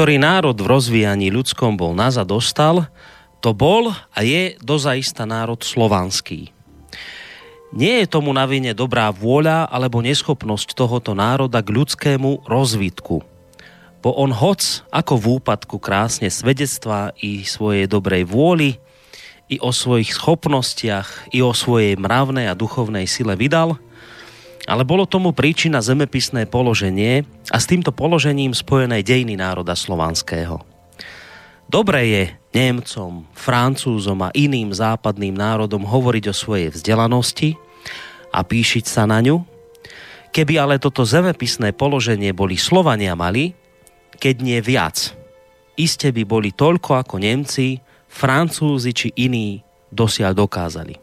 Ktorý národ v rozvíjaní ľudskom bol nazad dostal, to bol a je dozaista národ slovanský. Nie je tomu na vine dobrá vôľa alebo neschopnosť tohoto národa k ľudskému rozvitku. Bo on hoc ako v úpadku krásne svedectvá i svojej dobrej vôli, i o svojich schopnostiach, i o svojej mravnej a duchovnej sile vydal – ale bolo tomu príčina zemepisné položenie a s týmto položením spojené dejiny národa slovanského. Dobre je Nemcom, Francúzom a iným západným národom hovoriť o svojej vzdelanosti a píšiť sa na ňu, keby ale toto zemepisné položenie boli Slovania mali, keď nie viac. Iste by boli toľko ako Nemci, Francúzi či iní dosiaľ dokázali.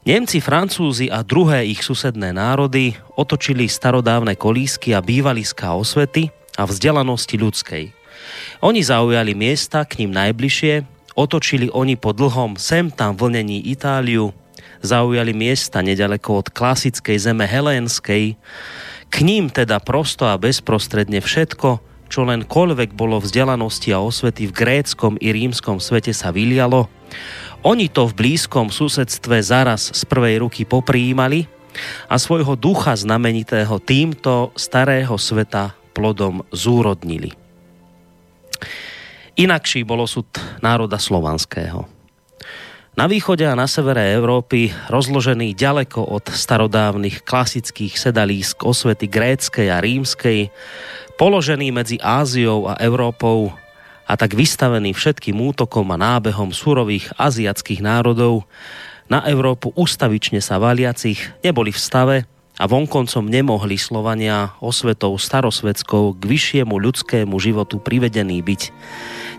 Nemci, Francúzi a druhé ich susedné národy otočili starodávne kolísky a bývaliská osvety a vzdelanosti ľudskej. Oni zaujali miesta k ním najbližšie, otočili oni po dlhom sem tam vlnení Itáliu, zaujali miesta nedaleko od klasickej zeme helénskej, k ním teda prosto a bezprostredne všetko, čo len koľvek bolo vzdelanosti a osvety v gréckom i rímskom svete sa vylialo, oni to v blízkom susedstve zaraz z prvej ruky popríjimali a svojho ducha znamenitého týmto starého sveta plodom zúrodnili. Inakší bolo súd národa slovanského. Na východe a na severe Európy, rozložený ďaleko od starodávnych klasických sedalísk osvety gréckej a rímskej, položený medzi Áziou a Európou, a tak vystavený všetkým útokom a nábehom surových aziatských národov, na Európu ustavične sa valiacich neboli v stave a vonkoncom nemohli Slovania osvetou starosvetskou k vyššiemu ľudskému životu privedení byť.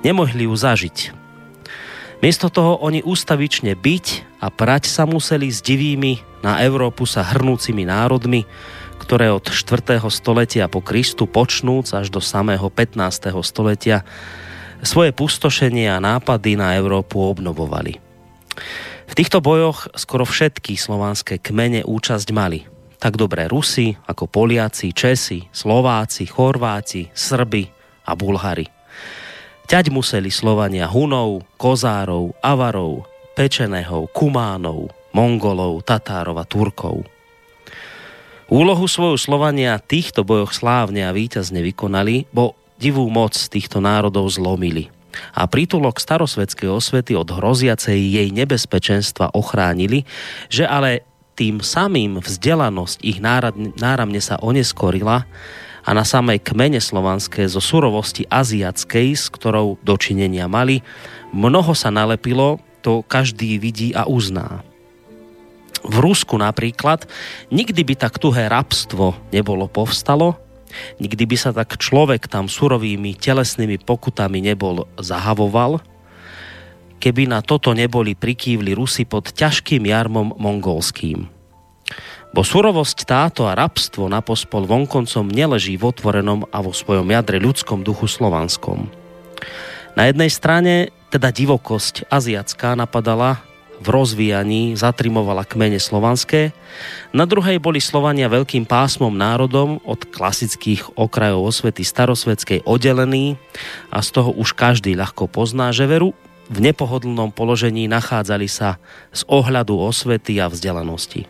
Nemohli ju zažiť. Miesto toho oni ustavične byť a prať sa museli s divými na Európu sa hrnúcimi národmi, ktoré od 4. stoletia po Kristu počnúc až do samého 15. stoletia svoje pustošenie a nápady na Európu obnovovali. V týchto bojoch skoro všetky slovanské kmene účasť mali. Tak dobré Rusi, ako Poliaci, Česi, Slováci, Chorváci, Srby a Bulhari. Ťať museli Slovania Hunov, Kozárov, Avarov, Pečenehov, Kumánov, Mongolov, Tatárov a Turkov. Úlohu svoju Slovania týchto bojoch slávne a víťazne vykonali, bo divú moc týchto národov zlomili a prítulok starosvedskej osvety od hroziacej jej nebezpečenstva ochránili, že ale tým samým vzdelanosť ich náramne sa oneskorila a na samej kmene slovanské zo surovosti aziatskej, s ktorou dočinenia mali, mnoho sa nalepilo, to každý vidí a uzná. V Rusku napríklad nikdy by tak tuhé rabstvo nebolo povstalo, nikdy by sa tak človek tam surovými telesnými pokutami nebol zahavoval, keby na toto neboli prikývli Rusy pod ťažkým jarmom mongolským. Bo surovosť táto a rabstvo na pospol vonkoncom neleží v otvorenom a vo svojom jadre ľudskom duchu slovanskom. Na jednej strane teda divokosť aziatská napadala v rozvíjaní zatrimovala kmene slovanské, na druhej boli Slovania veľkým pásmom národom od klasických okrajov osvety starosvedskej oddelený a z toho už každý ľahko pozná, že veru v nepohodlnom položení nachádzali sa z ohľadu osvety a vzdelanosti.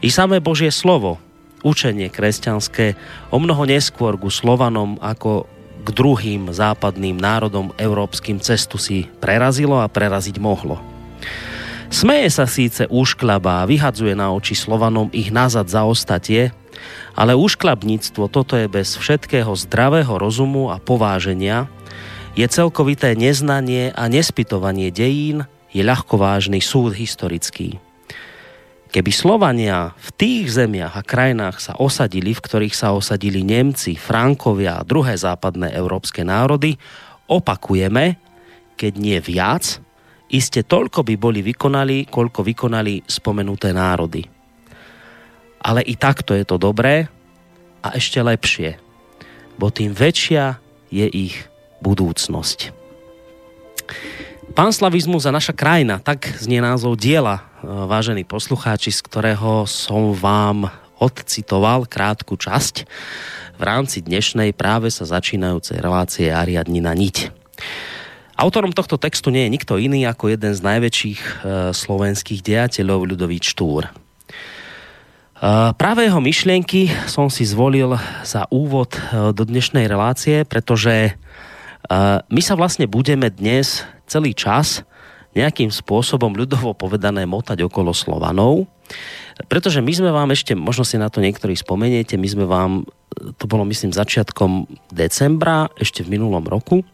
I samé Božie slovo, učenie kresťanské, o mnoho neskôr ku Slovanom ako k druhým západným národom európskym cestu si prerazilo a preraziť mohlo. Smeje sa síce úšklaba a vyhadzuje na oči Slovanom ich nazad za ostatie, ale úšklabníctvo toto je bez všetkého zdravého rozumu a pováženia, je celkovité neznanie a nespytovanie dejín, je ľahkovážny súd historický. Keby Slovania v tých zemiach a krajinách sa osadili, v ktorých sa osadili Nemci, Frankovia a druhé západné európske národy, opakujeme, keď nie viac, iste toľko by boli vykonali, koľko vykonali spomenuté národy. Ale i takto je to dobré a ešte lepšie, bo tým väčšia je ich budúcnosť. slavizmus a naša krajina, tak znie názov diela, e, vážení poslucháči, z ktorého som vám odcitoval krátku časť v rámci dnešnej práve sa začínajúcej relácie Ariadnina niť. Autorom tohto textu nie je nikto iný ako jeden z najväčších e, slovenských dejateľov Ľudovít Štúr. E, práve jeho myšlienky som si zvolil za úvod do dnešnej relácie, pretože my sa vlastne budeme dnes celý čas nejakým spôsobom ľudovo povedané motať okolo Slovanov, pretože my sme vám ešte, možno si na to niektorí spomeniete, my sme vám, to bolo myslím začiatkom decembra, ešte v minulom roku,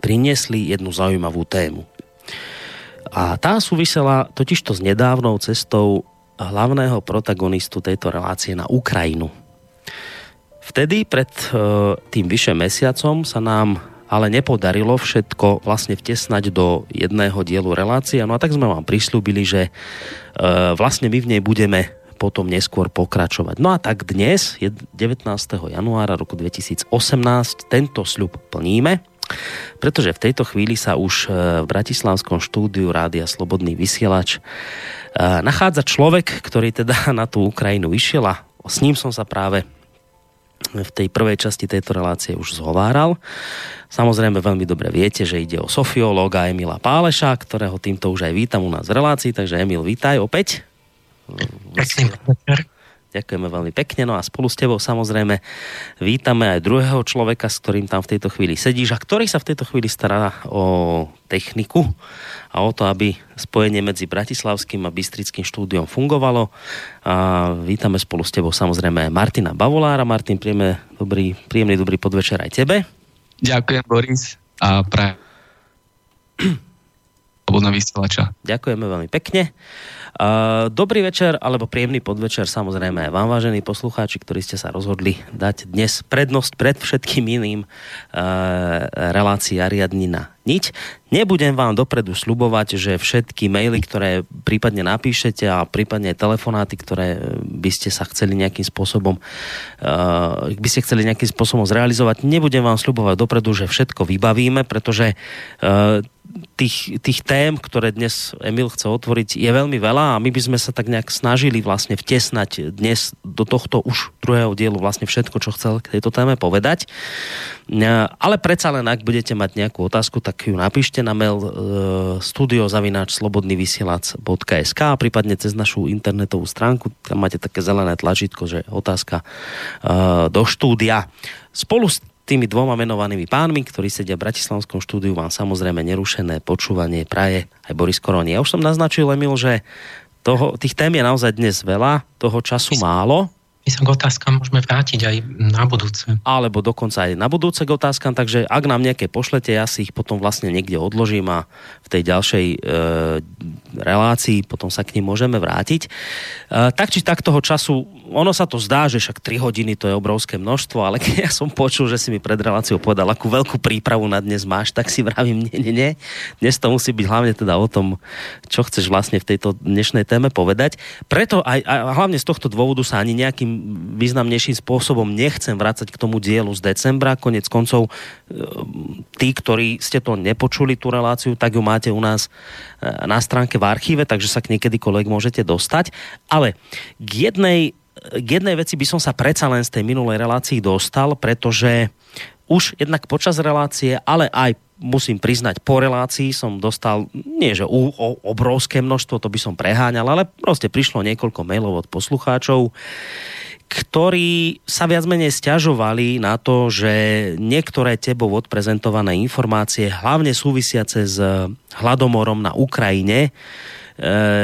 priniesli jednu zaujímavú tému. A tá súvisela totižto s nedávnou cestou hlavného protagonistu tejto relácie na Ukrajinu. Vtedy pred e, tým vyše mesiacom sa nám ale nepodarilo všetko vlastne vtesnať do jedného dielu relácie. No a tak sme vám prislúbili, že e, vlastne my v nej budeme potom neskôr pokračovať. No a tak dnes, 19. januára roku 2018, tento sľub plníme, pretože v tejto chvíli sa už e, v Bratislavskom štúdiu Rádia Slobodný vysielač nachádza človek, ktorý teda na tú Ukrajinu išiel a s ním som sa práve v tej prvej časti tejto relácie už zhováral. Samozrejme veľmi dobre viete, že ide o sofiológa Emila Páleša, ktorého týmto už aj vítam u nás v relácii, takže Emil, vítaj opäť. Pekný večer. Ďakujeme veľmi pekne. No a spolu s tebou samozrejme vítame aj druhého človeka, s ktorým tam v tejto chvíli sedíš a ktorý sa v tejto chvíli stará o techniku a o to, aby spojenie medzi Bratislavským a Bystrickým štúdiom fungovalo. A vítame spolu s tebou samozrejme Martina Bavolára. Martin, príjemný dobrý, príjemný dobrý podvečer aj tebe. Ďakujem, Boris. A pre vysielača. Ďakujeme veľmi pekne. Dobrý večer alebo príjemný podvečer samozrejme vám, vážení poslucháči, ktorí ste sa rozhodli dať dnes prednosť pred všetkým iným relácii Ariadnina niť. Nebudem vám dopredu slubovať, že všetky maily, ktoré prípadne napíšete a prípadne telefonáty, ktoré by ste sa chceli nejakým spôsobom uh, by ste chceli nejakým spôsobom zrealizovať, nebudem vám slubovať dopredu, že všetko vybavíme, pretože uh, tých, tých tém, ktoré dnes Emil chce otvoriť, je veľmi veľa a my by sme sa tak nejak snažili vlastne vtesnať dnes do tohto už druhého dielu vlastne všetko, čo chcel k tejto téme povedať. Ale predsa len, ak budete mať nejakú otázku, tak ju napíšte na mail e, studiozavináčslobodnyvysielac.sk a prípadne cez našu internetovú stránku, tam máte také zelené tlačítko, že otázka e, do štúdia. Spolu s tými dvoma menovanými pánmi, ktorí sedia v Bratislavskom štúdiu, vám samozrejme nerušené počúvanie praje aj Boris Koroni. Ja už som naznačil, Emil, že toho, tých tém je naozaj dnes veľa, toho času málo my sa k otázkam môžeme vrátiť aj na budúce. Alebo dokonca aj na budúce k otázkam, takže ak nám nejaké pošlete, ja si ich potom vlastne niekde odložím a v tej ďalšej e, relácii potom sa k ním môžeme vrátiť. E, tak či tak toho času, ono sa to zdá, že však 3 hodiny to je obrovské množstvo, ale keď ja som počul, že si mi pred reláciou povedal, akú veľkú prípravu na dnes máš, tak si vravím, nie, nie, nie. Dnes to musí byť hlavne teda o tom, čo chceš vlastne v tejto dnešnej téme povedať. Preto aj, a hlavne z tohto dôvodu sa ani nejakým významnejším spôsobom nechcem vrácať k tomu dielu z decembra. Konec koncov, e, tí, ktorí ste to nepočuli, tú reláciu, tak ju máte u nás e, na stránke v archíve, takže sa k niekedykoľvek môžete dostať. Ale k jednej, k jednej veci by som sa predsa len z tej minulej relácii dostal, pretože už jednak počas relácie, ale aj musím priznať, po relácii som dostal, nie že u, o, obrovské množstvo, to by som preháňal, ale proste prišlo niekoľko mailov od poslucháčov, ktorí sa viac menej stiažovali na to, že niektoré tebou odprezentované informácie, hlavne súvisiace s hladomorom na Ukrajine, e,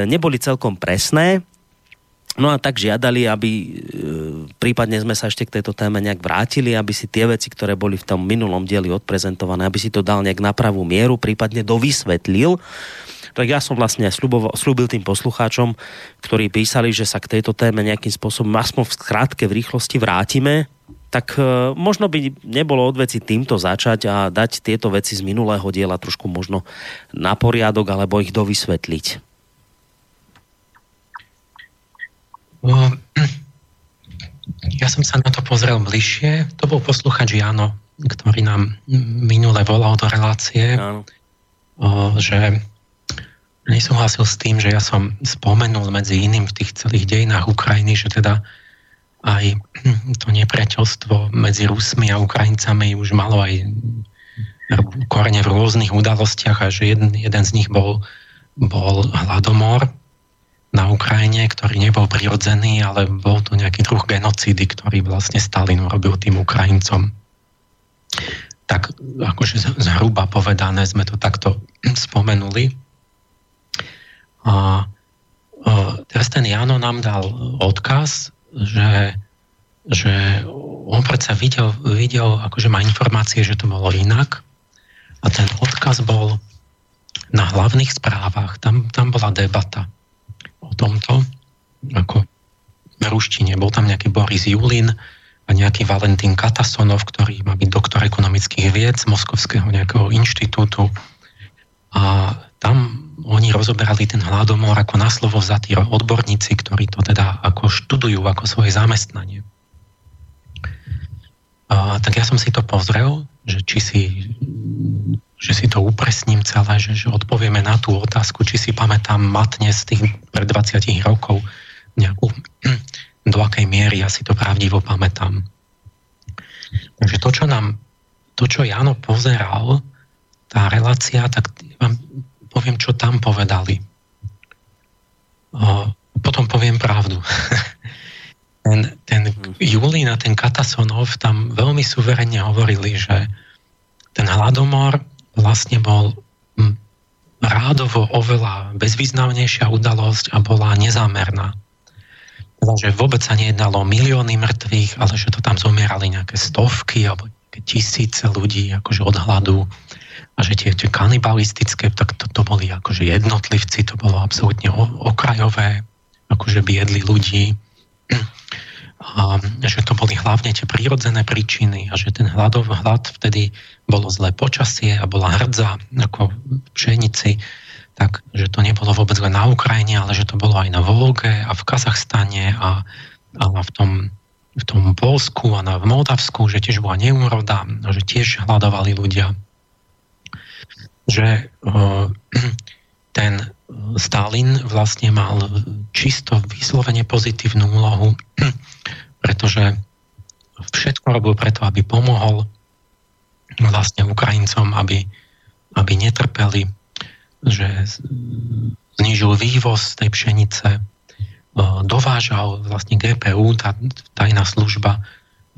neboli celkom presné. No a tak žiadali, aby e, prípadne sme sa ešte k tejto téme nejak vrátili, aby si tie veci, ktoré boli v tom minulom dieli odprezentované, aby si to dal nejak na pravú mieru, prípadne dovysvetlil tak ja som vlastne slúbil tým poslucháčom, ktorí písali, že sa k tejto téme nejakým spôsobom aspoň v skrátke v rýchlosti vrátime, tak e, možno by nebolo od veci týmto začať a dať tieto veci z minulého diela trošku možno na poriadok alebo ich dovysvetliť. Ja som sa na to pozrel bližšie. To bol posluchač Jano, ktorý nám minule volal do relácie, Áno. že nesúhlasil s tým, že ja som spomenul medzi iným v tých celých dejinách Ukrajiny, že teda aj to nepriateľstvo medzi Rusmi a Ukrajincami už malo aj korene v rôznych udalostiach a že jeden, jeden z nich bol, bol hladomor na Ukrajine, ktorý nebol prirodzený, ale bol to nejaký druh genocídy, ktorý vlastne Stalin urobil tým Ukrajincom. Tak akože zhruba povedané sme to takto spomenuli. A teraz ten Jano nám dal odkaz, že, že on predsa videl, videl, akože má informácie, že to bolo inak. A ten odkaz bol na hlavných správach. Tam, tam bola debata o tomto, ako v ruštine. Bol tam nejaký Boris Julin a nejaký Valentín Katasonov, ktorý má byť doktor ekonomických vied z Moskovského nejakého inštitútu. A tam oni rozoberali ten hladomor ako na slovo vzatí odborníci, ktorí to teda ako študujú ako svoje zamestnanie. A, tak ja som si to pozrel, že či si, že si to upresním celé, že, že odpovieme na tú otázku, či si pamätám matne z tých pred 20 rokov nejakú, do akej miery ja si to pravdivo pamätám. Takže to, čo nám, to, čo Jano pozeral, tá relácia, tak vám poviem, čo tam povedali. O, potom poviem pravdu. ten, ten Julín a ten Katasonov tam veľmi suverenne hovorili, že ten hladomor vlastne bol hm, rádovo oveľa bezvýznamnejšia udalosť a bola nezámerná. Teda, že vôbec sa nejednalo o milióny mŕtvych, ale že to tam zomierali nejaké stovky alebo tisíce ľudí akože od hladu a že tie, tie kanibalistické, tak to, to boli akože jednotlivci, to bolo absolútne okrajové, akože biedli ľudí. A že to boli hlavne tie prírodzené príčiny a že ten hladov, hlad vtedy bolo zlé počasie a bola hrdza ako pšenici, tak že to nebolo vôbec len na Ukrajine, ale že to bolo aj na Volge a v Kazachstane a, a v tom v tom Polsku a na, v Moldavsku, že tiež bola neúroda, že tiež hľadovali ľudia. Že ten Stalin vlastne mal čisto vyslovene pozitívnu úlohu, pretože všetko robil preto, aby pomohol vlastne Ukrajincom, aby, aby netrpeli, že znižil vývoz tej pšenice, eh, dovážal vlastne GPU, tá tajná služba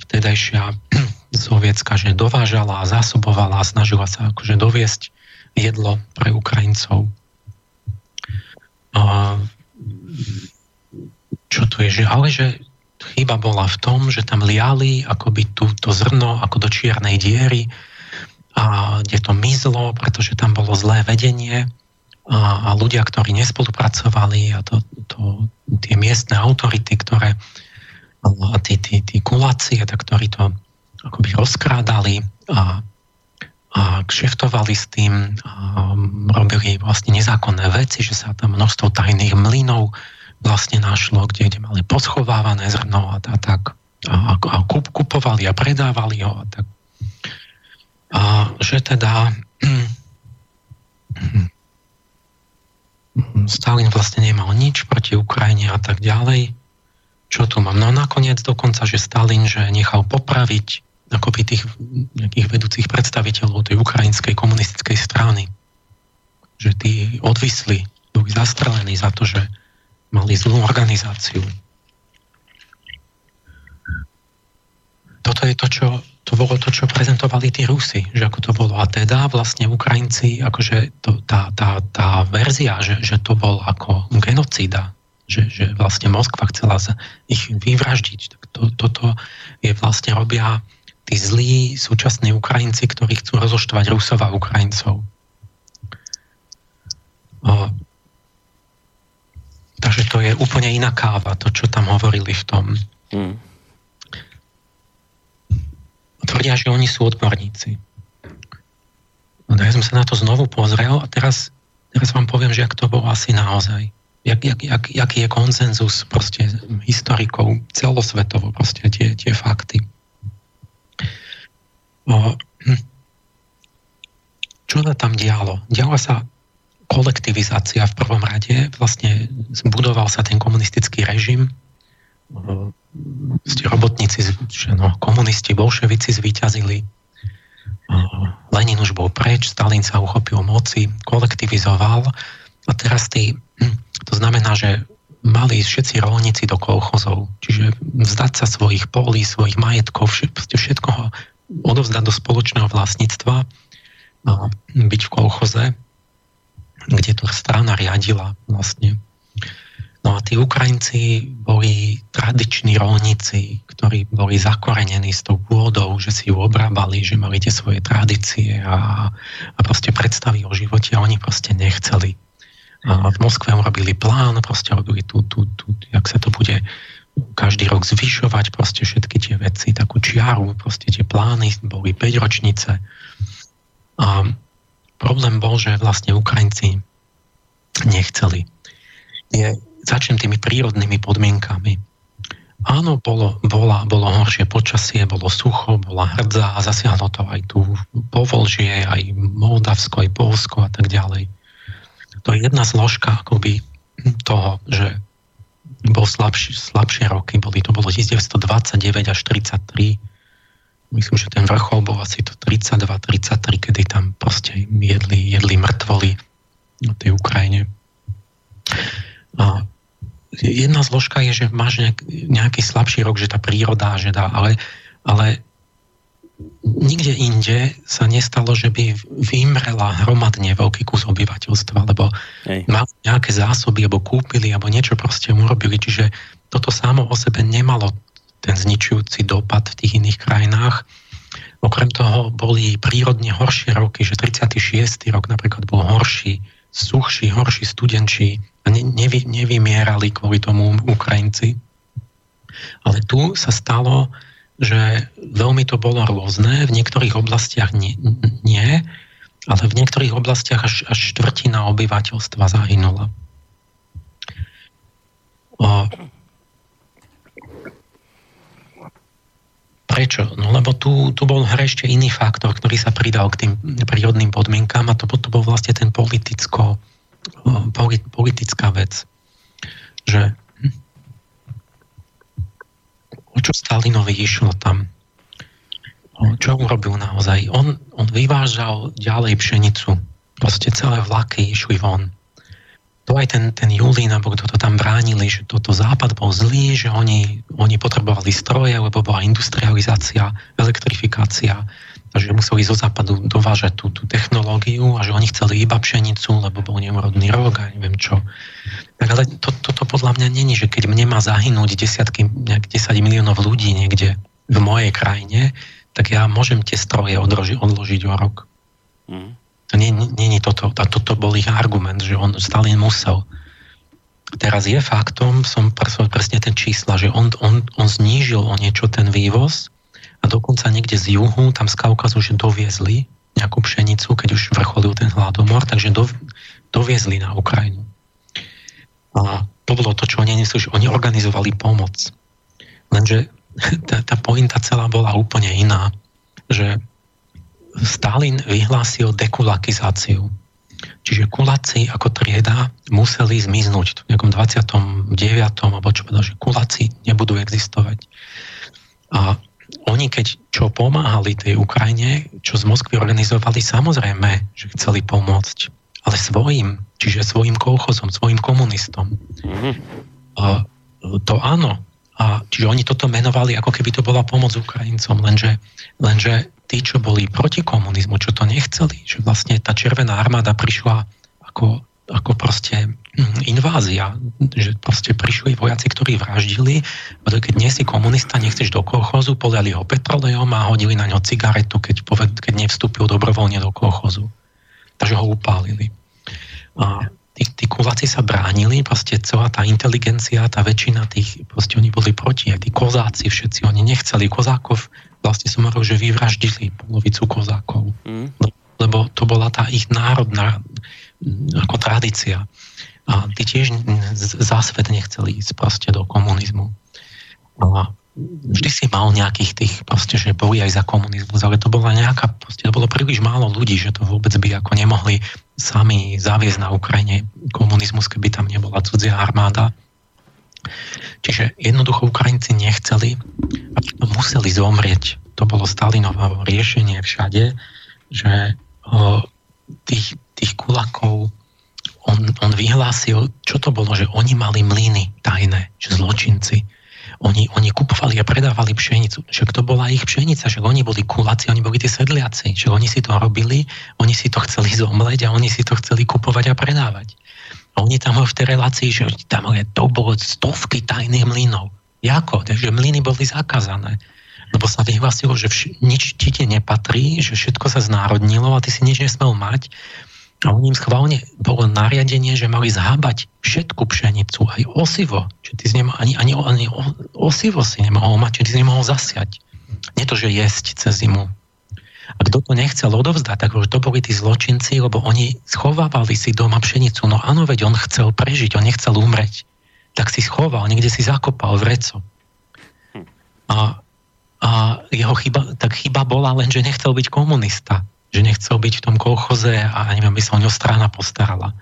vtedajšia sovietská, že dovážala a zásobovala a snažila sa akože doviesť jedlo pre Ukrajincov. A čo tu je, že, ale že chyba bola v tom, že tam liali akoby tú, to zrno ako do čiernej diery a kde to mizlo, pretože tam bolo zlé vedenie a, a ľudia, ktorí nespolupracovali a to, to, tie miestne autority, ktoré a tí, tí, tí kulácie, ktorí to akoby rozkrádali a kšeftovali s tým a robili vlastne nezákonné veci, že sa tam množstvo tajných mlynov vlastne našlo, kde, kde mali poschovávané zrno a tak a, a kup, kupovali a predávali ho a tak. A že teda Stalin vlastne nemal nič proti Ukrajine a tak ďalej. Čo tu mám? No nakoniec dokonca, že Stalin, že nechal popraviť akoby tých nejakých vedúcich predstaviteľov tej ukrajinskej komunistickej strany. Že tí odvisli, boli zastrelení za to, že mali zlú organizáciu. Toto je to, čo to bolo to, čo prezentovali tí Rusi, že ako to bolo. A teda vlastne Ukrajinci, akože to, tá, tá, tá verzia, že, že to bol ako genocída, že, že vlastne Moskva chcela ich vyvraždiť, tak to, toto je vlastne robia tí zlí súčasní Ukrajinci, ktorí chcú rozoštvať Rusov a Ukrajincov. O, takže to je úplne iná káva, to, čo tam hovorili v tom. Hmm tvrdia, že oni sú odborníci. No, ja som sa na to znovu pozrel a teraz, teraz vám poviem, že ak to bolo asi naozaj. Jak, jak, jak, jaký je konsenzus proste historikov celosvetovo, proste tie, tie fakty. Hm. Čo sa tam dialo? Diala sa kolektivizácia v prvom rade, vlastne zbudoval sa ten komunistický režim, ste robotníci, že no, komunisti, bolševici zvíťazili. Lenin už bol preč, Stalin sa uchopil moci, kolektivizoval a teraz tí, hm, to znamená, že mali všetci rolníci do kolchozov, čiže vzdať sa svojich polí, svojich majetkov, všetko odovzdať do spoločného vlastníctva, byť v kolchoze, kde to strana riadila vlastne No a tí Ukrajinci boli tradiční rolníci, ktorí boli zakorenení s tou pôdou, že si ju obrábali, že mali tie svoje tradície a, a proste predstavy o živote a oni proste nechceli. A v Moskve urobili plán, proste robili tu, tu, tu, jak sa to bude každý rok zvyšovať, proste všetky tie veci, takú čiaru, proste tie plány boli 5 ročnice. A problém bol, že vlastne Ukrajinci nechceli. Je, začnem tými prírodnými podmienkami. Áno, bolo, bola, bolo horšie počasie, bolo sucho, bola hrdza a zasiahlo to aj tu Povolžie, aj Moldavsko, aj Polsko a tak ďalej. To je jedna zložka akoby toho, že bol slabšie, slabšie roky, boli, to bolo 1929 až 33. Myslím, že ten vrchol bol asi to 32-33, kedy tam proste jedli, jedli mŕtvoly na tej Ukrajine. A jedna zložka je, že máš nejak, nejaký slabší rok, že tá príroda, že dá, ale, ale nikde inde sa nestalo, že by vymrela hromadne veľký kus obyvateľstva, lebo Hej. mali nejaké zásoby, alebo kúpili, alebo niečo proste urobili. Čiže toto samo o sebe nemalo ten zničujúci dopad v tých iných krajinách. Okrem toho boli prírodne horšie roky, že 36. rok napríklad bol horší, suchší, horší, studenčí, nevy, nevymierali kvôli tomu Ukrajinci. Ale tu sa stalo, že veľmi to bolo rôzne, v niektorých oblastiach nie, nie ale v niektorých oblastiach až, až štvrtina obyvateľstva zahynula. O, prečo? No lebo tu, tu bol hre ešte iný faktor, ktorý sa pridal k tým prírodným podmienkám a to, to bol vlastne ten politicko, politická vec, že o čo Stalinovi išlo tam? Čo urobil naozaj? On, on vyvážal ďalej pšenicu. Proste celé vlaky išli von. To aj ten, ten Julín, alebo kto to tam bránili, že toto západ bol zlý, že oni, oni potrebovali stroje, lebo bola industrializácia, elektrifikácia a že museli zo západu dovážať tú, tú technológiu a že oni chceli iba pšenicu, lebo bol neurodný rok a neviem čo. Tak ale to, toto podľa mňa není, že keď mne má zahynúť desiatky, nejak 10 miliónov ľudí niekde v mojej krajine, tak ja môžem tie stroje odloži, odložiť o rok. Mm. To nie, nie, nie toto. A toto bol ich argument, že on Stalin musel. Teraz je faktom, som presne ten čísla, že on, on, on znížil o niečo ten vývoz, a dokonca niekde z juhu, tam z Kaukazu, že doviezli nejakú pšenicu, keď už vrcholil ten hladomor, takže do, doviezli na Ukrajinu. A to bolo to, čo oni že oni organizovali pomoc. Lenže tá, tá pointa celá bola úplne iná, že Stalin vyhlásil dekulakizáciu. Čiže kuláci ako trieda museli zmiznúť v nejakom 29. alebo čo povedal, že kuláci nebudú existovať. A oni keď čo pomáhali tej Ukrajine, čo z Moskvy organizovali, samozrejme, že chceli pomôcť, ale svojim, čiže svojim kolchozom, svojim komunistom. Mm-hmm. A, to áno. A, čiže oni toto menovali, ako keby to bola pomoc Ukrajincom, lenže, lenže tí, čo boli proti komunizmu, čo to nechceli, že vlastne tá Červená armáda prišla ako ako proste invázia, že proste prišli vojaci, ktorí vraždili, keď nie si komunista, nechceš do kolchozu, poliali ho petrolejom a hodili na ňo cigaretu, keď, poved, keď nevstúpil dobrovoľne do kolchozu. Takže ho upálili. A tí, tí kuláci sa bránili, proste celá tá inteligencia, tá väčšina tých, proste oni boli proti, aj tí kozáci všetci, oni nechceli kozákov, vlastne som hovoril, že vyvraždili polovicu kozákov. Mm. Lebo to bola tá ich národná ako tradícia. A tí tiež zásvet nechceli ísť proste do komunizmu. A vždy si mal nejakých tých, proste, že boli aj za komunizmus, ale to bola nejaká, proste, to bolo príliš málo ľudí, že to vôbec by ako nemohli sami zaviesť na Ukrajine komunizmus, keby tam nebola cudzia armáda. Čiže jednoducho Ukrajinci nechceli a museli zomrieť. To bolo Stalinové riešenie všade, že tých, tých kulakov on, on vyhlásil, čo to bolo, že oni mali mlyny tajné, že zločinci. Oni, oni kupovali a predávali pšenicu. Však to bola ich pšenica, že oni boli kuláci, oni boli tí sedliaci, že oni si to robili, oni si to chceli zomleť a oni si to chceli kupovať a predávať. A oni tam v tej relácii, že tam to bolo stovky tajných mlynov. Jako? Takže mlyny boli zakázané lebo sa vyhlasilo, že vš- nič ti nepatrí, že všetko sa znárodnilo a ty si nič nesmel mať. A u ním schválne bolo nariadenie, že mali zhábať všetku pšenicu, aj osivo. Čiže ty nemohol, ani, ani, ani osivo si nemohol mať, čiže ty si nemohol zasiať. Nie to, že jesť cez zimu. A kto to nechcel odovzdať, tak už to boli tí zločinci, lebo oni schovávali si doma pšenicu. No áno, veď on chcel prežiť, on nechcel umreť. Tak si schoval, niekde si zakopal vreco. A a jeho chyba, tak chyba bola len, že nechcel byť komunista. Že nechcel byť v tom kolchoze a neviem, by sa o ňo strana postarala.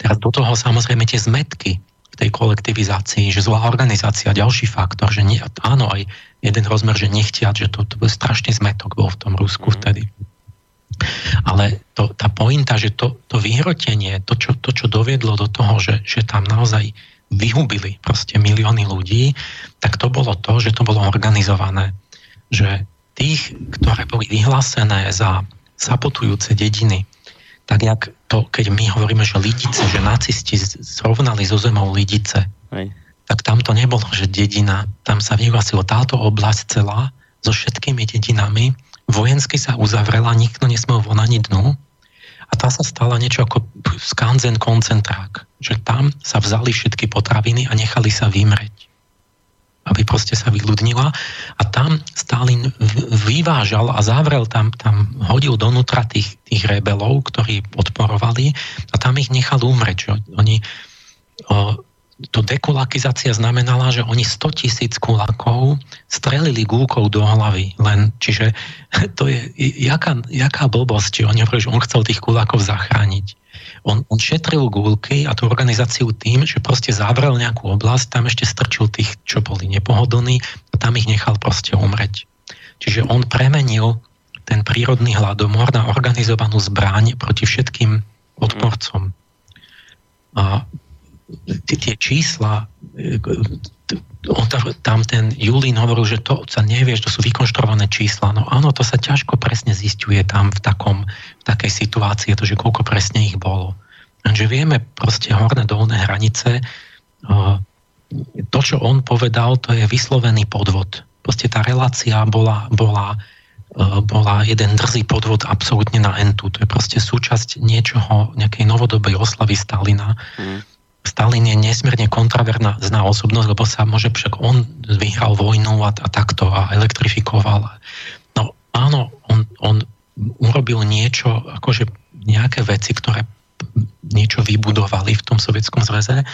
Teraz do toho samozrejme tie zmetky v tej kolektivizácii, že zlá organizácia, ďalší faktor, že nie, áno, aj jeden rozmer, že nechtiať, že to, to bol strašný zmetok bol v tom Rusku mm. vtedy. Ale to, tá pointa, že to, to vyhrotenie, to čo, to, čo doviedlo do toho, že, že tam naozaj vyhubili proste milióny ľudí, tak to bolo to, že to bolo organizované že tých, ktoré boli vyhlásené za sapotujúce dediny, tak jak to, keď my hovoríme, že Lidice, že nacisti zrovnali zo zemou Lidice, Hej. tak tam to nebolo, že dedina, tam sa vyhlásilo táto oblasť celá so všetkými dedinami, vojensky sa uzavrela, nikto nesmel von ani dnu. A tá sa stala niečo ako skanzen koncentrák, že tam sa vzali všetky potraviny a nechali sa vymreť aby proste sa vyľudnila. A tam Stalin vyvážal a zavrel tam, tam hodil donútra tých, tých rebelov, ktorí odporovali a tam ich nechal umreť. Že oni, o, to dekulakizácia znamenala, že oni 100 tisíc kulakov strelili gúkou do hlavy. Len, čiže to je, jaká, jaká blbosť, oni hovorili, že on chcel tých kulakov zachrániť. On, on šetril gulky a tú organizáciu tým, že proste zavrel nejakú oblasť, tam ešte strčil tých, čo boli nepohodlní a tam ich nechal proste umreť. Čiže on premenil ten prírodný hladomor na organizovanú zbraň proti všetkým odporcom. A tie čísla, on tam ten Julín hovoril, že to sa nevie, že to sú vykonštruované čísla. No áno, to sa ťažko presne zistuje tam v, takom, v takej situácii, to, že koľko presne ich bolo. Takže vieme proste horné dolné hranice. To, čo on povedal, to je vyslovený podvod. Proste tá relácia bola, bola, bola jeden drzý podvod absolútne na entu. To je proste súčasť niečoho, nejakej novodobej oslavy Stalina. Mm Stalin je nesmierne kontraverzná osobnosť, lebo sa môže však on vyhral vojnu a, a takto a elektrifikoval. No áno, on, on urobil niečo, akože nejaké veci, ktoré niečo vybudovali v tom sovietskom zväze,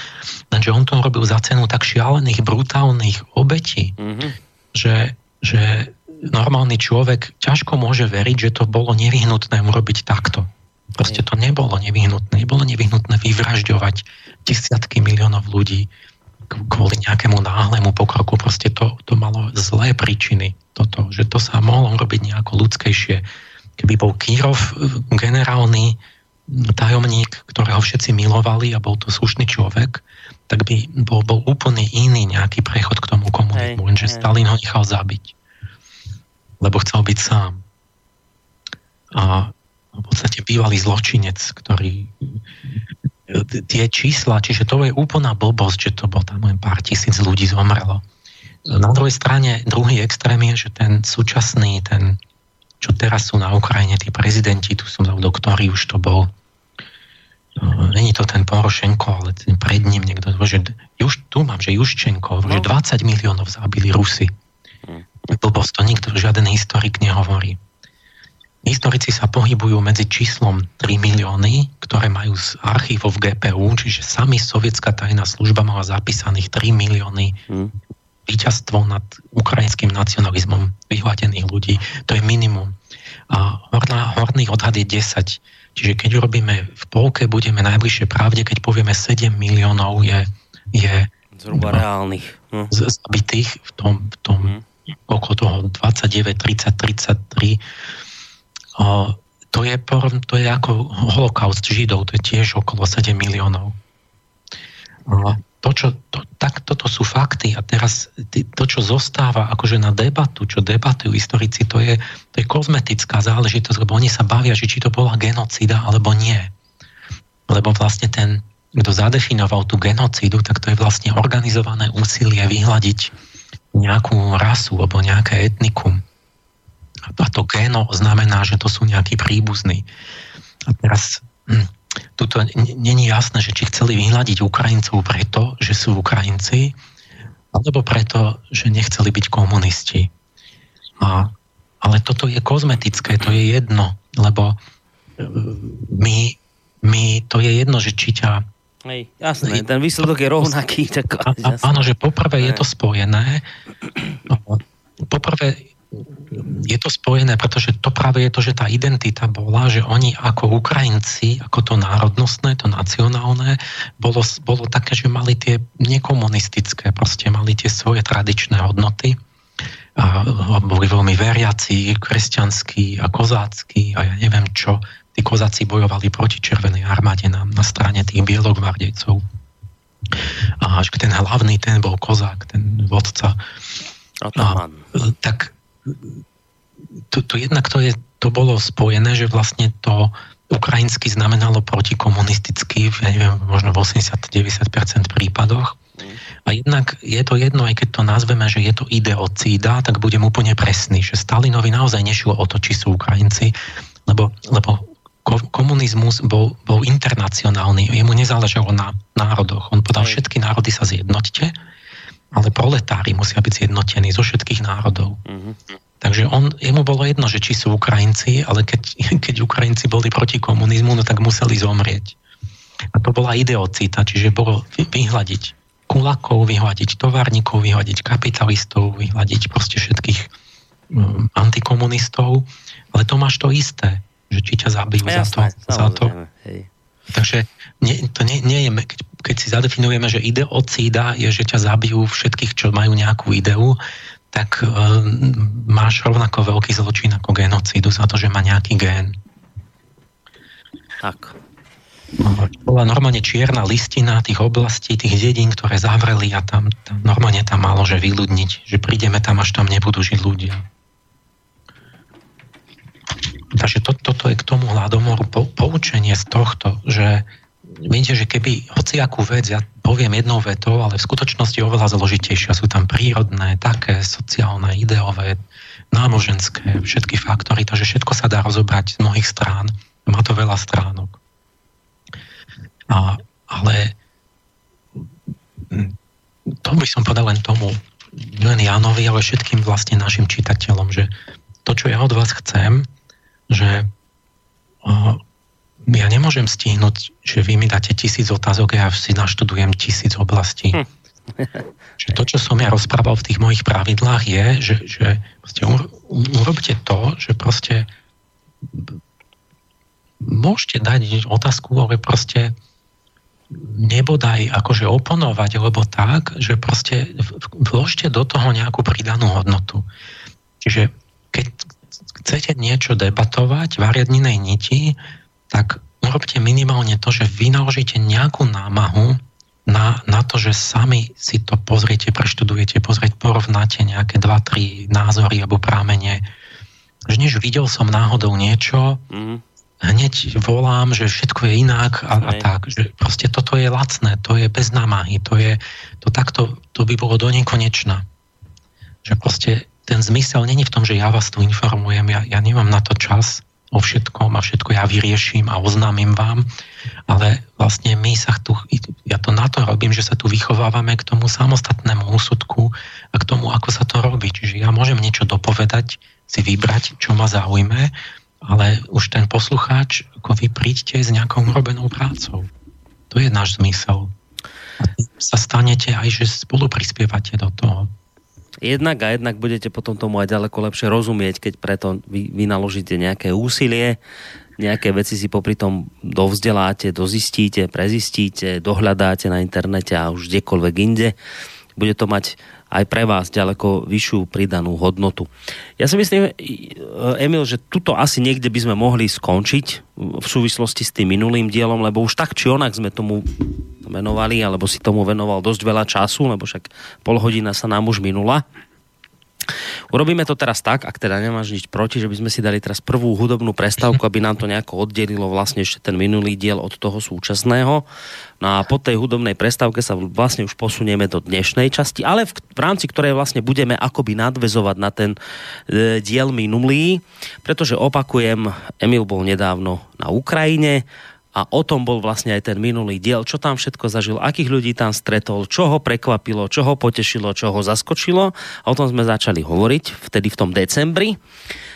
lenže on to robil za cenu tak šialených, brutálnych obetí, mm-hmm. že, že normálny človek ťažko môže veriť, že to bolo nevyhnutné urobiť takto. Proste to nebolo nevyhnutné. Nebolo nevyhnutné vyvražďovať desiatky miliónov ľudí kvôli nejakému náhlemu pokroku. Proste to, to malo zlé príčiny. Toto, že to sa mohlo robiť nejako ľudskejšie. Keby bol Kírov generálny tajomník, ktorého všetci milovali a bol to slušný človek, tak by bol, bol úplne iný nejaký prechod k tomu komunizmu, lenže Stalin ho nechal zabiť. Lebo chcel byť sám. A v podstate bývalý zločinec, ktorý tie čísla, čiže to je úplná blbosť, že to bol tam len pár tisíc ľudí zomrelo. Na druhej strane, druhý extrém je, že ten súčasný, ten, čo teraz sú na Ukrajine, tí prezidenti, tu som zabudol, ktorý už to bol, no, není to ten Porošenko, ale ten pred ním niekto, že už tu mám, že Juščenko, no. že 20 miliónov zabili Rusy. Hm. Blbosť, to nikto, žiaden historik nehovorí. Historici sa pohybujú medzi číslom 3 milióny, ktoré majú z archívov GPU, čiže sami sovietská tajná služba mala zapísaných 3 milióny hmm. víťazstvo nad ukrajinským nacionalizmom vyhladených ľudí. To je minimum. A horná, horný odhad je 10. Čiže keď urobíme v polke, budeme najbližšie pravde, keď povieme 7 miliónov je, je zhruba no, reálnych. Hm. Zabitých v tom, v tom hm. okolo toho 29, 30, 33 to je, to je ako holokaust Židov, to je tiež okolo 7 miliónov. To, čo, to, tak, toto sú fakty a teraz to, čo zostáva akože na debatu, čo debatujú historici, to je, to je kozmetická záležitosť, lebo oni sa bavia, že či to bola genocída alebo nie. Lebo vlastne ten, kto zadefinoval tú genocídu, tak to je vlastne organizované úsilie vyhľadiť nejakú rasu alebo nejaké etnikum. A to géno znamená, že to sú nejakí príbuzní. A teraz hm, tuto není jasné, že či chceli vyhľadiť Ukrajincov preto, že sú Ukrajinci, alebo preto, že nechceli byť komunisti. A, ale toto je kozmetické, to je jedno, lebo e, my, my to je jedno, že či ťa Hej, jasné, ten výsledok je rovnaký. Tak, a, áno, že poprvé je to spojené. No, poprvé je to spojené, pretože to práve je to, že tá identita bola, že oni ako Ukrajinci, ako to národnostné, to nacionálne, bolo, bolo také, že mali tie nekomunistické, proste mali tie svoje tradičné hodnoty a boli veľmi veriaci, kresťanskí a kozácky a ja neviem čo. Tí kozáci bojovali proti Červenej armáde na, na strane tých bielogvardejcov. A až ten hlavný, ten bol kozák, ten vodca. A, tak to, to jednak to, je, to bolo spojené, že vlastne to ukrajinsky znamenalo protikomunistický, ja neviem, možno v 80-90% prípadoch. A jednak je to jedno, aj keď to nazveme, že je to ideocída, tak budem úplne presný, že Stalinovi naozaj nešlo o to, či sú Ukrajinci, lebo, lebo komunizmus bol, bol internacionálny, jemu nezáležalo na národoch. On povedal, všetky národy sa zjednoťte, ale proletári musia byť zjednotení zo všetkých národov. Mm-hmm. Takže on, jemu bolo jedno, že či sú Ukrajinci, ale keď, keď Ukrajinci boli proti komunizmu, no tak museli zomrieť. A to bola ideocita, čiže bolo vyhľadiť kulakov, vyhľadiť továrnikov, vyhľadiť kapitalistov, vyhľadiť proste všetkých um, antikomunistov, ale to máš to isté, že či ťa zabijú za to. Za to. Hej. Takže nie, to nie, nie je, keď, keď si zadefinujeme, že ideocída je, že ťa zabijú všetkých, čo majú nejakú ideu, tak e, máš rovnako veľký zločin ako genocídu za to, že má nejaký gén. Tak. bola normálne čierna listina tých oblastí, tých dedín, ktoré zavreli a tam, tam normálne tam malo, že vyľudniť, že prídeme tam, až tam nebudú žiť ľudia. Takže to, toto je k tomu hladomoru po, poučenie z tohto, že viete, že keby hociakú vec, ja poviem jednou vetou, ale v skutočnosti oveľa zložitejšia. Sú tam prírodné, také, sociálne, ideové, náboženské, všetky faktory, takže všetko sa dá rozobrať z mnohých strán. Má to veľa stránok. A, ale to by som povedal len tomu, len Jánovi, ale všetkým vlastne našim čitateľom, že to, čo ja od vás chcem, že ja nemôžem stihnúť, že vy mi dáte tisíc otázok a ja si naštudujem tisíc oblastí. Hm. že to, čo som ja rozprával v tých mojich pravidlách je, že, že urobte to, že proste môžete dať otázku, ale proste nebodaj akože oponovať, lebo tak, že proste vložte do toho nejakú pridanú hodnotu. Čiže keď chcete niečo debatovať v ariadninej niti, tak urobte minimálne to, že vynaložíte nejakú námahu na, na to, že sami si to pozriete, preštudujete, pozrieť, porovnáte nejaké dva, tri názory alebo prámene. Že než videl som náhodou niečo, mm hneď volám, že všetko je inak a, a tak, že proste toto je lacné, to je bez námahy, to je, to takto, to by bolo do nekonečna. Že proste ten zmysel není v tom, že ja vás tu informujem, ja, ja nemám na to čas o všetkom a všetko ja vyrieším a oznámim vám, ale vlastne my sa tu, ja to na to robím, že sa tu vychovávame k tomu samostatnému úsudku a k tomu, ako sa to robí. Čiže ja môžem niečo dopovedať, si vybrať, čo ma zaujme ale už ten poslucháč, ako vy príďte s nejakou urobenou prácou. To je náš zmysel. A sa stanete aj, že spolu prispievate do toho. Jednak a jednak budete potom tomu aj ďaleko lepšie rozumieť, keď preto vy, vynaložíte nejaké úsilie, nejaké veci si popri tom dovzdeláte, dozistíte, prezistíte, dohľadáte na internete a už kdekoľvek inde. Bude to mať aj pre vás ďaleko vyššiu pridanú hodnotu. Ja si myslím, Emil, že tuto asi niekde by sme mohli skončiť v súvislosti s tým minulým dielom, lebo už tak či onak sme tomu venovali, alebo si tomu venoval dosť veľa času, lebo však pol hodina sa nám už minula. Urobíme to teraz tak, ak teda nemáš nič proti, že by sme si dali teraz prvú hudobnú prestávku, aby nám to nejako oddelilo vlastne ešte ten minulý diel od toho súčasného. No a po tej hudobnej prestávke sa vlastne už posunieme do dnešnej časti, ale v, v rámci ktorej vlastne budeme akoby nadvezovať na ten e, diel minulý, pretože opakujem, Emil bol nedávno na Ukrajine, a o tom bol vlastne aj ten minulý diel, čo tam všetko zažil, akých ľudí tam stretol, čo ho prekvapilo, čo ho potešilo, čo ho zaskočilo. A o tom sme začali hovoriť vtedy v tom decembri.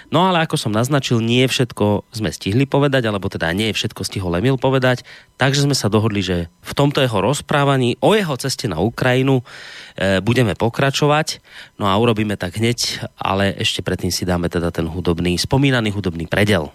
No ale ako som naznačil, nie všetko sme stihli povedať, alebo teda nie všetko stihol Emil povedať, takže sme sa dohodli, že v tomto jeho rozprávaní o jeho ceste na Ukrajinu e, budeme pokračovať. No a urobíme tak hneď, ale ešte predtým si dáme teda ten hudobný, spomínaný hudobný predel.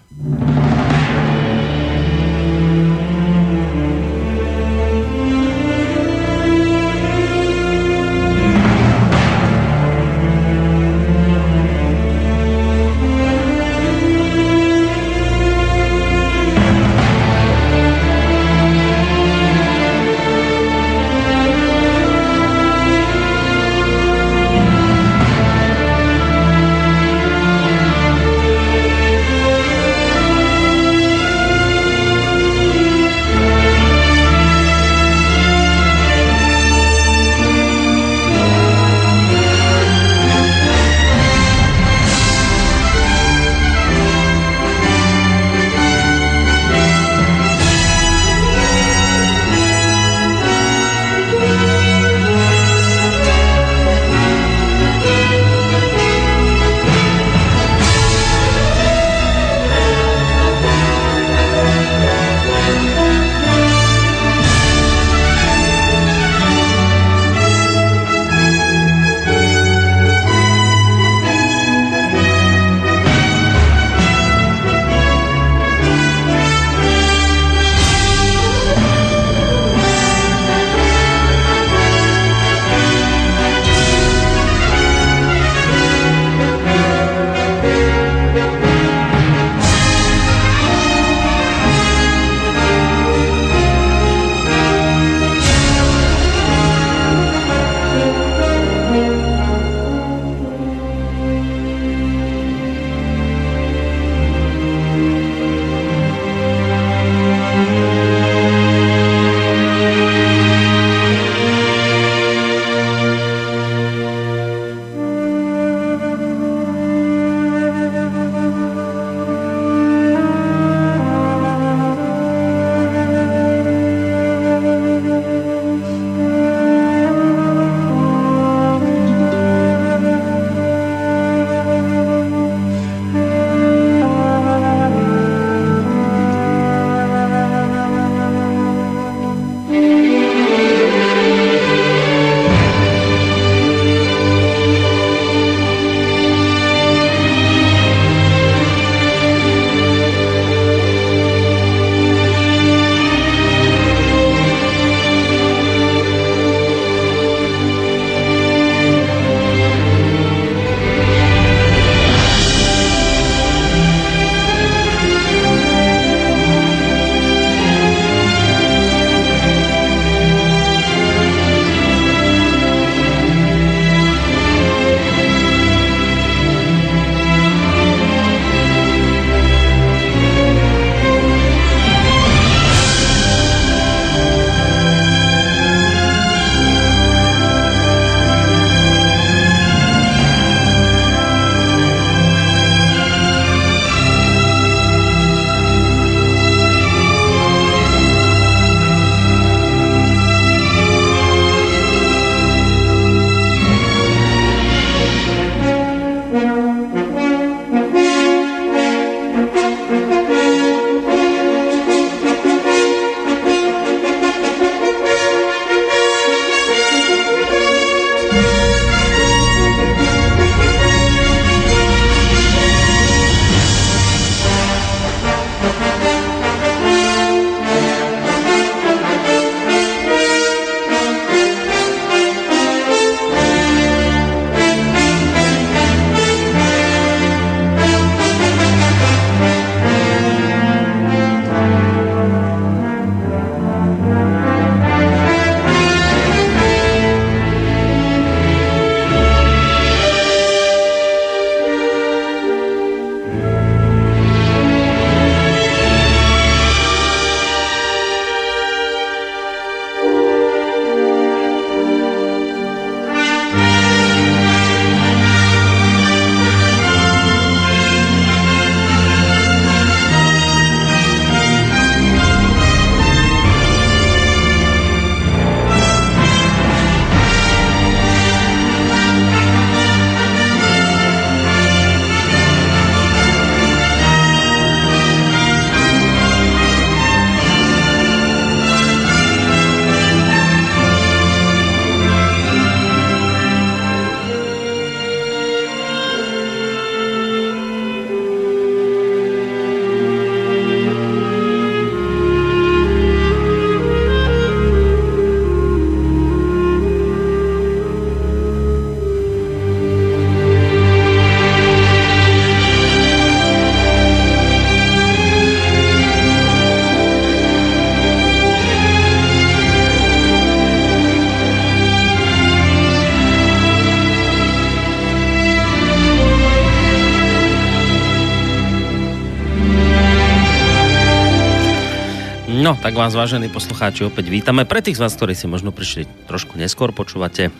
Tak vás, vážení poslucháči, opäť vítame. Pre tých z vás, ktorí si možno prišli trošku neskôr, počúvate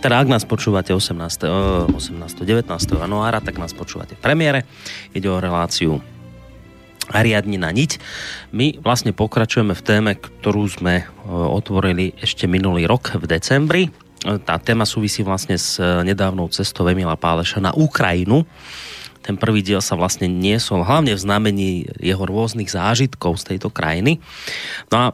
teda ak nás počúvate 18. 18. 19. januára, tak nás počúvate v premiére. Ide o reláciu Ariadni na niť. My vlastne pokračujeme v téme, ktorú sme otvorili ešte minulý rok v decembri. Tá téma súvisí vlastne s nedávnou cestou Emila Páleša na Ukrajinu ten prvý diel sa vlastne niesol hlavne v znamení jeho rôznych zážitkov z tejto krajiny. No a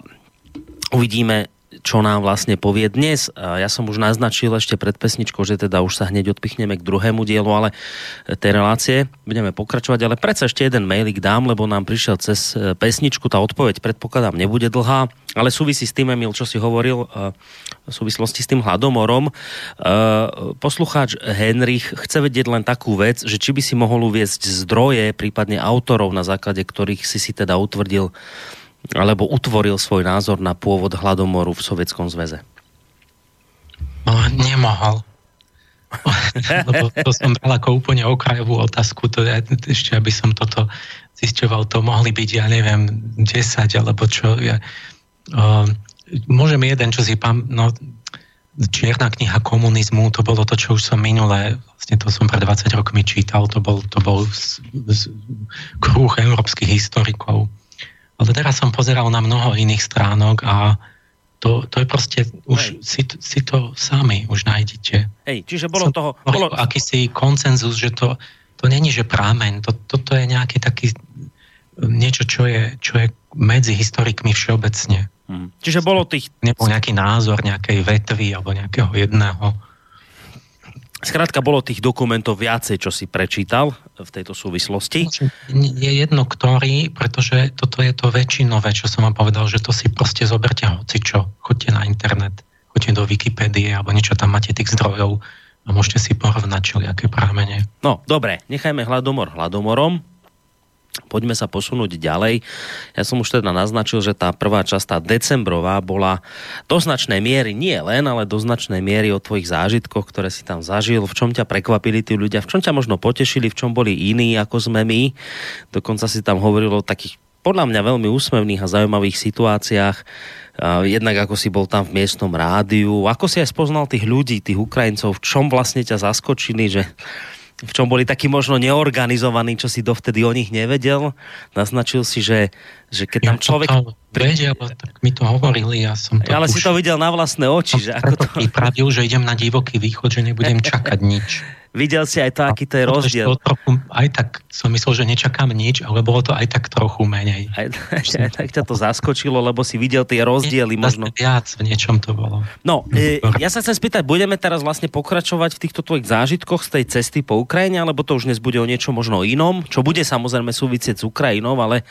uvidíme, čo nám vlastne povie dnes. Ja som už naznačil ešte pred pesničkou, že teda už sa hneď odpichneme k druhému dielu, ale tej relácie budeme pokračovať, ale predsa ešte jeden mailik dám, lebo nám prišiel cez e, pesničku, tá odpoveď predpokladám nebude dlhá, ale súvisí s tým, Emil, čo si hovoril e, v súvislosti s tým hladomorom. E, poslucháč Henrich chce vedieť len takú vec, že či by si mohol uviezť zdroje, prípadne autorov, na základe ktorých si si teda utvrdil alebo utvoril svoj názor na pôvod hladomoru v Sovietskom zväze? No, nemohol. Lebo to som bral ako úplne okrajovú otázku, to ja, ešte aby som toto zisťoval, to mohli byť, ja neviem, 10 alebo čo. Ja, uh, môžem jeden, čo si pam, no, Čierna kniha komunizmu, to bolo to, čo už som minule, vlastne to som pred 20 rokmi čítal, to bol, to bol z, z, kruh európskych historikov ale teraz som pozeral na mnoho iných stránok a to, to je proste, už si, si to sami už nájdete. Hej, čiže bolo som toho... Bolo... Akýsi koncenzus, že to, to není, že prámen, to, toto je nejaký taký niečo, čo je, čo je medzi historikmi všeobecne. Hmm. Čiže bolo tých... Nebol nejaký názor nejakej vetvy alebo nejakého jedného. Skrátka, bolo tých dokumentov viacej, čo si prečítal v tejto súvislosti. Je jedno, ktorý, pretože toto je to väčšinové, čo som vám povedal, že to si proste zoberte hoci čo. Choďte na internet, choďte do Wikipédie alebo niečo tam máte tých zdrojov a môžete si porovnať aké prámene. No, dobre, nechajme hladomor hladomorom Poďme sa posunúť ďalej. Ja som už teda naznačil, že tá prvá časť, tá decembrová, bola do značnej miery, nie len, ale do značnej miery o tvojich zážitkoch, ktoré si tam zažil, v čom ťa prekvapili tí ľudia, v čom ťa možno potešili, v čom boli iní, ako sme my. Dokonca si tam hovoril o takých podľa mňa veľmi úsmevných a zaujímavých situáciách. Jednak ako si bol tam v miestnom rádiu, ako si aj spoznal tých ľudí, tých Ukrajincov, v čom vlastne ťa zaskočili, že v čom boli takí možno neorganizovaní, čo si dovtedy o nich nevedel. Naznačil si, že, že keď tam človek... Ja vedel, tak mi to hovorili, ja som to Ale už... si to videl na vlastné oči. Že ako to... pripravil, že idem na divoký východ, že nebudem čakať nič. Videl si aj to, aký to je rozdiel. To trochu, aj tak som myslel, že nečakám nič, ale bolo to aj tak trochu menej. Aj, aj, tak ťa to zaskočilo, lebo si videl tie rozdiely možno. Viac v niečom to bolo. No, e, ja sa chcem spýtať, budeme teraz vlastne pokračovať v týchto tvojich zážitkoch z tej cesty po Ukrajine, alebo to už dnes bude o niečo možno inom, čo bude samozrejme súvisieť s Ukrajinou, ale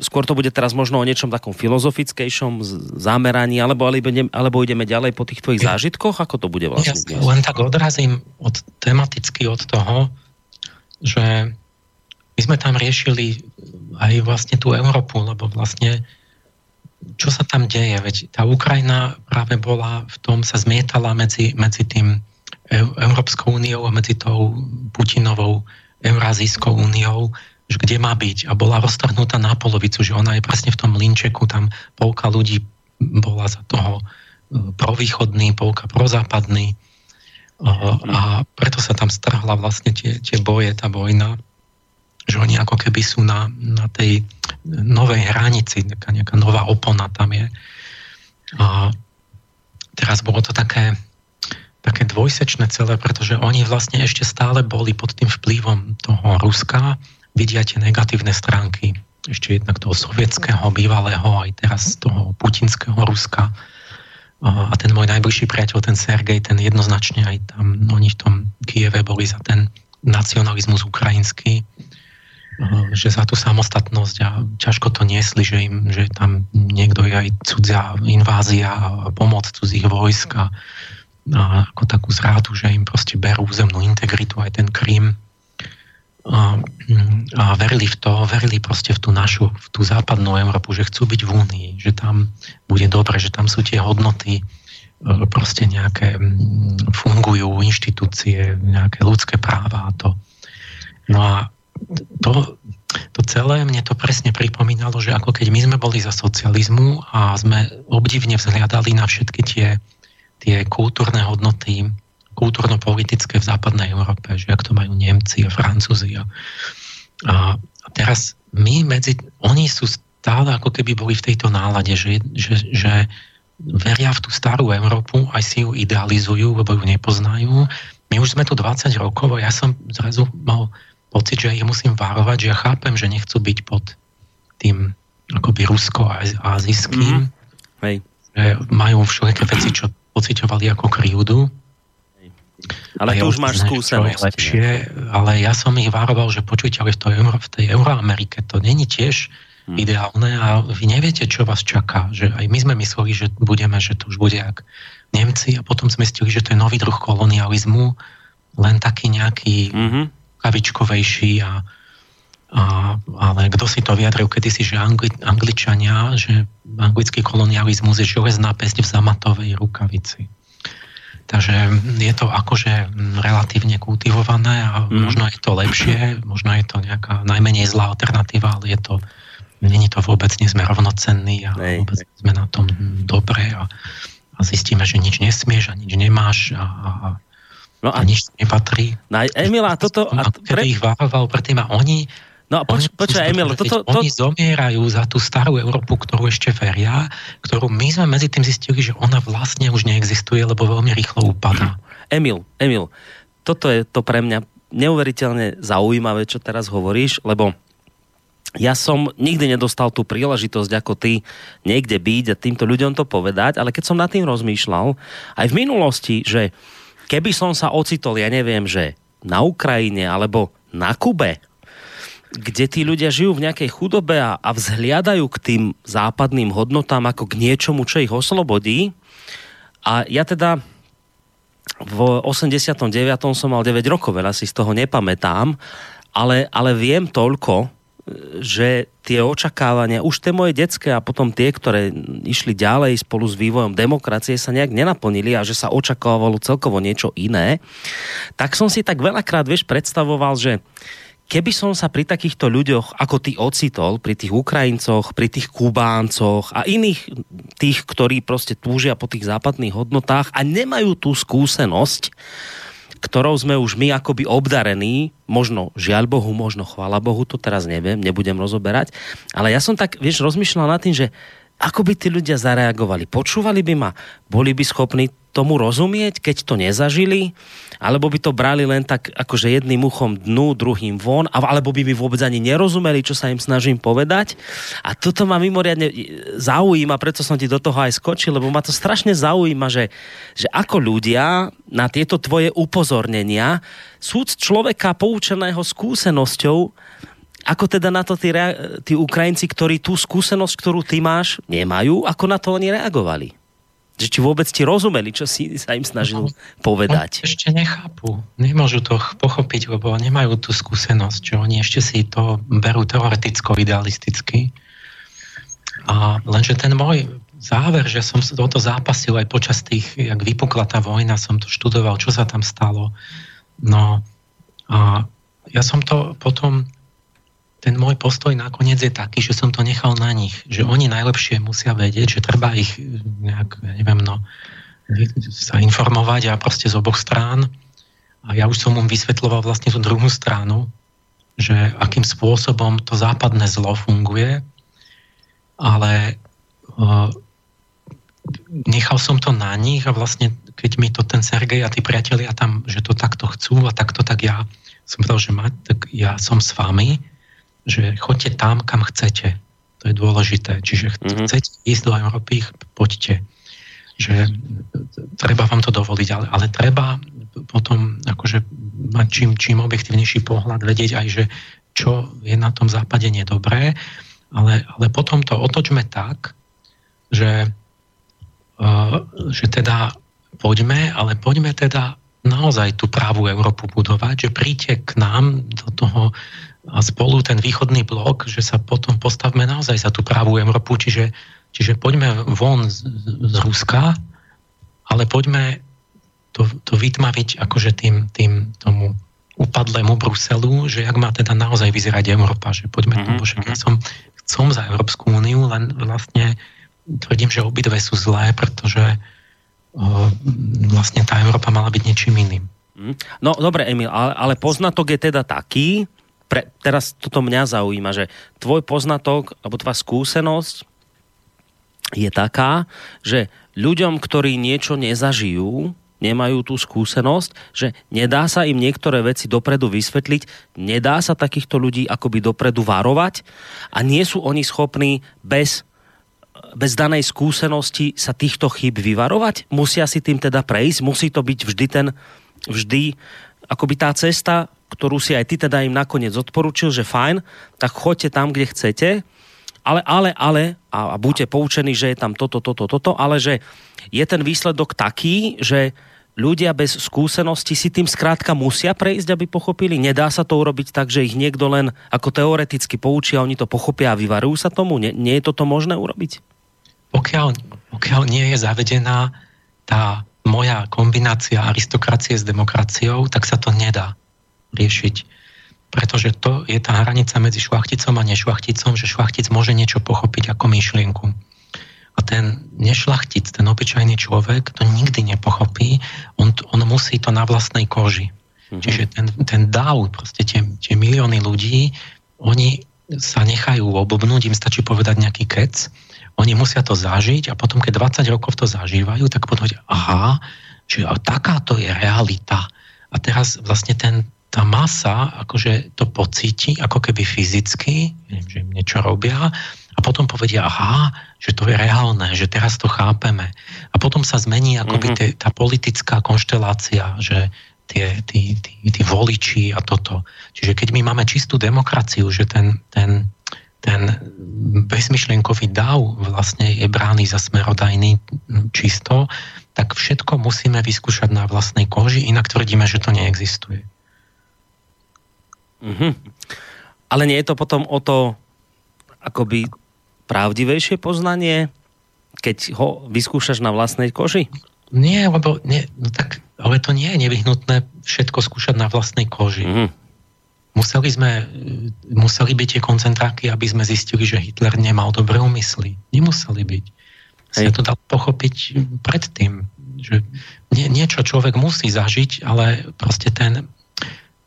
skôr to bude teraz možno o niečom takom filozofickejšom zameraní, alebo, alebo, ideme ďalej po tých tvojich zážitkoch, ako to bude vlastne ja len tak odrazím od, tematicky od toho, že my sme tam riešili aj vlastne tú Európu, lebo vlastne čo sa tam deje? Veď tá Ukrajina práve bola v tom, sa zmietala medzi, medzi tým Európskou úniou a medzi tou Putinovou Eurázijskou úniou, že kde má byť. A bola roztrhnutá na polovicu, že ona je presne v tom linčeku, tam polka ľudí bola za toho e, provýchodný, polka prozápadný. A preto sa tam strhla vlastne tie, tie boje, tá vojna, že oni ako keby sú na, na tej novej hranici, taká nejaká nová opona tam je. A teraz bolo to také, také dvojsečné celé, pretože oni vlastne ešte stále boli pod tým vplyvom toho Ruska, vidia tie negatívne stránky ešte jednak toho sovietského, bývalého, aj teraz toho putinského Ruska. A ten môj najbližší priateľ, ten Sergej, ten jednoznačne aj tam, oni v tom Kieve boli za ten nacionalizmus ukrajinský, že za tú samostatnosť a ťažko to niesli, že, im, že tam niekto je aj cudzia invázia a pomoc cudzích vojsk a, a ako takú zrátu, že im proste berú územnú integritu aj ten Krím a, verili v to, verili proste v tú našu, v tú západnú Európu, že chcú byť v Únii, že tam bude dobre, že tam sú tie hodnoty, e, proste nejaké fungujú inštitúcie, nejaké ľudské práva a to. No a to, to celé mne to presne pripomínalo, že ako keď my sme boli za socializmu a sme obdivne vzhľadali na všetky tie, tie kultúrne hodnoty, kultúrno-politické v západnej Európe, že ak to majú Nemci a Francúzi. A, a teraz my medzi, oni sú stále ako keby boli v tejto nálade, že, že, že veria v tú starú Európu, aj si ju idealizujú, lebo ju nepoznajú. My už sme tu 20 rokov a ja som zrazu mal pocit, že ich musím várovať, že ja chápem, že nechcú byť pod tým akoby rusko-azijským. Mm-hmm. Hej. Že majú všelijaké veci, čo pocitovali ako krivdu ale tu už máš skúsenosť. Lepšie, ale ja som ich varoval, že počujte, ale v Euro, v tej Euroamerike to není tiež hmm. ideálne a vy neviete, čo vás čaká. Že aj my sme mysleli, že budeme, že to už bude jak Nemci a potom sme stili, že to je nový druh kolonializmu, len taký nejaký mm-hmm. kavičkovejší a, a, ale kto si to vyjadril kedysi, že Angli, Angličania, že anglický kolonializmus je železná pesť v zamatovej rukavici. Takže je to akože relatívne kultivované a mm. možno je to lepšie, možno je to nejaká najmenej zlá alternatíva, ale je to, není to vôbec, nie sme rovnocenní a Nej. vôbec sme na tom dobre a, a zistíme, že nič nesmieš a nič nemáš a, a, no a, a nič nepatrí. No Emila, toto... A, pre... ich vároval predtým a oni No a poč, počkaj, Emil, toto... To... Oni zomierajú za tú starú Európu, ktorú ešte veria, ktorú my sme medzi tým zistili, že ona vlastne už neexistuje, lebo veľmi rýchlo upadá. Emil, Emil, toto je to pre mňa neuveriteľne zaujímavé, čo teraz hovoríš, lebo ja som nikdy nedostal tú príležitosť ako ty niekde byť a týmto ľuďom to povedať, ale keď som nad tým rozmýšľal, aj v minulosti, že keby som sa ocitol, ja neviem, že na Ukrajine alebo na Kube, kde tí ľudia žijú v nejakej chudobe a, a vzhliadajú k tým západným hodnotám ako k niečomu, čo ich oslobodí. A ja teda v 89. som mal 9 rokov, veľa si z toho nepamätám, ale, ale viem toľko, že tie očakávania, už tie moje detské a potom tie, ktoré išli ďalej spolu s vývojom demokracie, sa nejak nenaplnili a že sa očakávalo celkovo niečo iné, tak som si tak veľakrát, vieš, predstavoval, že keby som sa pri takýchto ľuďoch, ako ty ocitol, pri tých Ukrajincoch, pri tých Kubáncoch a iných tých, ktorí proste túžia po tých západných hodnotách a nemajú tú skúsenosť, ktorou sme už my akoby obdarení, možno žiaľ Bohu, možno chvála Bohu, to teraz neviem, nebudem rozoberať, ale ja som tak, vieš, rozmýšľal nad tým, že ako by tí ľudia zareagovali? Počúvali by ma? Boli by schopní tomu rozumieť, keď to nezažili? Alebo by to brali len tak akože jedným uchom dnu, druhým von, alebo by mi vôbec ani nerozumeli, čo sa im snažím povedať. A toto ma mimoriadne zaujíma, preto som ti do toho aj skočil, lebo ma to strašne zaujíma, že, že ako ľudia na tieto tvoje upozornenia sú človeka poučeného skúsenosťou ako teda na to tí, tí Ukrajinci, ktorí tú skúsenosť, ktorú ty máš, nemajú, ako na to oni reagovali? Že či vôbec ti rozumeli, čo si sa im snažil no, povedať? Ešte nechápu. Nemôžu to pochopiť, lebo nemajú tú skúsenosť, že oni ešte si to berú teoreticko-idealisticky. A lenže ten môj záver, že som toto zápasil aj počas tých, jak vypukla tá vojna, som to študoval, čo sa tam stalo. No a ja som to potom ten môj postoj nakoniec je taký, že som to nechal na nich. Že oni najlepšie musia vedieť, že treba ich nejak, ja neviem, no, sa informovať a proste z oboch strán. A ja už som mu vysvetloval vlastne tú druhú stranu, že akým spôsobom to západné zlo funguje, ale uh, nechal som to na nich a vlastne keď mi to ten Sergej a tí priatelia tam, že to takto chcú a takto, tak ja som povedal, že mať, tak ja som s vami že choďte tam, kam chcete. To je dôležité. Čiže mm-hmm. chcete ísť do Európy, poďte. Že treba vám to dovoliť, ale, ale treba potom akože mať čím, čím objektívnejší pohľad, vedieť aj, že čo je na tom západe nedobré, ale, ale potom to otočme tak, že, uh, že teda poďme, ale poďme teda naozaj tú právú Európu budovať, že príďte k nám do toho a spolu ten východný blok, že sa potom postavme naozaj za tú právú Európu, čiže, čiže poďme von z, z Ruska, ale poďme to, to vytmaviť akože tým, tým tomu upadlému Bruselu, že jak má teda naozaj vyzerať Európa, že poďme mm-hmm. tomu, že ja som, som za Európsku úniu, len vlastne tvrdím, že obidve sú zlé, pretože o, vlastne tá Európa mala byť niečím iným. Mhm. No dobre, Emil, ale, ale poznatok je teda taký, pre, teraz toto mňa zaujíma, že tvoj poznatok alebo tvoja skúsenosť je taká, že ľuďom, ktorí niečo nezažijú, nemajú tú skúsenosť, že nedá sa im niektoré veci dopredu vysvetliť, nedá sa takýchto ľudí akoby dopredu varovať a nie sú oni schopní bez, bez danej skúsenosti sa týchto chyb vyvarovať? Musia si tým teda prejsť? Musí to byť vždy ten, vždy akoby tá cesta ktorú si aj ty teda im nakoniec odporučil, že fajn, tak choďte tam, kde chcete, ale, ale, ale, a, a buďte poučení, že je tam toto, toto, toto, ale že je ten výsledok taký, že ľudia bez skúsenosti si tým skrátka musia prejsť, aby pochopili. Nedá sa to urobiť tak, že ich niekto len ako teoreticky poučí a oni to pochopia a vyvarujú sa tomu. Nie, nie je toto možné urobiť? Pokiaľ, pokiaľ nie je zavedená tá moja kombinácia aristokracie s demokraciou, tak sa to nedá riešiť. Pretože to je tá hranica medzi šlachticom a nešlachticom, že šlachtic môže niečo pochopiť ako myšlienku. A ten nešlachtic, ten obyčajný človek to nikdy nepochopí, on, on musí to na vlastnej koži. Mm-hmm. Čiže ten, ten dáv, proste tie, tie milióny ľudí, oni sa nechajú obobnúť, im stačí povedať nejaký kec, oni musia to zažiť a potom, keď 20 rokov to zažívajú, tak potom aha, že takáto je realita. A teraz vlastne ten, tá masa akože to pocíti ako keby fyzicky, že im niečo robia a potom povedia, aha, že to je reálne, že teraz to chápeme. A potom sa zmení akoby mm-hmm. tá politická konštelácia, že tie, tí, tí, tí voliči a toto. Čiže keď my máme čistú demokraciu, že ten, ten, ten bezmyšlienkový dav vlastne je brány za smerodajný čisto, tak všetko musíme vyskúšať na vlastnej koži, inak tvrdíme, že to neexistuje. Mm-hmm. Ale nie je to potom o to akoby pravdivejšie poznanie, keď ho vyskúšaš na vlastnej koži? Nie, lebo nie, no tak, ale to nie je nevyhnutné všetko skúšať na vlastnej koži. Mm-hmm. Museli sme, museli byť tie koncentráky, aby sme zistili, že Hitler nemal dobré úmysly. Nemuseli byť. Sa to dalo pochopiť predtým, že nie, niečo človek musí zažiť, ale proste ten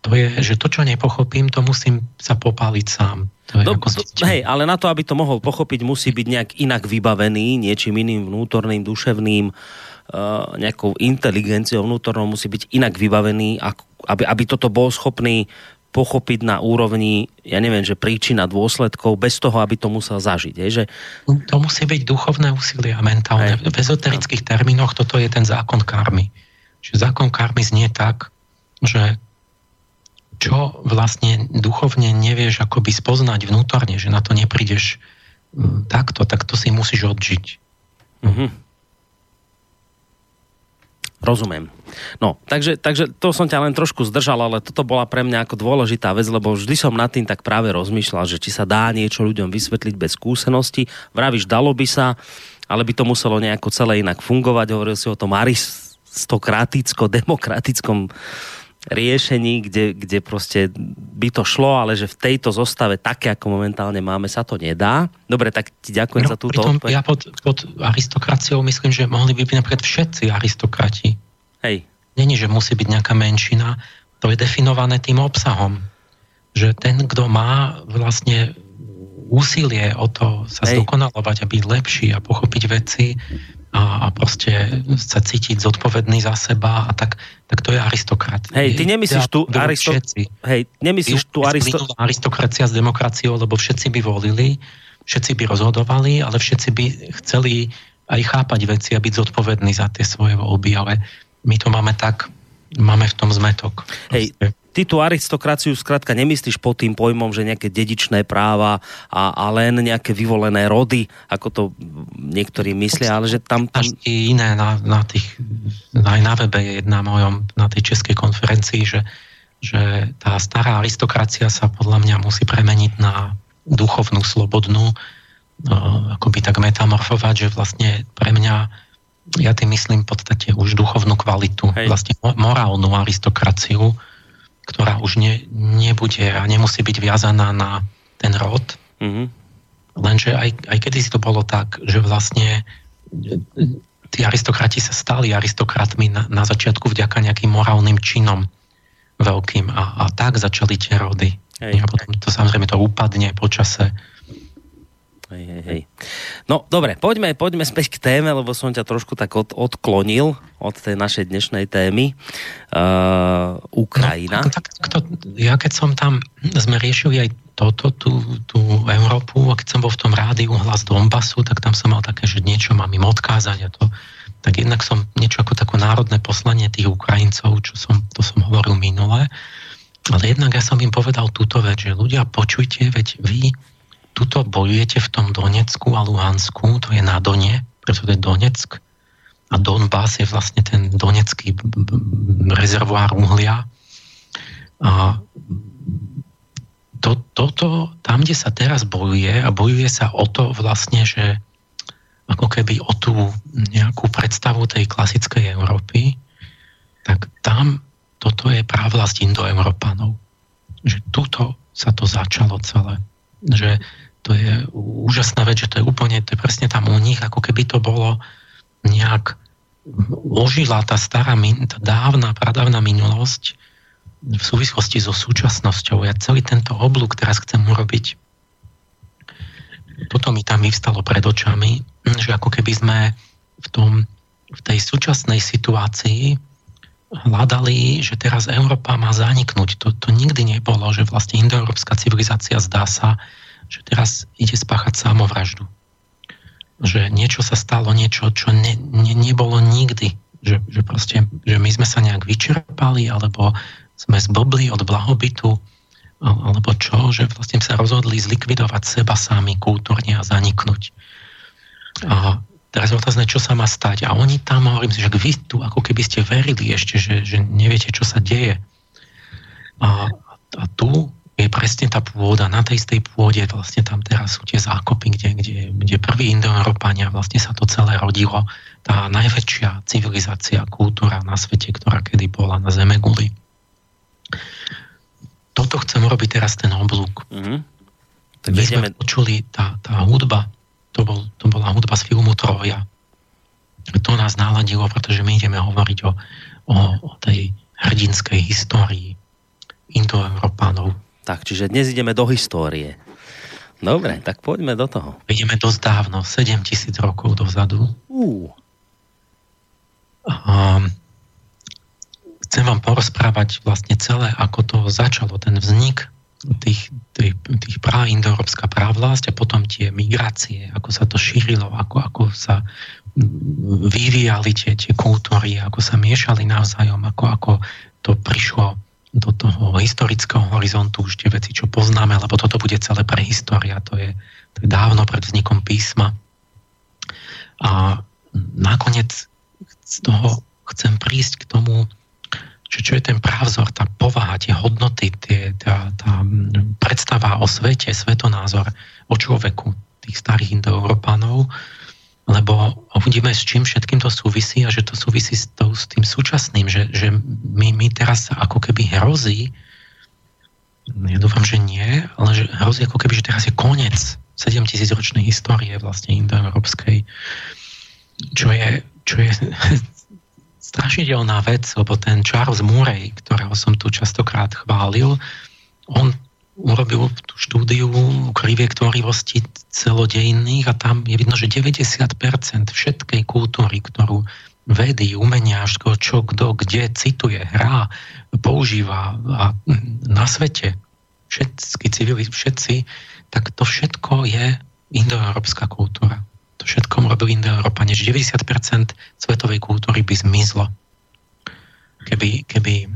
to je, že to, čo nepochopím, to musím sa popáliť sám. To je do, do, hej, ale na to, aby to mohol pochopiť, musí byť nejak inak vybavený, niečím iným vnútorným, duševným, nejakou inteligenciou vnútornou musí byť inak vybavený, aby, aby toto bol schopný pochopiť na úrovni, ja neviem, že príčina dôsledkov, bez toho, aby to musel zažiť. Je, že... To musí byť duchovné úsilie a mentálne. Aj. V ezoterických termínoch toto je ten zákon karmy. Čiže zákon karmy znie tak, že čo vlastne duchovne nevieš akoby spoznať vnútorne, že na to neprídeš takto, tak to si musíš odžiť. Mm-hmm. Rozumiem. No, takže, takže to som ťa len trošku zdržal, ale toto bola pre mňa ako dôležitá vec, lebo vždy som nad tým tak práve rozmýšľal, že či sa dá niečo ľuďom vysvetliť bez skúsenosti. Vravíš, dalo by sa, ale by to muselo nejako celé inak fungovať. Hovoril si o tom aristokraticko-demokratickom riešení, kde, kde proste by to šlo, ale že v tejto zostave také, ako momentálne máme, sa to nedá. Dobre, tak ti ďakujem no, za túto pritom Ja pod, pod aristokraciou myslím, že mohli by byť napríklad všetci aristokrati. Hej. Není, že musí byť nejaká menšina. To je definované tým obsahom. Že ten, kto má vlastne úsilie o to sa Hej. zdokonalovať a byť lepší a pochopiť veci, a, a proste sa cítiť zodpovedný za seba a tak, tak to je aristokrat. Hej, ty nemyslíš tu aristo... Hej, nemyslíš tu aristo... aristokracia s demokraciou, lebo všetci by volili, všetci by rozhodovali, ale všetci by chceli aj chápať veci a byť zodpovední za tie svoje voľby, ale my to máme tak, máme v tom zmetok. Hej, ty tú aristokraciu skrátka nemyslíš pod tým pojmom, že nejaké dedičné práva a, a len nejaké vyvolené rody, ako to niektorí myslia, ale že tam... tam... Iné na, na tých, aj na webe je jedna mojom, na tej českej konferencii, že, že tá stará aristokracia sa podľa mňa musí premeniť na duchovnú, slobodnú, uh, akoby tak metamorfovať, že vlastne pre mňa ja tým myslím v podstate už duchovnú kvalitu, Hej. vlastne morálnu aristokraciu, ktorá už ne, nebude a nemusí byť viazaná na ten rod. Mm-hmm. Lenže aj, aj kedy si to bolo tak, že vlastne e, tí aristokrati sa stali aristokratmi na, na začiatku vďaka nejakým morálnym činom veľkým a, a tak začali tie rody. Hej. A potom to samozrejme to upadne počase. Hej, hej, hej. No dobre, poďme, poďme späť k téme, lebo som ťa trošku tak od, odklonil od tej našej dnešnej témy. Uh, Ukrajina. No, tak, to, ja keď som tam, sme riešili aj toto, tú, tú Európu, a keď som bol v tom rádiu hlas Donbasu, tak tam som mal také, že niečo mám im odkázať a to, tak jednak som niečo ako také národné poslanie tých Ukrajincov, čo som, to som hovoril minule, ale jednak ja som im povedal túto vec, že ľudia počujte, veď vy tuto bojujete v tom Donecku a Luhansku, to je na Done, preto to je Donetsk. A Donbass je vlastne ten donecký rezervoár uhlia. A to, toto, tam, kde sa teraz bojuje, a bojuje sa o to vlastne, že ako keby o tú nejakú predstavu tej klasickej Európy, tak tam toto je právlasť indoeurópanov. Že tuto sa to začalo celé. Že to je úžasná vec, že to je úplne, to je presne tam u nich, ako keby to bolo nejak ožila tá stará, tá dávna, pradávna minulosť v súvislosti so súčasnosťou. Ja celý tento oblúk teraz chcem urobiť toto mi tam vyvstalo pred očami, že ako keby sme v, tom, v tej súčasnej situácii hľadali, že teraz Európa má zaniknúť. To, to nikdy nebolo, že vlastne indoeurópska civilizácia zdá sa, že teraz ide spáchať samovraždu. Že niečo sa stalo, niečo, čo ne, ne, nebolo nikdy. Že, že proste, že my sme sa nejak vyčerpali, alebo sme zblbli od blahobytu, alebo čo, že vlastne sa rozhodli zlikvidovať seba sami kultúrne a zaniknúť. A teraz je otázne, čo sa má stať. A oni tam, hovorím si, že vy tu ako keby ste verili ešte, že, že neviete, čo sa deje. A, a tu je presne tá pôda, na tej istej pôde vlastne tam teraz sú tie zákopy, kde, kde, kde prví Indoeurópania vlastne sa to celé rodilo. Tá najväčšia civilizácia, kultúra na svete, ktorá kedy bola na Zeme guli. Toto chcem robiť teraz ten oblúk. Mm-hmm. Tak My ideme... sme počuli tá, tá hudba, to, bol, to bola hudba z filmu Troja. To nás náladilo, pretože my ideme hovoriť o, o, o tej hrdinskej histórii Indoeurópanov, tak, čiže dnes ideme do histórie. Dobre, tak poďme do toho. Ideme dosť dávno, 7 tisíc rokov dozadu. Uh. A chcem vám porozprávať vlastne celé, ako to začalo, ten vznik tých, tých, tých prá indoeurópska právlasť a potom tie migrácie, ako sa to šírilo, ako, ako sa vyvíjali tie, tie kultúry, ako sa miešali navzájom, ako, ako to prišlo do toho historického horizontu, už tie veci, čo poznáme, lebo toto bude celé prehistória, to je, to je dávno pred vznikom písma. A nakoniec z toho chcem prísť k tomu, čo, čo je ten právzor, tá povaha, tie hodnoty, tie, tá, tá predstava o svete, svetonázor o človeku tých starých indoeurópanov, lebo uvidíme, s čím všetkým to súvisí a že to súvisí s, to, s tým súčasným, že, že my, my teraz ako keby hrozí, ja dúfam, že nie, ale že hrozí ako keby, že teraz je koniec 7000 ročnej histórie vlastne indoeurópskej, čo je, čo je strašidelná vec, lebo ten Charles Murray, ktorého som tu častokrát chválil, on urobil tú štúdiu kriviek tvorivosti celodejných a tam je vidno, že 90% všetkej kultúry, ktorú vedy, umenia, čo kto kde cituje, hrá, používa a na svete, všetky civili, všetci, tak to všetko je indoeurópska kultúra to všetko robil Indoeurópa, než 90% svetovej kultúry by zmizlo, keby, keby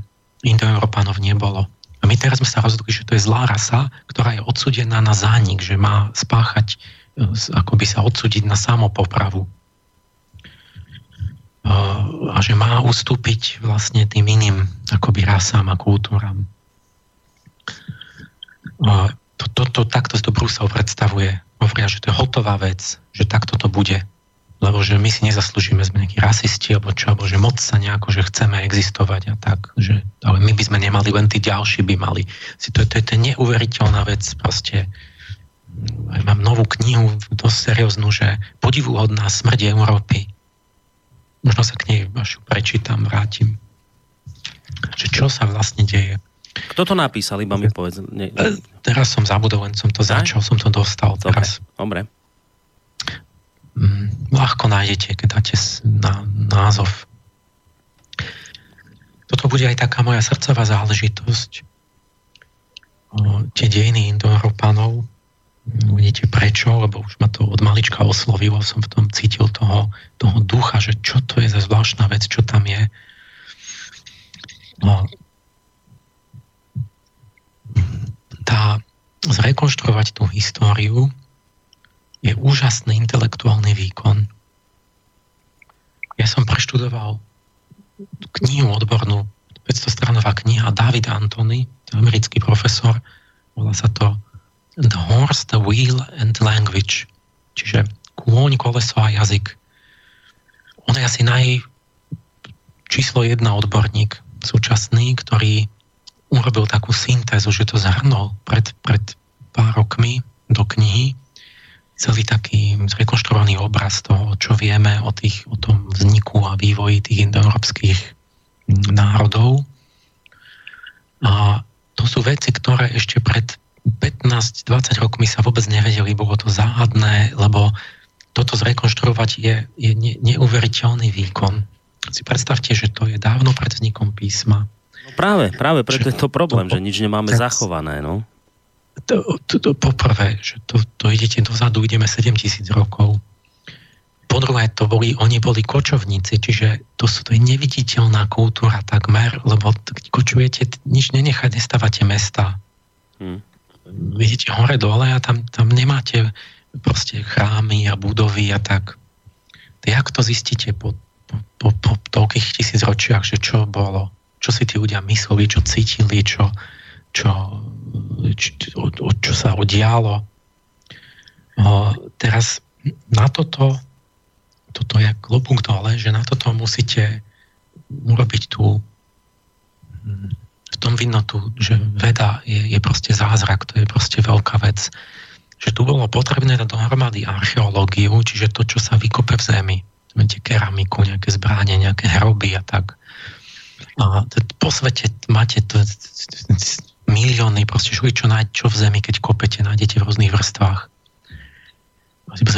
Indoeurópanov nebolo. A my teraz sme sa rozhodli, že to je zlá rasa, ktorá je odsudená na zánik, že má spáchať, e, ako by sa odsúdiť na samopopravu. E, a že má ustúpiť vlastne tým iným akoby rasám a kultúram. E, to, to, to, takto to Brusel predstavuje hovoria, že to je hotová vec, že takto to bude. Lebo že my si nezaslúžime, sme nejakí rasisti, alebo čo, alebo že moc sa nejako, že chceme existovať a tak. Že, ale my by sme nemali, len tí ďalší by mali. Si to, to, to je neuveriteľná vec, proste aj mám novú knihu, dosť serióznu, že podivuhodná smrť Európy. Možno sa k nej až prečítam, vrátim. Že čo sa vlastne deje. Kto to napísal, iba mi povedz. Ne. Teraz som zabudol, len som to začal, som to dostal Dobre, teraz. Dobre. Mm, ľahko nájdete, keď dáte na, názov. Toto bude aj taká moja srdcová záležitosť. O, tie dejiny Indoeurópanov, uvidíte prečo, lebo už ma to od malička oslovilo, som v tom cítil toho, toho ducha, že čo to je za zvláštna vec, čo tam je. No, tá, zrekonštruovať tú históriu je úžasný intelektuálny výkon. Ja som preštudoval knihu odbornú, 500-stranová kniha David Antony, americký profesor, volá sa to The Horse, the Wheel and Language, čiže kôň, koleso a jazyk. On je asi naj číslo jedna odborník súčasný, ktorý urobil takú syntézu, že to zhrnul pred, pred pár rokmi do knihy celý taký zrekonštruovaný obraz toho, čo vieme o, tých, o tom vzniku a vývoji tých indoeurópskych národov. A to sú veci, ktoré ešte pred 15-20 rokmi sa vôbec nevedeli, bolo to záhadné, lebo toto zrekonštruovať je, je ne, neuveriteľný výkon. Si predstavte, že to je dávno pred vznikom písma No práve, práve preto je to problém, to, že nič nemáme tak, zachované. No. To, to, to, poprvé, že to, to idete dozadu, ideme 7000 rokov. Po druhé, to boli, oni boli kočovníci, čiže to, sú, to je neviditeľná kultúra takmer, lebo keď kočujete, nič nenechať, nestávate mesta. Hmm. Vidíte hore dole a tam, tam nemáte proste chrámy a budovy a tak. Jak to zistíte po, po, po, po toľkých tisíc ročiach, že čo bolo? čo si tí ľudia mysleli, čo cítili, čo, čo, čo, čo sa udialo. O, teraz na toto, toto je klobúk dole, že na toto musíte urobiť tú v tom vidno tu, že veda je, je proste zázrak, to je proste veľká vec. Že tu bolo potrebné dať dohromady archeológiu, čiže to, čo sa vykope v zemi. Máte keramiku, nejaké zbráne, nejaké hroby a tak. A po svete máte to, milióny proste šuj, čo, nájde, čo v zemi, keď kopete, nájdete v rôznych vrstvách.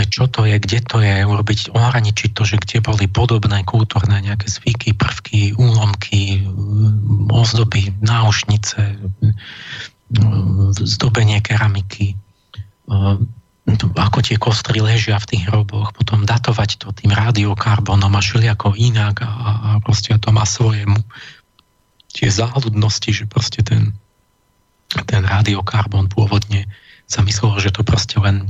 čo to je, kde to je, urobiť, ohraničiť to, že kde boli podobné kultúrne nejaké zvyky, prvky, úlomky, ozdoby, náušnice, zdobenie keramiky, ako tie kostry ležia v tých hroboch, potom datovať to tým radiokarbonom a všelijako inak a, a proste to má svoje tie záľudnosti, že proste ten, ten radiokarbon pôvodne sa myslelo, že to proste len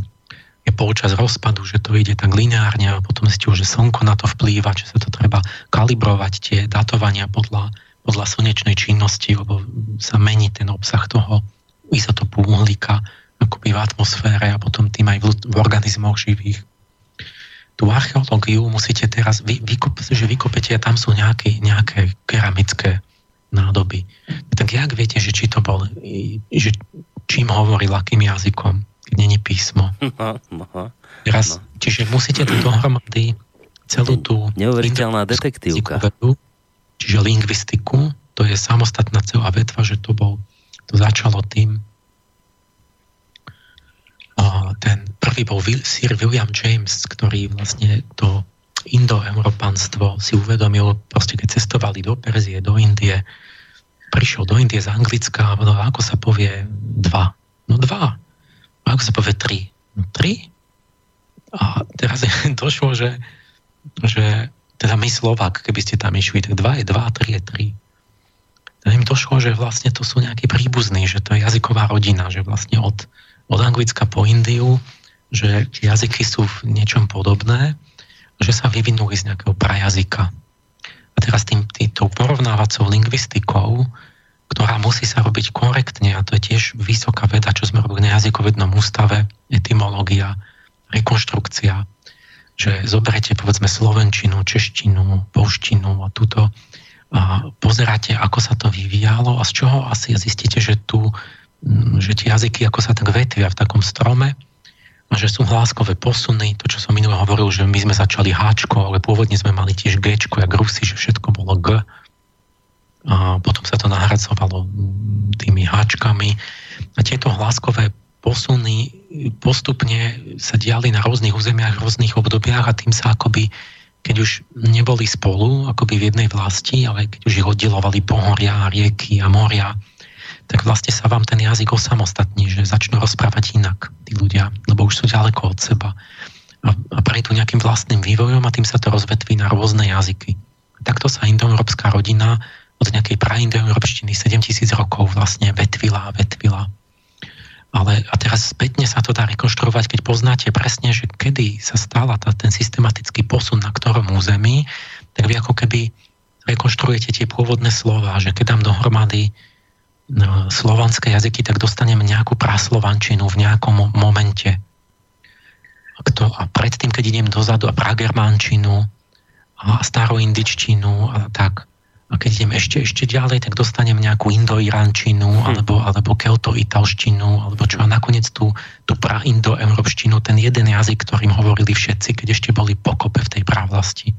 je počas rozpadu, že to ide tak lineárne a potom zistil, že slnko na to vplýva, že sa to treba kalibrovať tie datovania podľa, podľa slnečnej činnosti, lebo sa mení ten obsah toho izotopu uhlíka akoby v atmosfére a potom tým aj v, v organizmoch živých. Tú archeológiu musíte teraz, vy, vykup, že vykopete a tam sú nejaké, nejaké keramické nádoby. Tak jak viete, že či to bol, že čím hovoril, akým jazykom, keď není písmo. Teraz, čiže musíte tu dohromady celú tú... Neuveriteľná detektívka. Čiže lingvistiku, to je samostatná celá vetva, že to bol, to začalo tým, ten prvý bol Sir William James, ktorý vlastne to indoeurópanstvo si uvedomil, proste keď cestovali do Perzie, do Indie, prišiel do Indie z Anglicka a povedal, ako sa povie dva? No dva. A ako sa povie tri? No tri. A teraz došlo, že, že teda my Slovak, keby ste tam išli, tak dva je dva, tri je tri. Tak im došlo, že vlastne to sú nejakí príbuzní, že to je jazyková rodina, že vlastne od, od Anglicka po Indiu, že jazyky sú v niečom podobné, že sa vyvinuli z nejakého prajazyka. A teraz tým, tou porovnávacou lingvistikou, ktorá musí sa robiť korektne, a to je tiež vysoká veda, čo sme robili na jazykovednom ústave, etymológia, rekonštrukcia, že zoberete povedzme slovenčinu, češtinu, polštinu a túto a pozeráte, ako sa to vyvíjalo a z čoho asi zistíte, že tu že tie jazyky ako sa tak vetvia v takom strome a že sú hláskové posuny, to čo som minule hovoril, že my sme začali háčko, ale pôvodne sme mali tiež G, jak Rusi, že všetko bolo G. A potom sa to nahradzovalo tými háčkami. A tieto hláskové posuny postupne sa diali na rôznych územiach, v rôznych obdobiach a tým sa akoby keď už neboli spolu, akoby v jednej vlasti, ale keď už ich oddelovali pohoria, rieky a moria, tak vlastne sa vám ten jazyk osamostatní, že začnú rozprávať inak tí ľudia, lebo už sú ďaleko od seba. A, a prejdú nejakým vlastným vývojom a tým sa to rozvetví na rôzne jazyky. Takto sa indoeurópska rodina od nejakej praindoeurópštiny 7000 rokov vlastne vetvila a vetvila. Ale a teraz spätne sa to dá rekonštruovať, keď poznáte presne, že kedy sa stala tá, ten systematický posun na ktorom území, tak vy ako keby rekonštruujete tie pôvodné slova, že keď dám dohromady slovanské jazyky, tak dostaneme nejakú praslovančinu v nejakom momente. A predtým, keď idem dozadu a pragermančinu a staroindičtinu a tak, a keď idem ešte, ešte ďalej, tak dostanem nejakú indoirančinu hm. alebo, alebo keltoitalštinu alebo čo a nakoniec tú, tú praindoeurópštinu, ten jeden jazyk, ktorým hovorili všetci, keď ešte boli pokope v tej právlasti.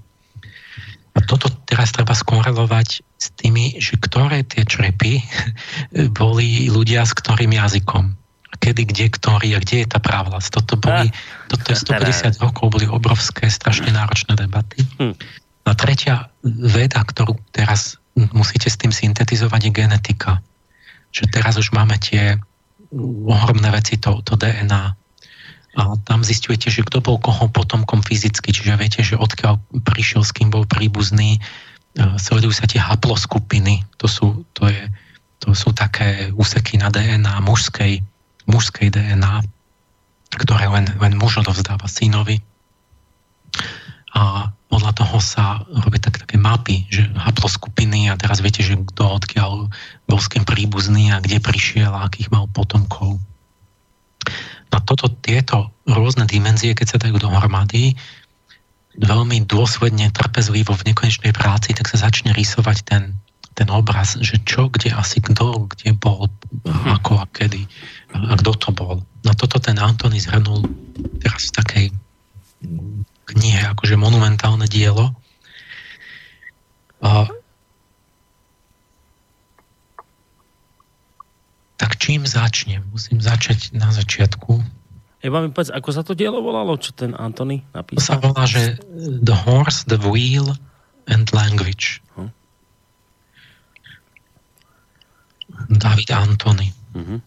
A toto teraz treba skorelovať s tými, že ktoré tie črepy boli ľudia s ktorým jazykom. Kedy, kde, ktorý a kde je tá právlasť. Toto boli, toto je 150 rokov, boli obrovské, strašne náročné debaty. Hm. A tretia veda, ktorú teraz musíte s tým syntetizovať, je genetika. Že teraz už máme tie ohromné veci, to, to DNA, a tam zistujete, že kto bol koho potomkom fyzicky, čiže viete, že odkiaľ prišiel, s kým bol príbuzný, sledujú sa tie haploskupiny, to sú, to je, to sú také úseky na DNA mužskej, mužskej DNA, ktoré len, len muž odovzdáva synovi. A podľa toho sa robí tak, také mapy, že haploskupiny a teraz viete, že kto odkiaľ bol s kým príbuzný a kde prišiel a akých mal potomkov. A toto, tieto rôzne dimenzie, keď sa dajú dohromady, veľmi dôsledne, trpezlivo v nekonečnej práci, tak sa začne rysovať ten, ten obraz, že čo, kde asi kto, kde bol, mhm. ako a kedy a kto to bol. Na toto ten Antony zhrnul teraz v takej knihe, akože monumentálne dielo. A tak čím začnem? Musím začať na začiatku. Eba mi povedz, ako sa to dielo volalo, čo ten Antony napísal? To sa volá, že The Horse, The Wheel and Language. Hm. David Antony. Uh-huh.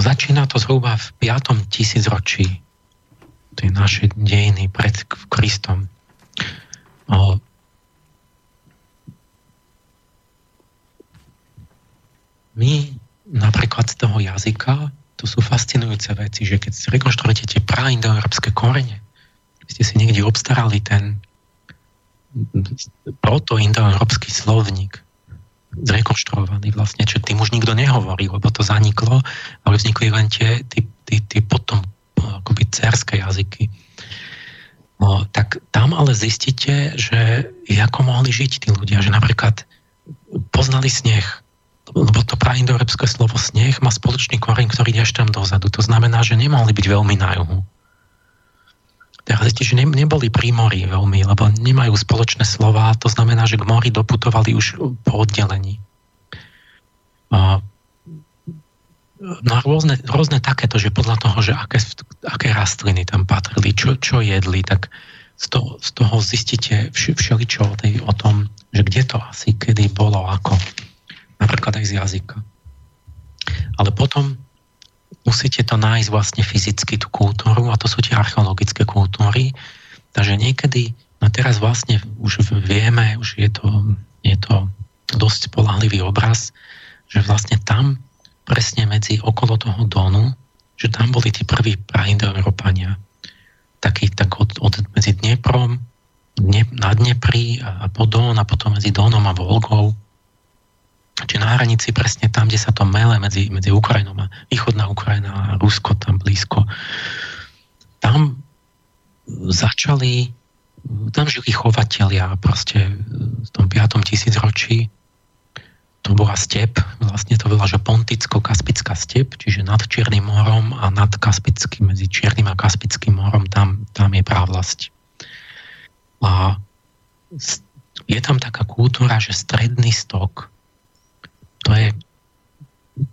Začína to zhruba v 5. tisícročí tej naše dejiny pred Kristom. O, my napríklad z toho jazyka to sú fascinujúce veci, že keď rekonštruujete tie praindoeurópske korene, ste si niekde obstarali ten proto-indoeurópsky slovník, zrekonštruovaný vlastne, čo tým už nikto nehovorí, lebo to zaniklo, ale vznikli len tie, tie, tie, tie potom akoby cerské jazyky. No, tak tam ale zistíte, že ako mohli žiť tí ľudia, že napríklad poznali sneh, lebo to praindoeurópske slovo sneh má spoločný koreň, ktorý ide až tam dozadu. To znamená, že nemohli byť veľmi na juhu. Teraz že ne, neboli pri mori veľmi, lebo nemajú spoločné slova, to znamená, že k mori doputovali už po oddelení. A, no a rôzne, rôzne takéto, že podľa toho, že aké, aké rastliny tam patrili, čo, čo jedli, tak z toho, z toho zistíte všeličo o, tej, o tom, že kde to asi, kedy bolo, ako napríklad aj z jazyka. Ale potom musíte to nájsť vlastne fyzicky, tú kultúru, a to sú tie archeologické kultúry. Takže niekedy, no teraz vlastne už vieme, už je to, je to dosť polahlivý obraz, že vlastne tam, presne medzi okolo toho Donu, že tam boli tí prví praindoeurópania. Taký, tak od, od, medzi Dneprom, Dne, na Dnepri a, a po Don a potom medzi Donom a Volgou či na hranici presne tam, kde sa to mele medzi, medzi Ukrajinou a východná Ukrajina a Rusko tam blízko. Tam začali, tam žili chovatelia proste v tom 5. tisícročí to bola step, vlastne to bola, že ponticko-kaspická step, čiže nad Čiernym morom a nad Kaspickým, medzi Čiernym a Kaspickým morom, tam, tam je právlasť. A je tam taká kultúra, že stredný stok to je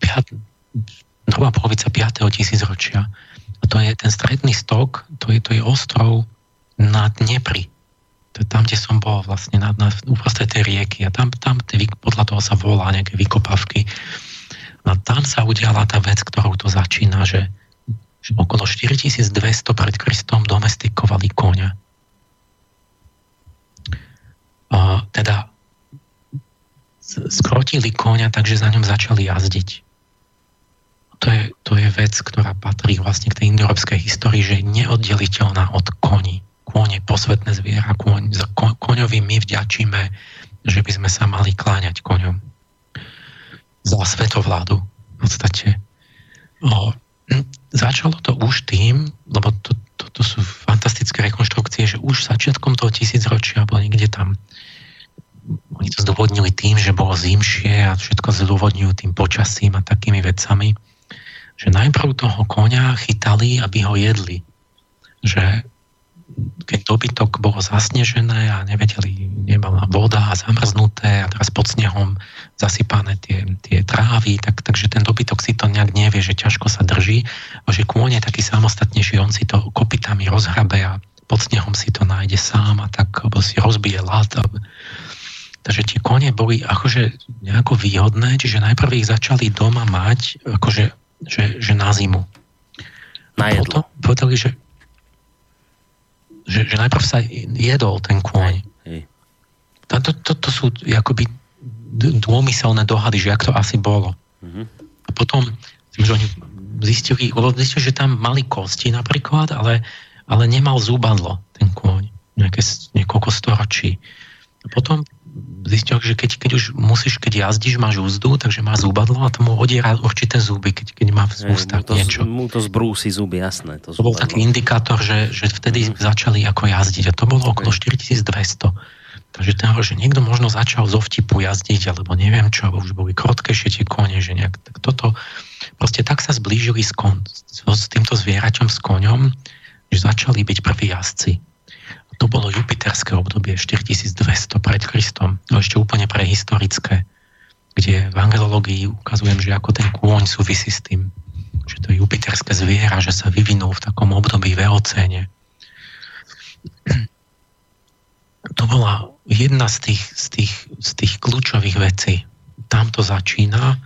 piat, druhá polovica 5. tisícročia. A to je ten stredný stok, to je, to je ostrov na Dnepri. To je tam, kde som bol vlastne na, na, uprostred tej rieky a tam, tam tie, podľa toho sa volá nejaké vykopavky. A tam sa udiala tá vec, ktorou to začína, že, že okolo 4200 pred Kristom domestikovali koňa. A teda skrotili konia, takže za ňom začali jazdiť. To je, to je vec, ktorá patrí vlastne k tej indoeurópskej histórii, že je neoddeliteľná od koní. Kôň je posvetné zviera, kôň, za ko, koňovi my vďačíme, že by sme sa mali kláňať koňom. Za svetovládu v podstate. O, začalo to už tým, lebo to, to, to sú fantastické rekonštrukcie, že už začiatkom toho tisícročia, alebo niekde tam oni to zdôvodnili tým, že bolo zimšie a všetko zdôvodňujú tým počasím a takými vecami, že najprv toho konia chytali, aby ho jedli. Že keď dobytok bolo zasnežené a nevedeli, nebola voda a zamrznuté a teraz pod snehom zasypané tie, tie trávy, tak, takže ten dobytok si to nejak nevie, že ťažko sa drží a že kôň je taký samostatnejší, on si to kopitami rozhrabe a pod snehom si to nájde sám a tak si rozbije lát Takže tie kone boli akože nejako výhodné, čiže najprv ich začali doma mať akože že, že na zimu. Na jedlo. Potom povedali, že, že, že najprv sa jedol ten kôň. To, to, to, to sú akoby dômyselné dohady, že jak to asi bolo. Mm-hmm. A potom, že oni zistili, lebo zistili, že tam mali kosti napríklad, ale, ale nemal zúbadlo ten kôň. Nejaké, niekoľko storočí. A potom zistil, že keď, keď už musíš, keď jazdíš, máš úzdu, takže má zúbadlo a tomu odiera určité zuby, keď, keď má v ústach niečo. Mu to zbrúsi zuby, jasné. To, to bol taký indikátor, že, že vtedy mm. začali ako jazdiť a to bolo okolo 4200. Takže ten že niekto možno začal zo vtipu jazdiť, alebo neviem čo, alebo už boli krotkejšie tie kone, že nejak tak toto. Proste tak sa zblížili s, kon, s, s týmto zvieraťom, s koňom, že začali byť prví jazdci to bolo jupiterské obdobie 4200 pred Kristom, no ešte úplne prehistorické, kde v angelológii ukazujem, že ako ten kôň súvisí s tým, že to je jupiterské zviera, že sa vyvinul v takom období v eocéne. To bola jedna z tých, z tých, z tých kľúčových vecí. Tam to začína.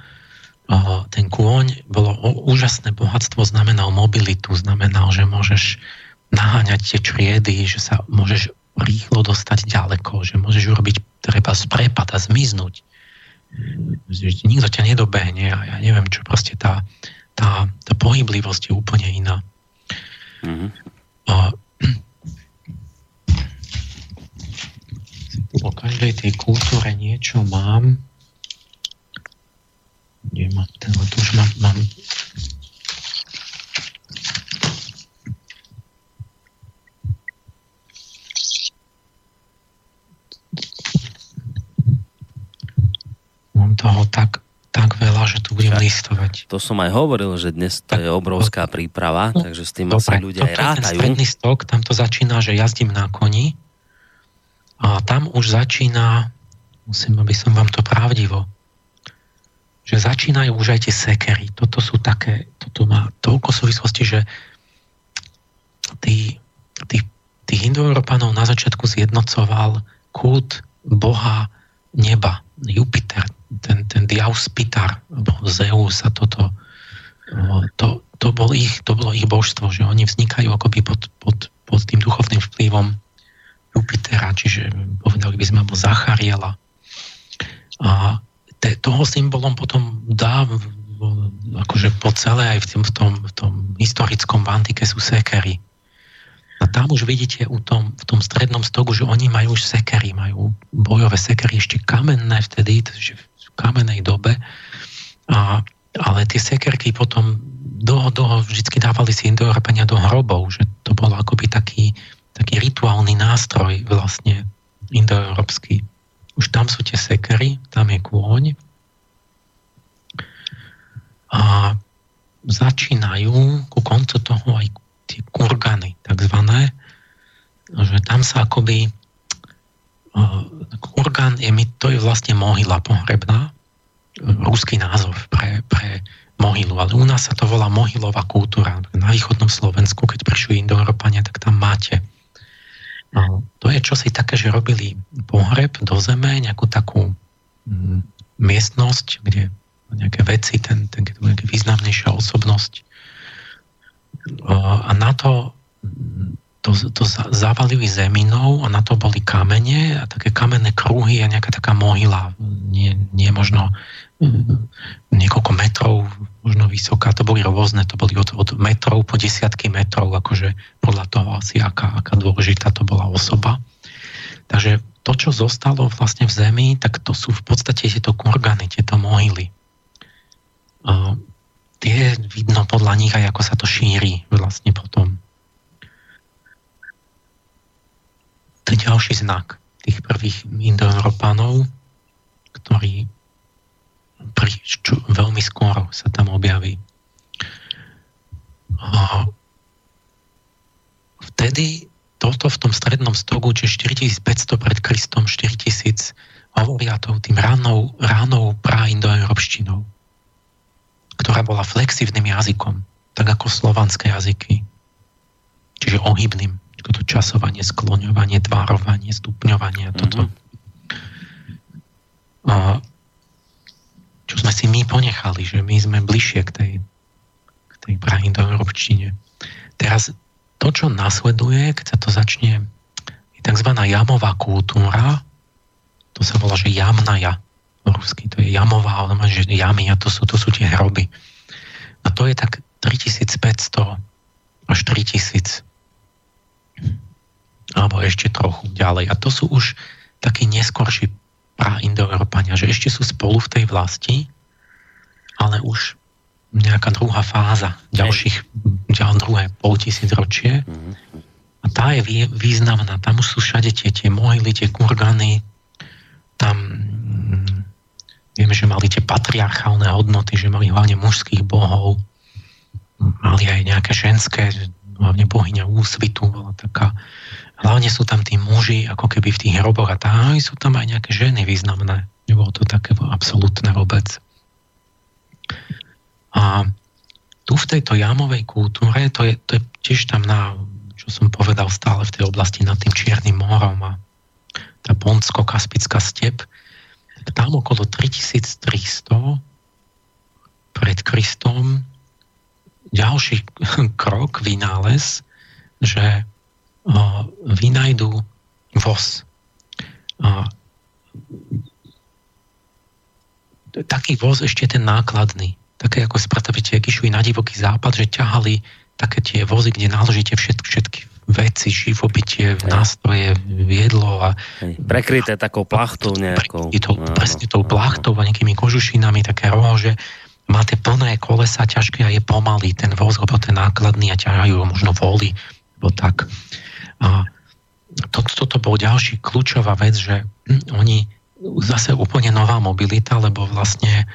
Ten kôň bolo úžasné bohatstvo, znamenal mobilitu, znamenal, že môžeš naháňať tie čriedy, že sa môžeš rýchlo dostať ďaleko, že môžeš urobiť treba prepad a zmiznúť. Nikto ťa nedobehne a ja neviem čo, proste tá, tá, tá pohyblivosť je úplne iná. Mm-hmm. A, o každej tej kultúre niečo mám. Nemám, ten, tu už mám, mám Mám toho tak, tak veľa, že tu budem listovať. To som aj hovoril, že dnes to tak, je obrovská príprava, no, takže s tým dobre, asi ľudia aj rátajú. Ten stok, tam to začína, že jazdím na koni a tam už začína, musím, aby som vám to pravdivo, že začínajú už aj tie sekery. Toto sú také, toto má toľko súvislosti, že tí, tí, tých indoeurópanov na začiatku zjednocoval kult boha neba, Jupiter, ten, ten Diaus Zeus a toto, to, to, bol ich, to bolo ich božstvo, že oni vznikajú akoby pod, pod, pod tým duchovným vplyvom Jupitera, čiže povedali by sme, alebo Zachariela. A te, toho symbolom potom dá akože po celé aj v tom, v tom, v tom historickom v antike sú sekery. A tam už vidíte u tom, v tom strednom stogu, že oni majú už sekery, majú bojové sekery ešte kamenné vtedy, v kamennej dobe. A, ale tie sekerky potom dlho, dlho vždy dávali si indoeurópania do hrobov, že to bol akoby taký, taký rituálny nástroj vlastne indoeurópsky. Už tam sú tie sekery, tam je kôň. A začínajú ku koncu toho aj tie kurgany takzvané, že tam sa akoby kurgan je, to je vlastne mohyla pohrebná, ruský názov pre, pre mohylu, ale u nás sa to volá mohylová kultúra. Na východnom Slovensku, keď prišli Indoeurópania, tak tam máte. No, to je čosi také, že robili pohreb do zeme, nejakú takú mm, miestnosť, kde nejaké veci, ten, ten, ten významnejšia osobnosť a na to to, to zavalili zeminou a na to boli kamene a také kamenné kruhy a nejaká taká mohyla, nie, nie možno mm, niekoľko metrov, možno vysoká, to boli rôzne, to boli od, od metrov po desiatky metrov, akože podľa toho asi aká, aká dôležitá to bola osoba. Takže to, čo zostalo vlastne v zemi, tak to sú v podstate tieto kurgany, tieto mohyly tie vidno podľa nich aj ako sa to šíri vlastne potom. To je ďalší znak tých prvých indoeurópanov, ktorí pri, čo, veľmi skoro sa tam objaví. A vtedy toto v tom strednom stogu, čiže 4500 pred Kristom, 4000, hovoria to tým ránou, ránou praindoeurópštinou ktorá bola flexívnym jazykom, tak ako slovanské jazyky. Čiže ohybným, to časovanie, skloňovanie, tvárovanie, stupňovanie, mm-hmm. toto. A, čo sme si my ponechali, že my sme bližšie k tej, k tej prahindoeurópštine. Teraz to, čo nasleduje, keď sa to začne, je tzv. jamová kultúra, to sa volá, že jamnaja rusky, to je jamová, ale že jamy a to sú, to sú tie hroby. A to je tak 3500 až 3000 alebo ešte trochu ďalej. A to sú už takí neskorší pra-indoeurópania, že ešte sú spolu v tej vlasti, ale už nejaká druhá fáza ďalších, ďal druhé pol tisíc ročie. A tá je významná. Tam už sú všade tie, tie mohyly, tie kurgany, tam Vieme, že mali tie patriarchálne hodnoty, že mali hlavne mužských bohov, mali aj nejaké ženské, hlavne bohyňa úsvitu bola taká. Hlavne sú tam tí muži, ako keby v tých hroboch a tam sú tam aj nejaké ženy významné. Nebolo to také absolútne vôbec. A tu v tejto jamovej kultúre, to je, to je tiež tam na, čo som povedal stále v tej oblasti nad tým Čiernym morom a tá Ponsko-Kaspická step, tam okolo 3300 pred Kristom ďalší krok, vynález, že vynajdu voz. Taký voz ešte ten nákladný. Také ako predstavíte, ak išli na divoký západ, že ťahali také tie vozy, kde naložíte všetky, všetky veci, živobytie, nástroje, jedlo a... Prekryté takou plachtou nejakou. To, no, presne tou plachtou a nejakými kožušinami, také rože. Máte plné kolesa, ťažké a je pomalý ten voz, lebo ten nákladný a ťahajú možno voly, alebo tak. A to, toto bol ďalší kľúčová vec, že hm, oni zase úplne nová mobilita, lebo vlastne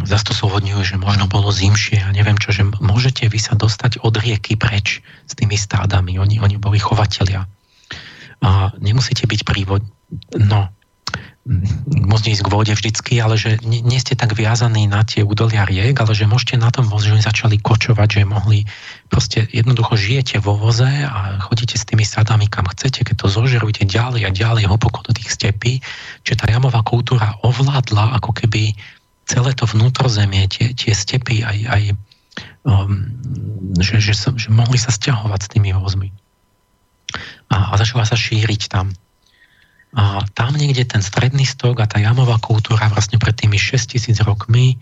to súvodňujú, že možno bolo zimšie a neviem čo, že môžete vy sa dostať od rieky preč s tými stádami. Oni, oni boli chovatelia. A nemusíte byť prívod... No, môžete ísť k vode vždycky, ale že nie, nie ste tak viazaní na tie údolia riek, ale že môžete na tom voze, že oni začali kočovať, že mohli proste jednoducho žijete vo voze a chodíte s tými sadami kam chcete, keď to zožerujete ďalej a ďalej hlboko do tých stepí, že tá jamová kultúra ovládla ako keby celé to vnútrozemie, tie, tie stepy aj, aj um, že, že, sa, že mohli sa stiahovať s tými vozmi. A, a začala sa šíriť tam. A tam niekde ten stredný stok a tá jamová kultúra vlastne pred tými 6000 rokmi,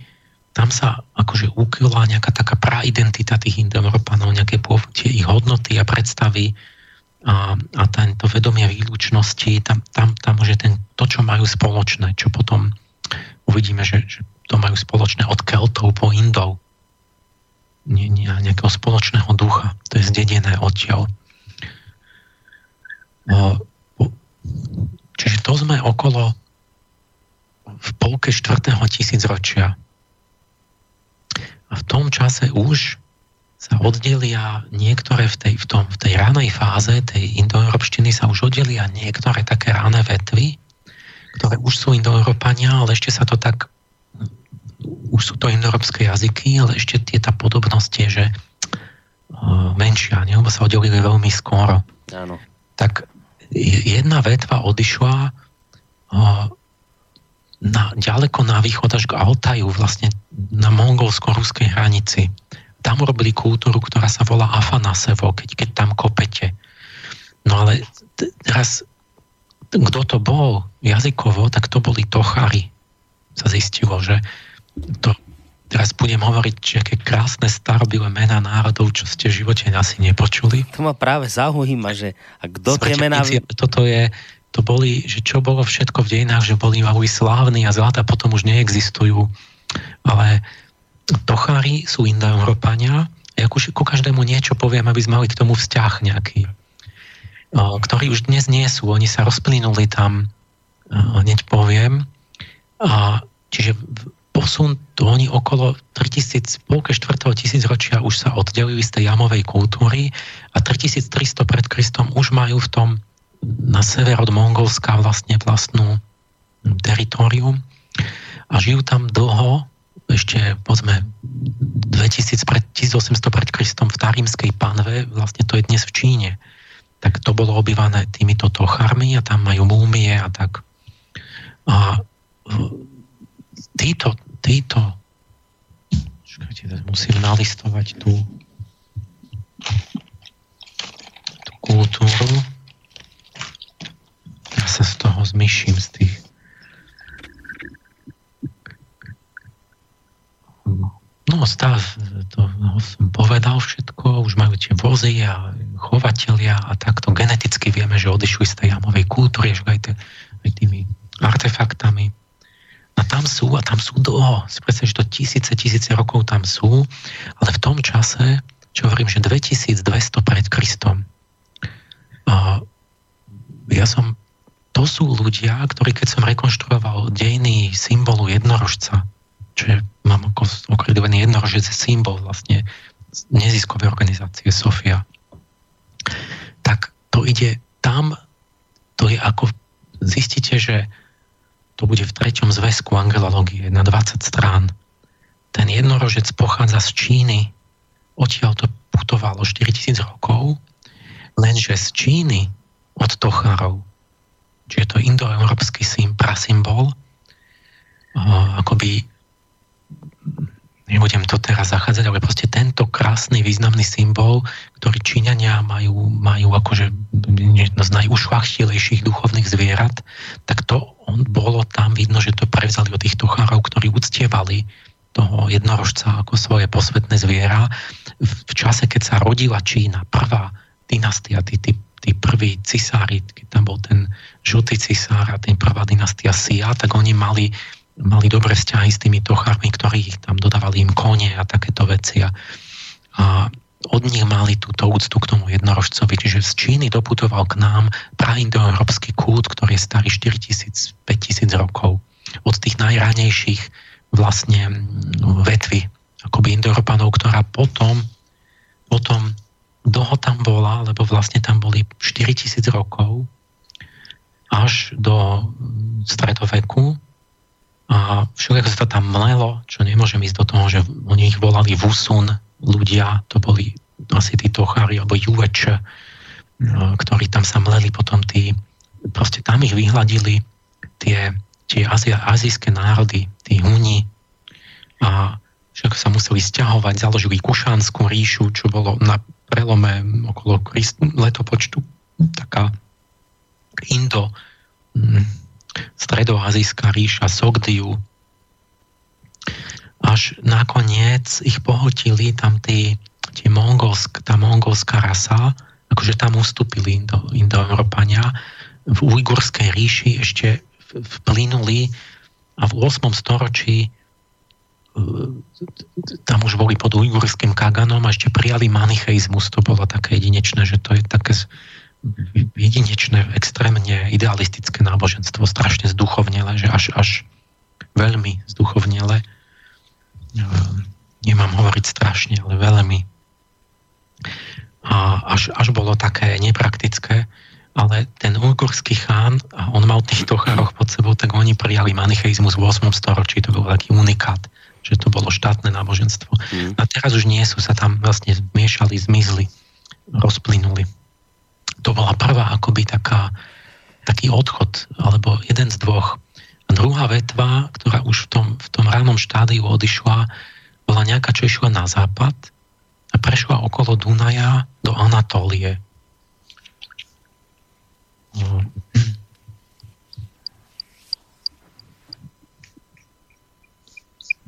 tam sa akože ukýla nejaká taká praidentita tých Indoeurópanov, nejaké tie ich hodnoty a predstavy a, a tento vedomie výlučnosti, tam, tam, tam už je ten, to, čo majú spoločné, čo potom uvidíme, že, že to majú spoločné od Keltov po Indov. Nie, nie, nejakého spoločného ducha. To je zdedené odtiaľ. Čiže to sme okolo v polke 4. tisícročia. A v tom čase už sa oddelia niektoré v tej, v tom, v tej ranej fáze tej indoeurópštiny sa už oddelia niektoré také rané vetvy, ktoré už sú indoeurópania, ale ešte sa to tak už sú to indoeurópske jazyky, ale ešte je tá podobnosť je, že uh, menšia, ne? lebo sa oddelili veľmi skoro. Áno. Tak jedna vetva odišla na, ďaleko na východ až k Altaju, vlastne na mongolsko-ruskej hranici. Tam robili kultúru, ktorá sa volá Afanasevo, keď, keď tam kopete. No ale teraz, kto to bol jazykovo, tak to boli Tochary. Sa zistilo, že to, teraz budem hovoriť, že aké krásne starobilé mená národov, čo ste v živote asi nepočuli. To ma práve zaujíma, že a kto tie mená... Toto je, to boli, že čo bolo všetko v dejinách, že boli mali slávni a zlata potom už neexistujú. Ale Tochári sú Indoeurópania ja ku, ku každému niečo poviem, aby sme mali k tomu vzťah nejaký, ktorý už dnes nie sú. Oni sa rozplynuli tam, hneď poviem. A, čiže posun, to oni okolo 3000, polke 4. tisícročia už sa oddelili z tej jamovej kultúry a 3300 pred Kristom už majú v tom na sever od Mongolska vlastne vlastnú teritorium a žijú tam dlho, ešte povedzme 2000 pred, 1800 pred Kristom v Tarímskej panve, vlastne to je dnes v Číne. Tak to bolo obývané týmito tocharmi a tam majú múmie a tak. A títo, títo čakajte, musím nalistovať tú, tú kultúru. Ja sa z toho zmyším, z tých stav, to no, som povedal všetko, už majú tie vozy a chovatelia a takto geneticky vieme, že odišli z tej jamovej kultúry, aj, te, aj tými artefaktami. A tam sú, a tam sú dlho. Si predstav, že to tisíce, tisíce rokov tam sú, ale v tom čase, čo hovorím, že 2200 pred Kristom, a ja som, to sú ľudia, ktorí keď som rekonštruoval dejiny symbolu jednorožca, čo je, mám ako okredovený jednorožec symbol vlastne neziskovej organizácie Sofia, tak to ide tam, to je ako, zistíte, že to bude v treťom zväzku angelológie na 20 strán. ten jednorožec pochádza z Číny. Odtiaľ to putovalo 4000 rokov, lenže z Číny od Tochárov, čiže to indoeurópsky sim, prasymbol, akoby nebudem to teraz zachádzať, ale proste tento krásny významný symbol, ktorý Číňania majú, majú akože jedno z najušlachtilejších duchovných zvierat, tak to on, bolo tam vidno, že to prevzali od tých tochárov, ktorí uctievali toho jednorožca ako svoje posvetné zviera. V čase, keď sa rodila Čína, prvá dynastia, tí, tí, tí prví cisári, keď tam bol ten žltý cisár a ten prvá dynastia Sia, tak oni mali mali dobré vzťahy s tými tochármi, ktorí tam dodávali im kone a takéto veci. A, a od nich mali túto úctu k tomu jednorožcovi. Čiže z Číny doputoval k nám praindoeurópsky kult, ktorý je starý 4000, 5000 rokov. Od tých najranejších vlastne vetvy akoby Indoeurópanov, ktorá potom, potom dlho tam bola, lebo vlastne tam boli 4000 rokov až do stredoveku, a všetko sa tam mlelo, čo nemôžem ísť do toho, že oni ich volali Vusun ľudia, to boli asi tí tochári alebo juveč, ktorí tam sa mleli potom tí, proste tam ich vyhľadili tie, tie Azia, azijské národy, tí Huni. A všetko sa museli stiahovať, založili Kušánskú ríšu, čo bolo na prelome okolo letopočtu taká Indo, hm, stredoazijská ríša Sogdiu. Až nakoniec ich pohotili tam tí, tí mongolsk, tá mongolská rasa, akože tam ustúpili Indo, Indoeurópania. V ujgurskej ríši ešte vplynuli a v 8. storočí e, tam už boli pod ujgurským kaganom a ešte prijali manicheizmus. To bolo také jedinečné, že to je také jedinečné, extrémne idealistické náboženstvo, strašne zduchovnele, že až, až veľmi zduchovnele. Nemám hovoriť strašne, ale veľmi. A až, až bolo také nepraktické, ale ten ujgurský chán, a on mal tých tochároch pod sebou, tak oni prijali manicheizmus v 8. storočí, to bol taký unikát, že to bolo štátne náboženstvo. Mm. A teraz už nie sú, sa tam vlastne zmiešali, zmizli, rozplynuli prvá akoby taká, taký odchod, alebo jeden z dvoch. A druhá vetva, ktorá už v tom, v tom ránom štádiu odišla, bola nejaká, čo išla na západ a prešla okolo Dunaja do Anatólie.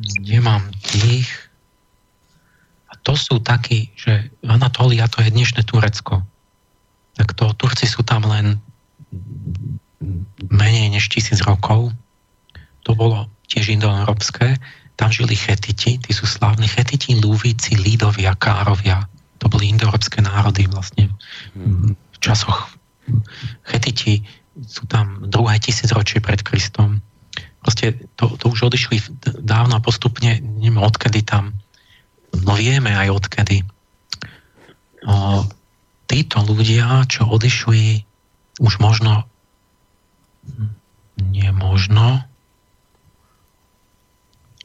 Kde mám tých? A to sú takí, že Anatólia to je dnešné Turecko tak to Turci sú tam len menej než tisíc rokov. To bolo tiež indoeurópske. Tam žili Chetiti, tí sú slávni Chetiti, Lúvici, Lídovia, Károvia. To boli indoeurópske národy vlastne v časoch. Chetiti sú tam druhé tisícročie pred Kristom. Proste to, to už odišli dávno a postupne, neviem odkedy tam, no vieme aj odkedy. Títo ľudia, čo odišli už možno nie možno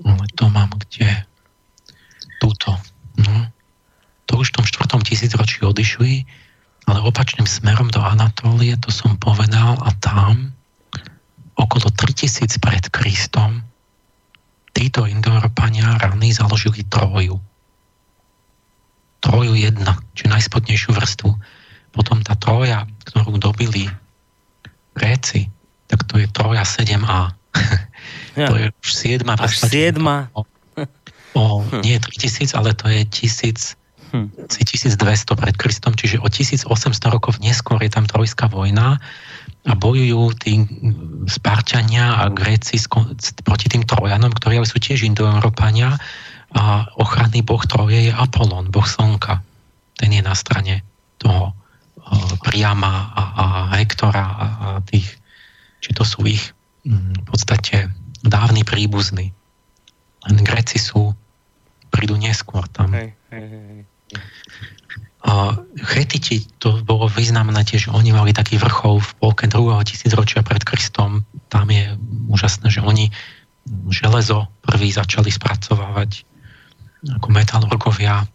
ale to mám kde? Túto no, to už v tom štvrtom tisícročí odišli ale opačným smerom do Anatólie to som povedal a tam okolo 3000 pred Kristom títo Indoeurópania raní založili Troju troju jedna, čiže najspodnejšiu vrstvu. Potom tá troja, ktorú dobili Gréci, tak to je troja 7a. Ja. to je už 7 vrstva. 7. O, o, hm. nie 3000, ale to je 1000, hm. 1200 pred Kristom, čiže o 1800 rokov neskôr je tam trojská vojna a bojujú tí Spartania a Gréci proti tým Trojanom, ktorí ale sú tiež Indoeurópania a ochranný boh Troje je Apolon, boh Slnka. Ten je na strane toho uh, Priama a, a Hektora a, a tých, či to sú ich um, v podstate dávni príbuzní. Len Greci sú, prídu neskôr tam. Hej, hej, hej. Uh, Chetiti, to bolo významné tiež, oni mali taký vrchol v polke druhého tisícročia pred Kristom. Tam je úžasné, že oni železo prví začali spracovávať ako metalurgovia.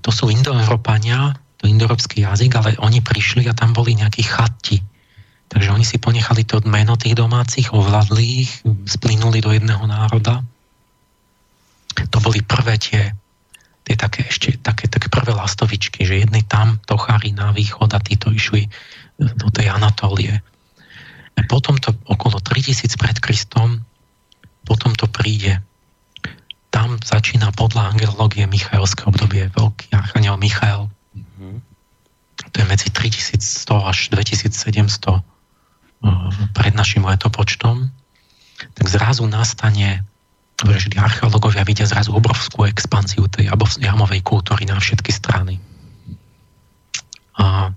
To sú indoeurópania, to indoeurópsky jazyk, ale oni prišli a tam boli nejakí chatti. Takže oni si ponechali to meno tých domácich, ovládli ich, splynuli do jedného národa. To boli prvé tie, tie také ešte také, také prvé lastovičky, že jedni tam, tochári na východ a títo išli do tej Anatólie. A potom to okolo 3000 pred Kristom, potom to príde. Tam začína podľa angelológie Michaelské obdobie, veľký archaniel Michael. Mm-hmm. To je medzi 3100 až 2700 pred našim letopočtom, tak zrazu nastane, že archeológovia vidia zrazu obrovskú expanziu tej jamovej kultúry na všetky strany. A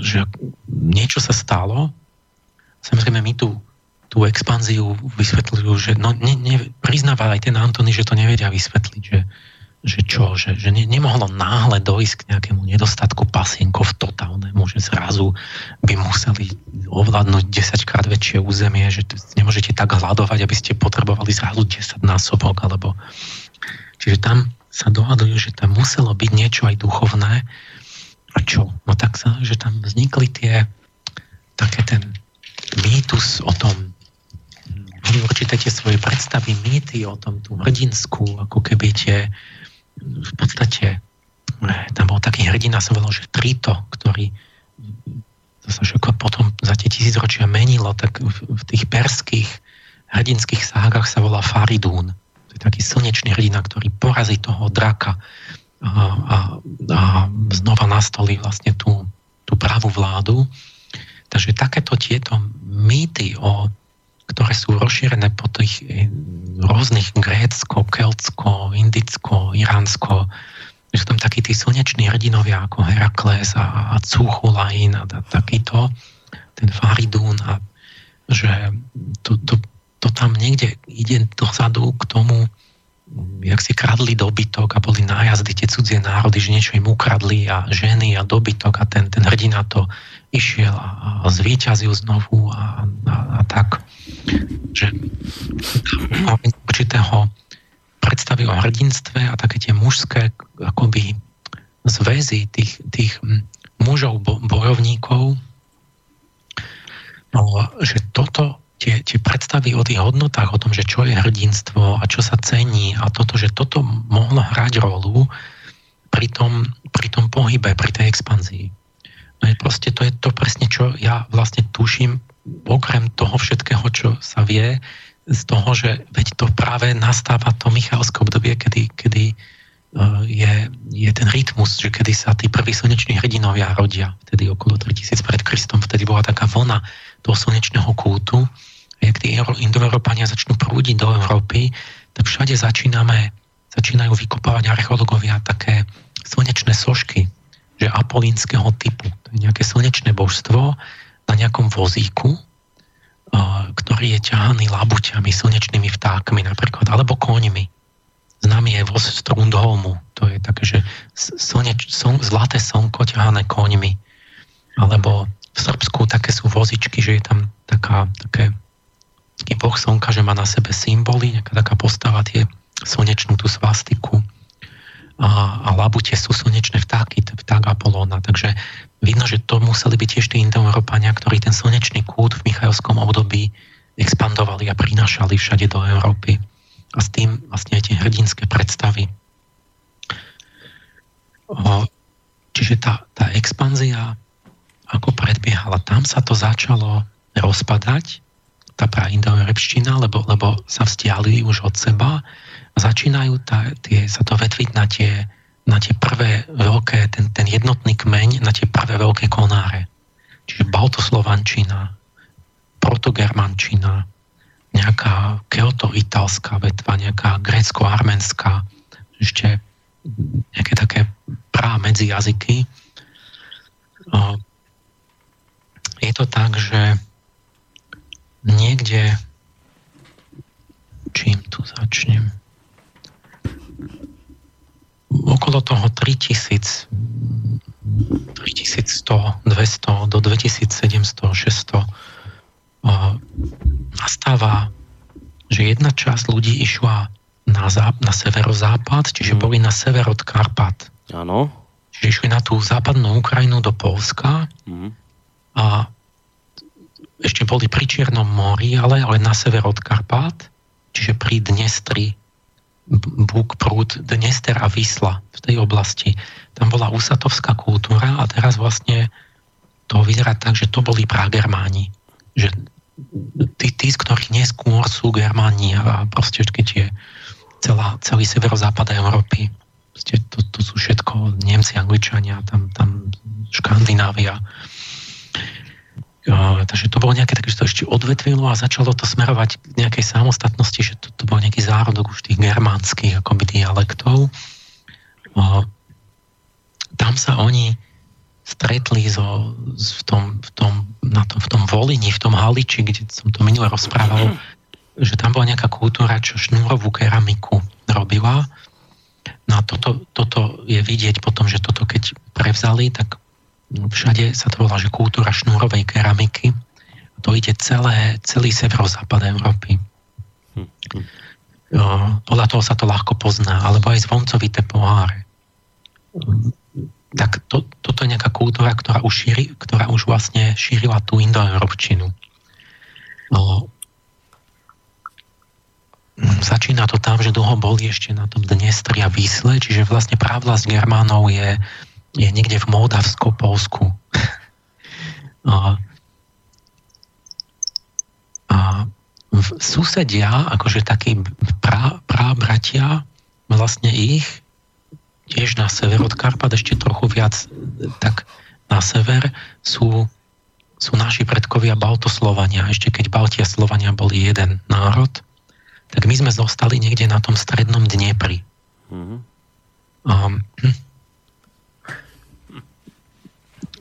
že niečo sa stalo, samozrejme my tu tú expanziu vysvetľujú, že no, ne, ne, priznáva aj ten Antony, že to nevedia vysvetliť, že, že čo, že, že ne, nemohlo náhle dojsť k nejakému nedostatku pasienkov totálnemu, že zrazu by museli ovládnuť 10 krát väčšie územie, že nemôžete tak hľadovať, aby ste potrebovali zrazu 10 násobok, alebo... Čiže tam sa dohadujú, že tam muselo byť niečo aj duchovné. A čo? No tak sa, že tam vznikli tie také ten mýtus o tom určite tie svoje predstavy, mýty o tom, tú hrdinskú, ako keby tie v podstate tam bol taký hrdina, sa volal, že Trito, ktorý to sa všetko potom za tie tisícročia menilo, tak v tých perských hrdinských ságach sa volá Faridún. To je taký slnečný hrdina, ktorý porazí toho draka a, a, a znova nastolí vlastne tú, tú pravú vládu. Takže takéto tieto mýty o ktoré sú rozšírené po tých eh, rôznych grécko, keltsko, indicko, iránsko, že tam takí tí slneční hrdinovia ako Herakles a, a, a takýto, ten Faridún a že to, to, to tam niekde ide dozadu k tomu, jak si kradli dobytok a boli nájazdy tie cudzie národy, že niečo im ukradli a ženy a dobytok a ten, ten hrdina to išiel a, zvíťazil znovu a, a, a tak že určitého predstavy o hrdinstve a také tie mužské akoby zväzy tých, tých mužov bojovníkov, no, že toto, tie, tie predstavy o tých hodnotách, o tom, že čo je hrdinstvo a čo sa cení a toto, že toto mohlo hrať rolu pri tom, pri tom pohybe, pri tej expanzii. No je proste, to je to presne, čo ja vlastne tuším okrem toho všetkého, čo sa vie, z toho, že veď to práve nastáva to Michalské obdobie, kedy, kedy uh, je, je ten rytmus, že kedy sa tí prví slneční hrdinovia rodia, vtedy okolo 3000 pred Kristom, vtedy bola taká vlna toho slnečného kultu. Jak tí indoeurópania začnú prúdiť do Európy, tak všade začíname, začínajú vykopávať archeológovia také slnečné sošky, že apolínskeho typu. To je nejaké slnečné božstvo, na nejakom vozíku, ktorý je ťahaný labuťami, slnečnými vtákmi napríklad, alebo koňmi. Známy je voz Strundholmu, to je také, že slneč, sln, zlaté slnko ťahané koňmi. Alebo v Srbsku také sú vozičky, že je tam taká, také, taký boh slnka, že má na sebe symboly, nejaká taká postava, tie slnečnú tú svastiku a, a labute sú slnečné vtáky, vták Apolóna. Takže vidno, že to museli byť tiež tí indoeurópania, ktorí ten slnečný kút v Michajovskom období expandovali a prinášali všade do Európy. A s tým vlastne aj tie hrdinské predstavy. O, čiže tá, tá expanzia ako predbiehala, tam sa to začalo rozpadať, tá praindoeurópština, lebo, lebo sa vzdiali už od seba začínajú tá, tie, sa to vetviť na tie, na tie prvé veľké, ten, ten jednotný kmeň, na tie prvé veľké konáre. Čiže baltoslovančina, protogermančina, nejaká keoto-italská vetva, nejaká grécko-armenská, ešte nejaké také prá medzi jazyky. Je to tak, že niekde čím tu začnem? Okolo toho 3000, 3100, 200 do 2700, 600 nastáva že jedna časť ľudí išla na, záp- na severozápad, čiže mm. boli na sever od Karpat. Áno. Čiže išli na tú západnú Ukrajinu do Polska mm. a ešte boli pri Čiernom mori, ale, ale na sever od Karpát, čiže pri Dnestri, Búk, Prúd, Dnester a Vysla v tej oblasti. Tam bola usatovská kultúra a teraz vlastne to vyzerá tak, že to boli pragermáni. Že tí, tí, z ktorých neskôr sú Germáni a proste je celá, celý severozápad Európy. Proste to, to sú všetko Nemci, Angličania, tam, tam Škandinávia. Takže to bolo nejaké také, že to ešte odvetvilo a začalo to smerovať k nejakej samostatnosti, že to, to bol nejaký zárodok už tých germánskych akoby dialektov. Uh, tam sa oni stretli so, v, tom, v, tom, na tom, v tom Volini, v tom Haliči, kde som to minule rozprával, že tam bola nejaká kultúra, čo šnúrovú keramiku robila. No a toto, toto je vidieť potom, že toto keď prevzali, tak všade sa to volá, že kultúra šnúrovej keramiky. To ide celé, celý severozápad Európy. Podľa toho sa to ľahko pozná, alebo aj zvoncovité poháre. Tak to, toto je nejaká kultúra, ktorá už, šíri, ktorá už vlastne šírila tú indoeurópčinu. No, začína to tam, že dlho boli ešte na tom Dnestri a Výsle, čiže vlastne právlasť Germánov je je niekde v Moldavsko-Polsku. a, a v susedia, akože takí prá, prábratia, vlastne ich tiež na sever od Karpat, ešte trochu viac tak na sever sú, sú naši predkovia Baltoslovania. Ešte keď Baltia Slovania boli jeden národ, tak my sme zostali niekde na tom strednom Dniepri. Mm-hmm. Um,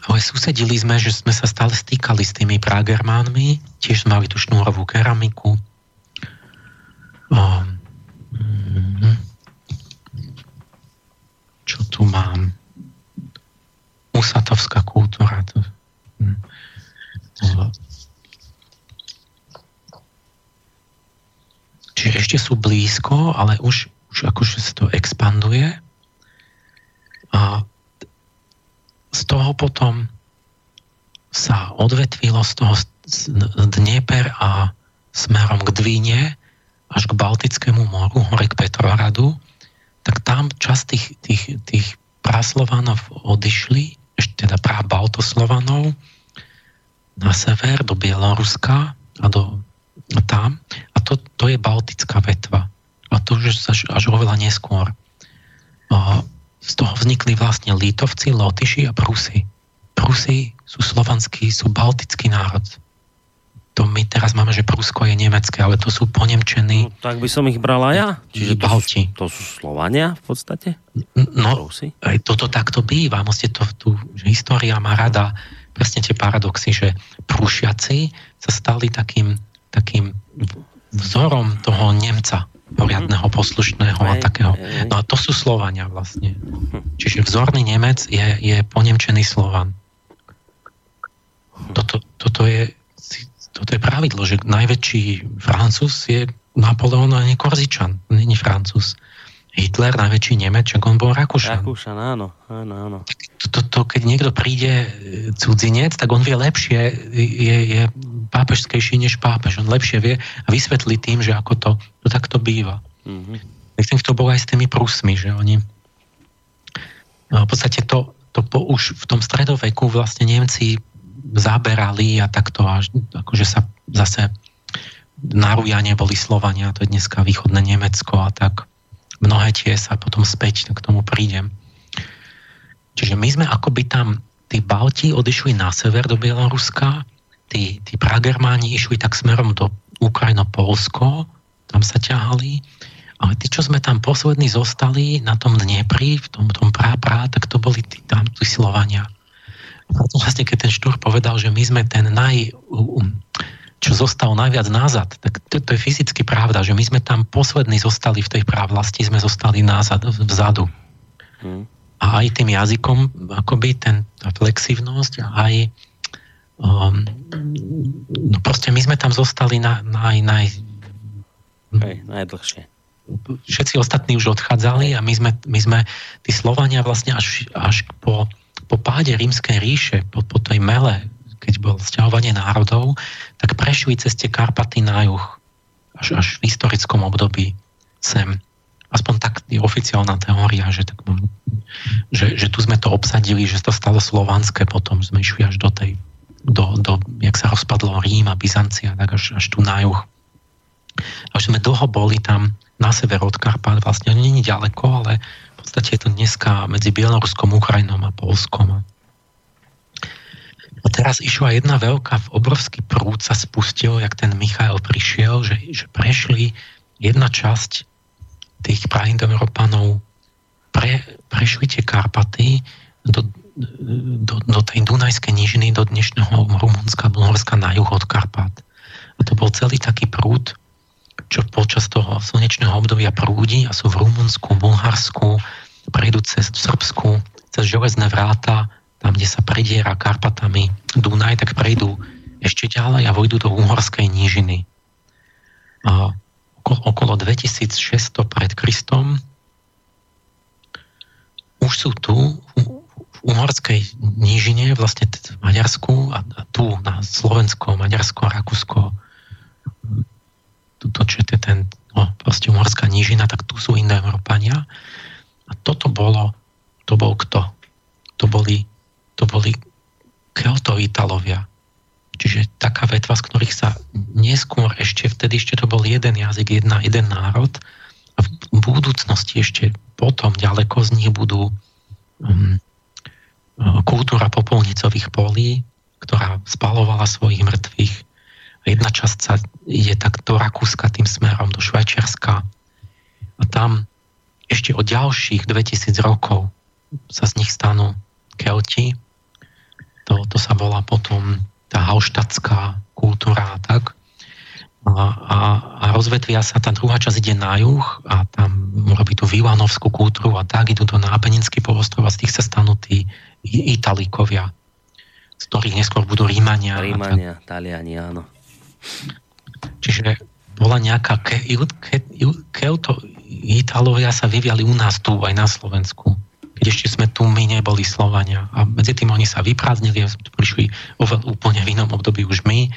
ale susedili sme, že sme sa stále stýkali s tými pragermánmi, tiež mali tú šnúrovú keramiku. Um, čo tu mám? Usatovská kultúra. To, hm. Čiže ešte sú blízko, ale už, už akože sa to expanduje. A z toho potom sa odvetvilo z toho Dnieper a smerom k Dvíne až k Baltickému moru, hore k Petrohradu, tak tam časť tých, tých, tých praslovanov odišli, ešte teda prá Baltoslovanov na sever do Bieloruska a do a tam. A to, to je Baltická vetva. A to už až, až oveľa neskôr z toho vznikli vlastne Lítovci, Lotyši a Prusy. Prusy sú slovanskí, sú baltický národ. To my teraz máme, že Prusko je nemecké, ale to sú ponemčení. No, tak by som ich brala ja. Čiže Balti. To sú, to sú Slovania v podstate? No, Prusy? aj toto takto býva. Musíte to, tu, že história má rada presne tie paradoxy, že Prúšiaci sa stali takým, takým vzorom toho Nemca poriadného, poslušného a takého. No a to sú Slovania vlastne. Čiže vzorný Nemec je, je ponemčený Slovan. Toto, toto, je, toto je pravidlo, že najväčší Francúz je Napoleon a nie Korzičan, není Francúz. Hitler, najväčší Nemec, on bol Rakúšan. Rakúšan, áno, áno, áno. To, to, to, keď niekto príde e, cudzinec, tak on vie lepšie, je, je pápežskejší než pápež. On lepšie vie a vysvetlí tým, že ako to, to takto býva. Mm-hmm. Že to bolo aj s tými Prusmi, že oni no, v podstate to, to po, už v tom stredoveku vlastne Nemci zaberali a takto až akože sa zase na Rujane boli Slovania, to je dneska východné Nemecko a tak mnohé tie sa potom späť k tomu prídem. Čiže my sme akoby tam, tí Balti odišli na sever do Bieloruska tí, tí pragermáni išli tak smerom do Ukrajino-Polsko, tam sa ťahali, ale tí, čo sme tam poslední zostali na tom Dniepri, v tom, tom prá, prá, tak to boli tí, tam tí Slovania. A potom vlastne, keď ten Štúr povedal, že my sme ten naj, čo zostal najviac nazad, tak to, to je fyzicky pravda, že my sme tam poslední zostali v tej právlasti, sme zostali nazad, vzadu. Hmm. A aj tým jazykom, akoby ten, tá flexívnosť, aj um, no proste my sme tam zostali na, naj, naj, Hej, najdlhšie. Všetci ostatní už odchádzali a my sme, my sme tí Slovania vlastne až, až po, po páde rímskej ríše, po, po tej mele, keď bol sťahovanie národov, tak prešli cez tie Karpaty na juh, až, až v historickom období sem. Aspoň tak je oficiálna teória, že, tak, že, že tu sme to obsadili, že to stalo slovanské, potom sme išli až do tej, do, do jak sa rozpadlo Rím a Byzancia, tak až, až tu na juh. A už sme dlho boli tam na sever od Karpát, vlastne nie je ďaleko, ale v podstate je to dneska medzi Bieloruskom, Ukrajinom a Polskom. A teraz išla jedna veľká, obrovský prúd sa spustil, jak ten Michael prišiel, že, že prešli jedna časť tých praindoeurópanov, pre, prešli tie Karpaty do, do, do tej Dunajskej nížiny, do dnešného Rumunska, Bulharska na juh od Karpat. A to bol celý taký prúd, čo počas toho slnečného obdobia prúdi a sú v Rumunsku, Bulharsku, prejdú cez Srbsku, cez železné vráta, tam, kde sa prediera Karpatami Dunaj, tak prejdú ešte ďalej a vojdu do Uhorskej nížiny. A okolo 2600 pred Kristom už sú tu Uhorskej nížine, vlastne v Maďarsku a tu na Slovensko, Maďarsko, Rakúsko, tuto, čo je ten, no, proste umorská nížina, tak tu sú iné Európania. A toto bolo, to bol kto? To boli, to boli Kelto-Italovia. Čiže taká vetva, z ktorých sa neskôr ešte, vtedy ešte to bol jeden jazyk, jedna, jeden národ a v budúcnosti ešte potom ďaleko z nich budú um, kultúra popolnicových polí, ktorá spalovala svojich mŕtvych, jedna časť sa ide tak do Rakúska tým smerom, do Švajčiarska a tam ešte o ďalších 2000 rokov sa z nich stanú Kelti. To, to sa volá potom tá hauštatská kultúra tak. A, a, rozvetvia sa, tá druhá časť ide na juh a tam robí tú Vilanovskú kultúru a tak, idú do Nábeninský polostrov a z tých sa stanú tí Italíkovia, z ktorých neskôr budú Rímania. Rímania, Taliani, áno. Čiže bola nejaká ke, ke, Kelto, Italovia sa vyviali u nás tu, aj na Slovensku. Keď ešte sme tu, my neboli Slovania. A medzi tým oni sa vyprázdnili, prišli oveľ úplne v inom období už my.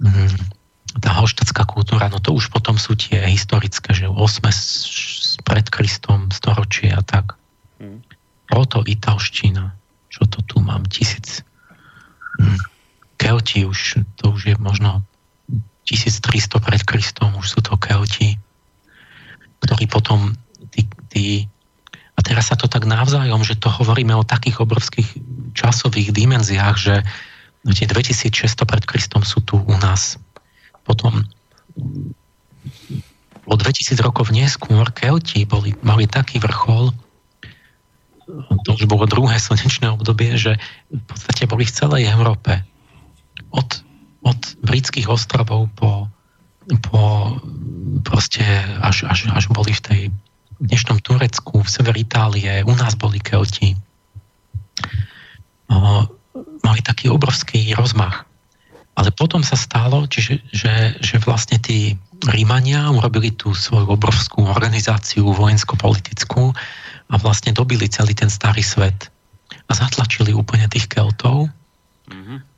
Mm, tá hoštecká kultúra, no to už potom sú tie historické, že 8 pred Kristom storočie a tak. Hmm. Proto italština, čo to tu mám, tisíc. Mm Kelti už, to už je možno 1300 pred Kristom, už sú to Kelti, ktorí potom tí, tí, a teraz sa to tak navzájom, že to hovoríme o takých obrovských časových dimenziách, že tie 2600 pred Kristom sú tu u nás. Potom o 2000 rokov neskôr Kelti boli, mali taký vrchol, to už bolo druhé slnečné obdobie, že v podstate boli v celej Európe od, od britských ostrovov po, po proste až, až, až boli v tej dnešnom Turecku, v sever Itálie, u nás boli Kelti. O, mali taký obrovský rozmach. Ale potom sa stalo, čiže, že, že vlastne tí Rímania urobili tú svoju obrovskú organizáciu vojensko-politickú a vlastne dobili celý ten starý svet a zatlačili úplne tých Keltov. Mm-hmm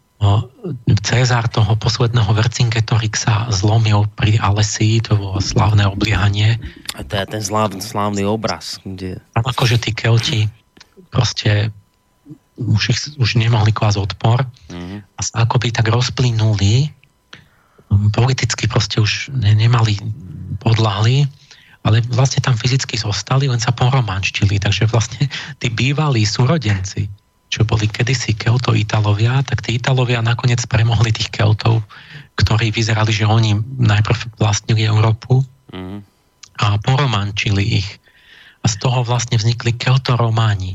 Cezar toho posledného Vercingetorixa zlomil pri Alesii, to bolo slávne obliehanie. A to je ten slávny, slávny obraz. Kde... A akože tí Kelti proste už, ich, už nemohli klásť odpor mm-hmm. a sa akoby tak rozplynuli politicky proste už ne, nemali podľahli, ale vlastne tam fyzicky zostali, len sa poromančtili, takže vlastne tí bývalí súrodenci čo boli kedysi Kelto-Italovia, tak tí Italovia nakoniec premohli tých Keltov, ktorí vyzerali, že oni najprv vlastnili Európu mm. a poromančili ich. A z toho vlastne vznikli Keltorománi.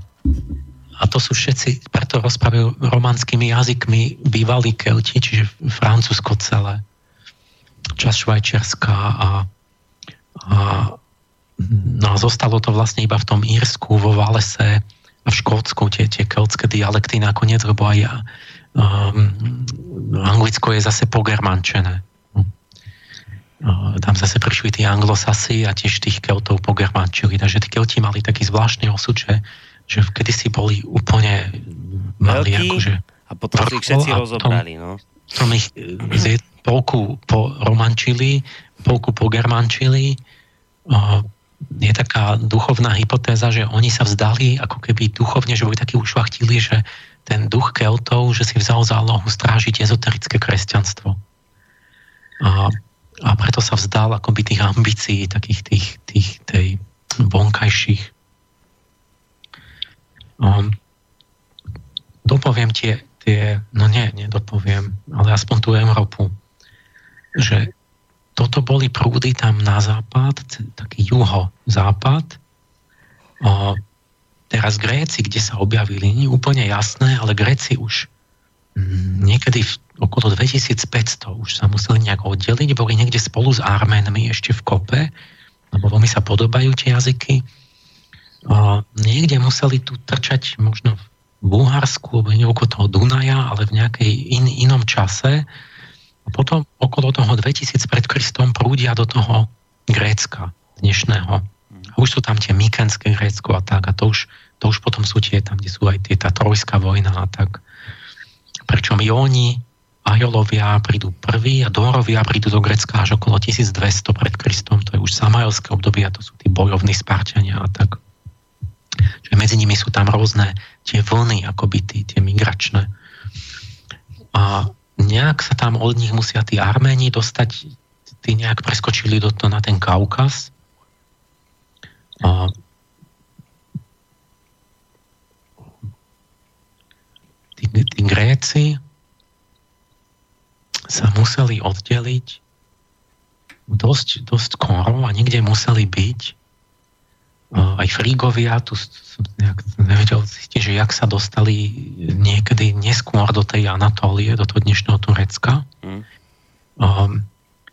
A to sú všetci, preto rozprávajú romanskými jazykmi bývalí Kelti, čiže Francúzsko celé. Čas Švajčiarska a, a no a zostalo to vlastne iba v tom Írsku, vo Valese, v Škótsku tie, tie keltské dialekty nakoniec, lebo aj um, Anglicko je zase pogermančené. tam zase prišli tí anglosasy a tiež tých keltov pogermančili. Takže tí kelti mali taký zvláštny osud, že, že kedysi boli úplne mali Veľký, akože a potom si ich všetci rozobrali, no. Som ich z polku poromančili, polku pogermančili. Je taká duchovná hypotéza, že oni sa vzdali ako keby duchovne, že boli takí ušvachtili, že ten duch Keltov, že si vzal zálohu strážiť ezoterické kresťanstvo. A a preto sa vzdal akoby tých ambícií, takých tých, tých tej vonkajších. Um, dopoviem tie, tie, no nie, nedopoviem, ale aspoň tú Európu, že toto boli prúdy tam na západ, taký juho-západ. O, teraz Gréci, kde sa objavili, nie úplne jasné, ale Gréci už mm, niekedy v okolo 2500 už sa museli nejak oddeliť, boli niekde spolu s Arménmi ešte v kope, lebo veľmi sa podobajú tie jazyky. Niekde museli tu trčať možno v Bulharsku, alebo okolo toho Dunaja, ale v nejakej in, inom čase. A potom okolo toho 2000 pred Kristom prúdia do toho Grécka dnešného. A už sú tam tie Mykenské Grécko a tak. A to už, to už potom sú tie, tam, kde sú aj tie, tá trojská vojna a tak. Pričom Jóni Ajolovia prídu prví a Dórovia prídu do Grecka až okolo 1200 pred Kristom. To je už samajovské obdobie a to sú tí bojovní Spartania a tak. Čiže medzi nimi sú tam rôzne tie vlny, akoby tí, tie migračné. A nejak sa tam od nich musia tí Arméni dostať, tí nejak preskočili do to na ten Kaukaz. A tí, tí Gréci sa museli oddeliť dosť, dosť skoro a niekde museli byť aj Frígovia, tu nejak nevedel zistiť, že jak sa dostali niekedy neskôr do tej Anatólie, do toho dnešného Turecka. Mm. Um,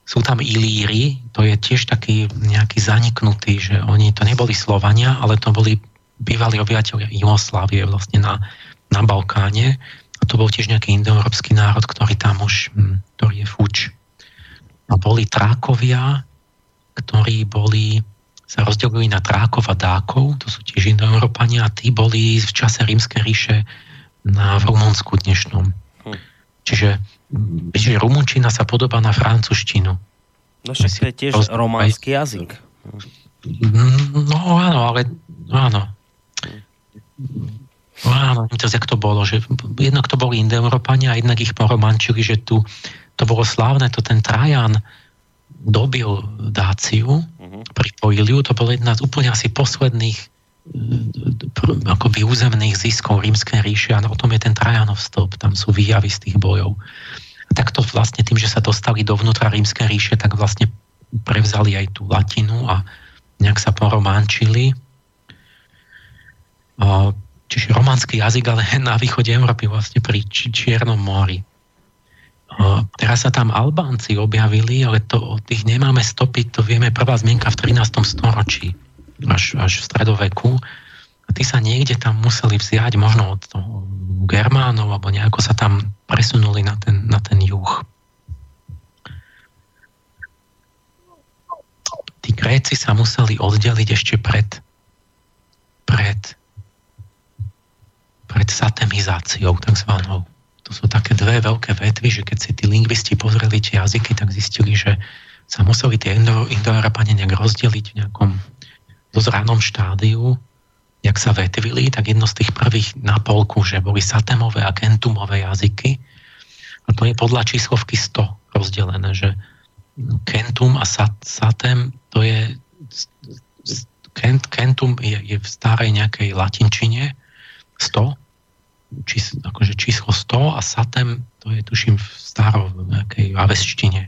sú tam Ilíri, to je tiež taký nejaký zaniknutý, že oni to neboli Slovania, ale to boli bývalí obyvateľia Jugoslávie vlastne na, na Balkáne a to bol tiež nejaký indoeurópsky národ, ktorý tam už, hm, ktorý je fuč. A boli Trákovia, ktorí boli, sa rozdelili na Trákov a Dákov, to sú tiež indoeurópania, a tí boli v čase Rímskej ríše na v Rumunsku dnešnom. Hm. Čiže, čiže Rumunčina sa podobá na francúzštinu. No však to je tiež románsky jazyk. No áno, ale áno. No áno, teraz jak to bolo, že jednak to boli Indoeurópania a jednak ich poromančili, že tu to bolo slávne, to ten Trajan dobil Dáciu, uh-huh. ju, to bolo jedna z úplne asi posledných eh, akoby územných ziskov rímskej ríše a o tom je ten Trajanov stĺp, tam sú výjavy z tých bojov. A takto vlastne tým, že sa dostali dovnútra rímskej ríše, tak vlastne prevzali aj tú latinu a nejak sa porománčili. Čiže románsky jazyk, ale na východe Európy vlastne pri Čiernom mori. Teraz sa tam Albánci objavili, ale to, tých nemáme stopy, to vieme prvá zmienka v 13. storočí, až, až v stredoveku. A tí sa niekde tam museli vziať, možno od Germánov, alebo nejako sa tam presunuli na ten, na ten juh. Tí Gréci sa museli oddeliť ešte pred, pred pred satemizáciou takzvanou. To sú také dve veľké vetvy, že keď si tí lingvisti pozreli tie jazyky, tak zistili, že sa museli tie indo, indoeurópane nejak rozdeliť v nejakom dosť ránom štádiu, jak sa vetvili, tak jedno z tých prvých na polku, že boli satemové a kentumové jazyky. A to je podľa číslovky 100 rozdelené, že kentum a sat, satem to je kent, kentum je, je v starej nejakej latinčine 100 čís, akože číslo 100 a satem, to je tuším v staro, v nejakej avesčtine,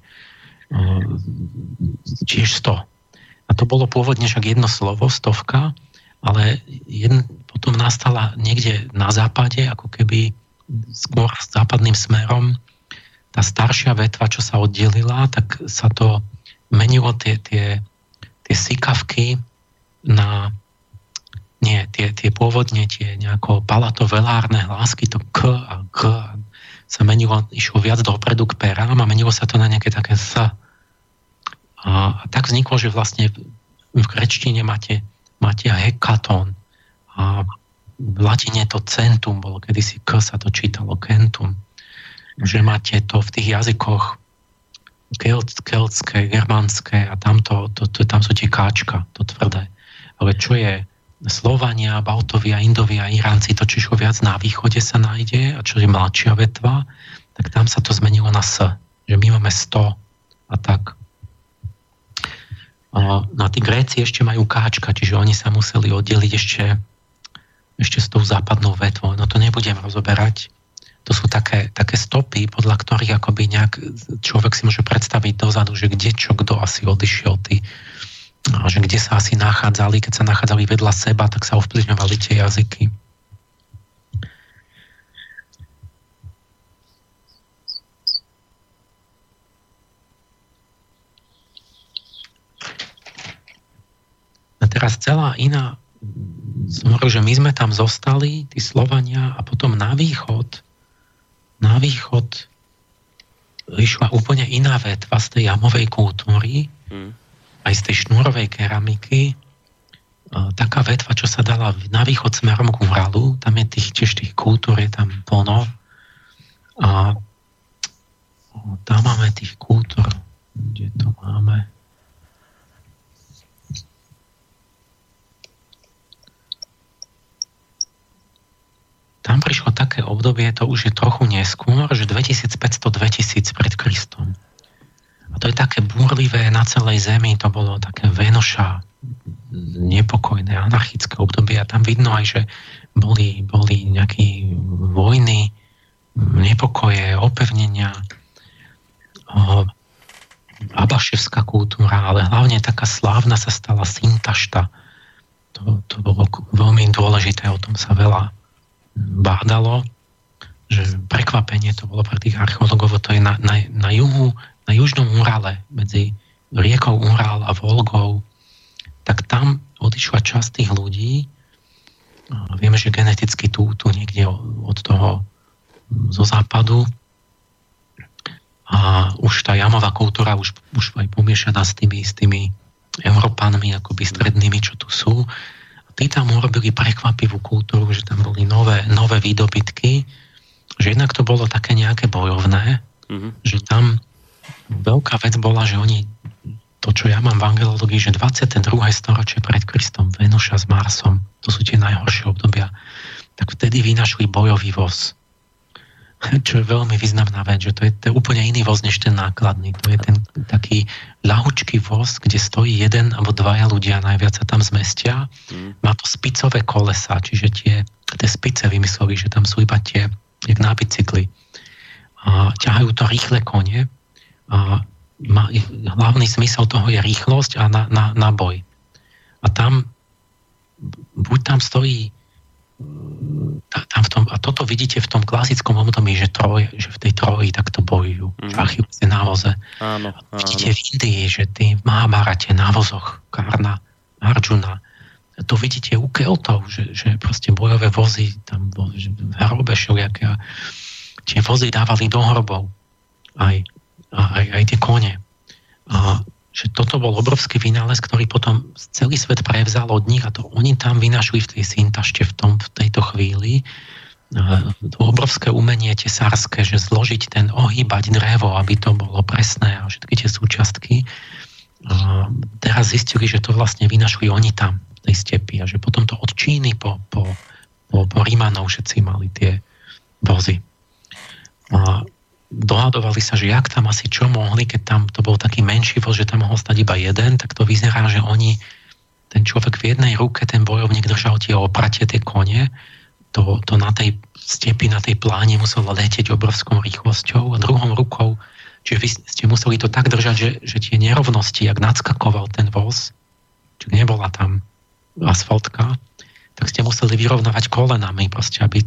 tiež 100. A to bolo pôvodne však jedno slovo, stovka, ale jedn, potom nastala niekde na západe, ako keby skôr s západným smerom, tá staršia vetva, čo sa oddelila, tak sa to menilo tie, tie, tie sikavky na nie, tie, tie pôvodne tie nejako palatovelárne hlásky, to k a g sa menilo, išlo viac dopredu k perám a menilo sa to na nejaké také s. A, a tak vzniklo, že vlastne v grečtine máte, máte hekatón. A v latine to centum bolo, kedysi k sa to čítalo kentum. Že máte to v tých jazykoch kelt, keltské, germánske a tamto, to, to, tam sú tie káčka, to tvrdé. Ale čo je Slovania, Baltovia, Indovia, Iránci, to čiže viac na východe sa nájde a čo je mladšia vetva, tak tam sa to zmenilo na S. Že my máme 100 a tak. No a tí Gréci ešte majú káčka, čiže oni sa museli oddeliť ešte, ešte s tou západnou vetvou. No to nebudem rozoberať to sú také, také stopy, podľa ktorých akoby nejak človek si môže predstaviť dozadu, že kde čo kto asi odišiel, tí, že kde sa asi nachádzali, keď sa nachádzali vedľa seba, tak sa ovplyvňovali tie jazyky. A teraz celá iná som že my sme tam zostali, tí Slovania, a potom na východ na východ vyšla úplne iná vetva z tej jamovej kultúry, mm. Aj z tej šnúrovej keramiky. Taká vetva, čo sa dala na východ smerom k Uralu, tam je tých, tiež tých kultúr, je tam plno. A tam máme tých kultúr, kde to máme? tam prišlo také obdobie, to už je trochu neskôr, že 2500-2000 pred Kristom. A to je také búrlivé na celej zemi, to bolo také Venoša, nepokojné, anarchické obdobie a tam vidno aj, že boli, boli nejaké vojny, nepokoje, opevnenia, abaševská kultúra, ale hlavne taká slávna sa stala Sintašta. To, to bolo veľmi dôležité, o tom sa veľa bádalo, že prekvapenie to bolo pre tých archeológov, to je na, na, na juhu, na južnom Urale, medzi riekou Ural a Volgou, tak tam odišla časť tých ľudí, vieme, že geneticky tu, tu niekde od toho zo západu. A už tá jamová kultúra už, už aj pomiešaná s tými, s tými Európanmi, akoby strednými, čo tu sú, tí tam urobili prekvapivú kultúru, že tam boli nové, nové výdobytky, že jednak to bolo také nejaké bojovné, mm-hmm. že tam veľká vec bola, že oni to, čo ja mám v angelológii, že 22. storočie pred Kristom, Venuša s Marsom, to sú tie najhoršie obdobia, tak vtedy vynašli bojový voz čo je veľmi významná vec, že to je, to je úplne iný voz než ten nákladný. To je ten taký ľahučký voz, kde stojí jeden alebo dvaja ľudia, najviac sa tam zmestia. Mm. Má to spicové kolesa, čiže tie, tie spice vymysleli, že tam sú iba tie, jak na bicykli. A ťahajú to rýchle kone. Má, hlavný zmysel toho je rýchlosť a na, na, na boj. A tam buď tam stojí tam v tom, a toto vidíte v tom klasickom období, že, troj, že v tej troji takto bojujú. Mm. V návoze. Áno, áno. Vidíte v Indii, že tí v Mahabharate návozoch Karna, Arjuna, to vidíte u Keltov, že, že proste bojové vozy tam boli, že hrobe všelijaké tie vozy dávali do hrobov aj, aj, aj tie kone. A že toto bol obrovský vynález, ktorý potom celý svet prevzal od nich a to oni tam vynašli v tej syntašte v, tom, v tejto chvíli to obrovské umenie tesárske, že zložiť ten, ohýbať drevo, aby to bolo presné a všetky tie súčiastky. A teraz zistili, že to vlastne vynašli oni tam, v tej stepi a že potom to od Číny po, po, po, po Rímanov všetci mali tie vozy. A dohadovali sa, že jak tam asi čo mohli, keď tam to bol taký menší voz, že tam mohol stať iba jeden, tak to vyzerá, že oni, ten človek v jednej ruke, ten bojovník držal tie opratie, tie kone, to, to na tej stepi, na tej pláne musel letieť obrovskou rýchlosťou a druhou rukou, čiže vy ste museli to tak držať, že, že tie nerovnosti, jak nadskakoval ten voz, či nebola tam asfaltka, tak ste museli vyrovnávať kolenami, proste, aby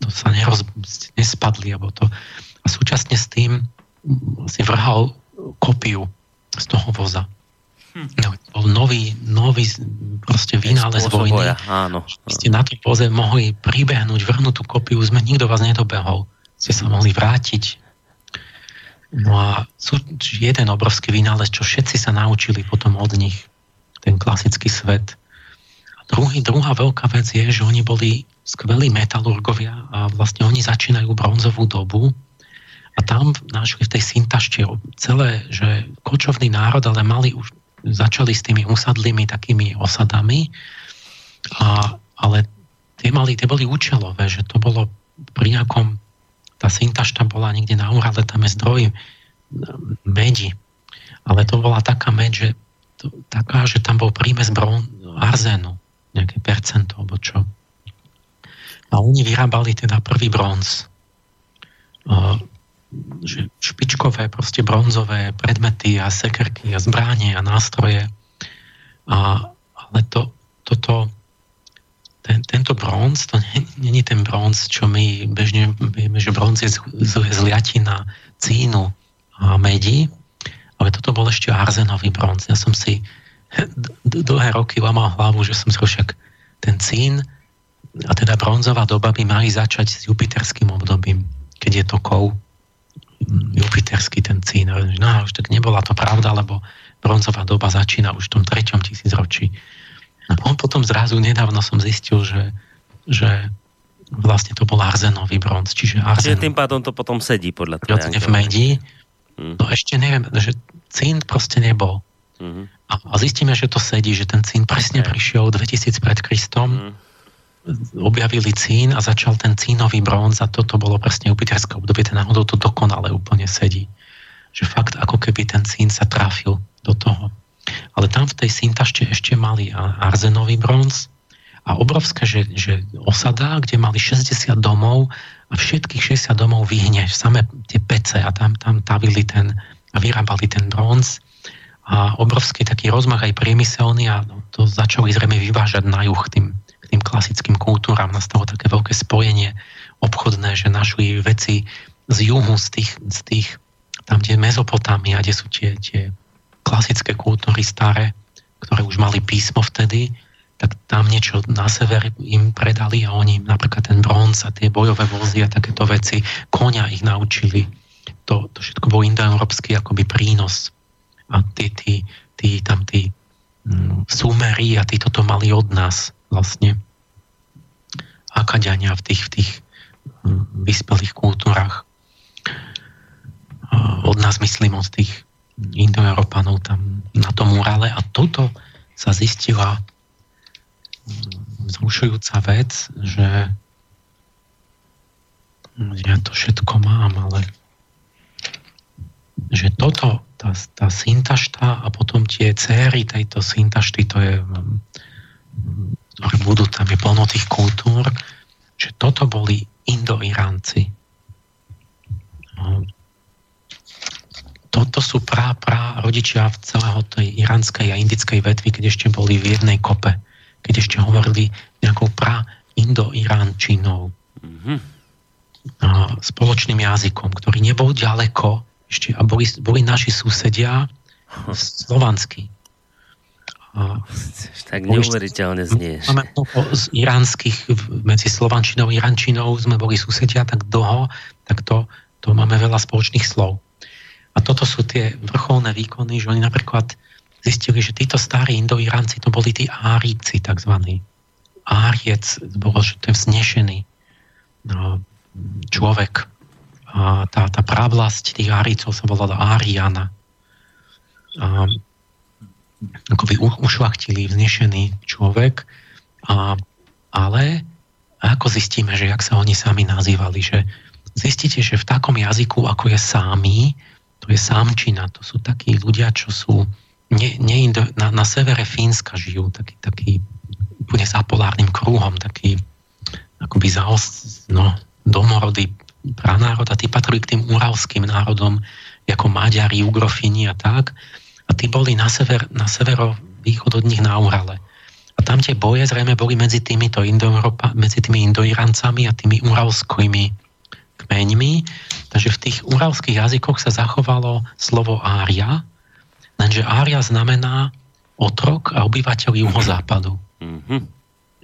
to sa neroz, nespadli, alebo to, a súčasne s tým si vrhal kopiu z toho voza. Hm. No, bol nový, nový proste vynález vojny. Áno. Ste na tom voze mohli pribehnúť, vrhnúť tú kopiu, sme, nikto vás nedobehol. Ste sa mohli vrátiť. No a sú jeden obrovský vynález, čo všetci sa naučili potom od nich, ten klasický svet. A druhý, druhá veľká vec je, že oni boli skvelí metalurgovia a vlastne oni začínajú bronzovú dobu a tam našli v tej syntašte celé, že kočovný národ, ale mali už, začali s tými usadlými takými osadami, a, ale tie, mali, tie boli účelové, že to bolo pri nejakom tá syntašta bola niekde na Urale, tam je zdroj medi. Ale to bola taká med, že to, taká, že tam bol prímes bron, arzénu, nejaké percento, alebo čo. A oni vyrábali teda prvý bronz. Že špičkové, proste bronzové predmety a sekerky a zbránie a nástroje. A, ale to, toto ten, tento bronz, to není ten bronz, čo my bežne vieme, že bronz je z, z, z liatina cínu a medí, ale toto bol ešte arzenový bronz. Ja som si dlhé roky lamal hlavu, že som si však ten cín a teda bronzová doba by mali začať s jupiterským obdobím, keď je to kov jupiterský ten cín. No už tak nebola to pravda, lebo bronzová doba začína už v tom treťom tisícročí. A on potom zrazu nedávno som zistil, že, že vlastne to bol arzenový bronz. Čiže, arzen, čiže tým pádom to potom sedí podľa toho. v medi. Mm. No ešte neviem, že cín proste nebol. Mm. A, a zistíme, že to sedí, že ten cín presne okay. prišiel 2000 pred Kristom. Mm. Objavili cín a začal ten cínový bronz a toto bolo presne Jupiterské obdobie. Ten náhodou to dokonale úplne sedí. Že fakt ako keby ten cín sa trafil do toho. Ale tam v tej syntašte ešte mali arzenový bronz a obrovské, že, že osada, kde mali 60 domov a všetkých 60 domov vyhne, samé tie pece a tam, tam tavili ten a vyrábali ten bronz a obrovský taký rozmach aj priemyselný a to začali zrejme vyvážať na juh tým, tým klasickým kultúram. Nastalo také veľké spojenie obchodné, že našli veci z juhu, z tých, z tých tam, kde je Mezopotámia, kde sú tie, tie klasické kultúry staré, ktoré už mali písmo vtedy, tak tam niečo na sever im predali a oni napríklad ten bronz a tie bojové vozy a takéto veci, konia ich naučili. To, to všetko bol indoeurópsky akoby prínos. A tí, tí, tí tam tí mm, a tí toto mali od nás vlastne. Akadiania v tých, v tých mm, vyspelých kultúrach. Od nás myslím od tých Indoeurópanov tam na tom murále a toto sa zistila zrušujúca vec, že ja to všetko mám, ale že toto, tá, tá syntašta a potom tie céry tejto syntašty, to je, ktoré budú tam, je plno tých kultúr, že toto boli Indo-Iránci. No, toto sú prá, prá rodičia v celého tej iránskej a indickej vetvy, keď ešte boli v jednej kope, keď ešte hovorili nejakou prá indo-iránčinou. Mm-hmm. spoločným jazykom, ktorý nebol ďaleko ešte, a boli, boli naši susedia slovanskí. Tak neuveriteľne znieš. Máme z iránskych, medzi slovančinou a iránčinou sme boli susedia tak dlho, tak to, to máme veľa spoločných slov. A toto sú tie vrcholné výkony, že oni napríklad zistili, že títo starí indoiránci to boli tí árici takzvaní. Áriec bolo, že to je vznešený no, človek. A tá, tá pravlasť tých áricov sa volala Áriana. A, akoby ušlachtili vznešený človek. A, ale ako zistíme, že jak sa oni sami nazývali, že zistíte, že v takom jazyku, ako je sámi, to je sámčina, to sú takí ľudia, čo sú ne, ne, na, na severe Fínska žijú, taký, taký úplne za polárnym kruhom, taký akoby zaos, no, domorodý pranárod a tí patrujú k tým uralským národom, ako Maďari, Ugrofini a tak. A tí boli na, sever, na severo-východ od nich na Urale. A tam tie boje zrejme boli medzi týmito medzi tými indoirancami a tými uralskými kmeňmi, takže v tých uralských jazykoch sa zachovalo slovo ária, lenže ária znamená otrok a obyvateľ juhozápadu. Mm-hmm.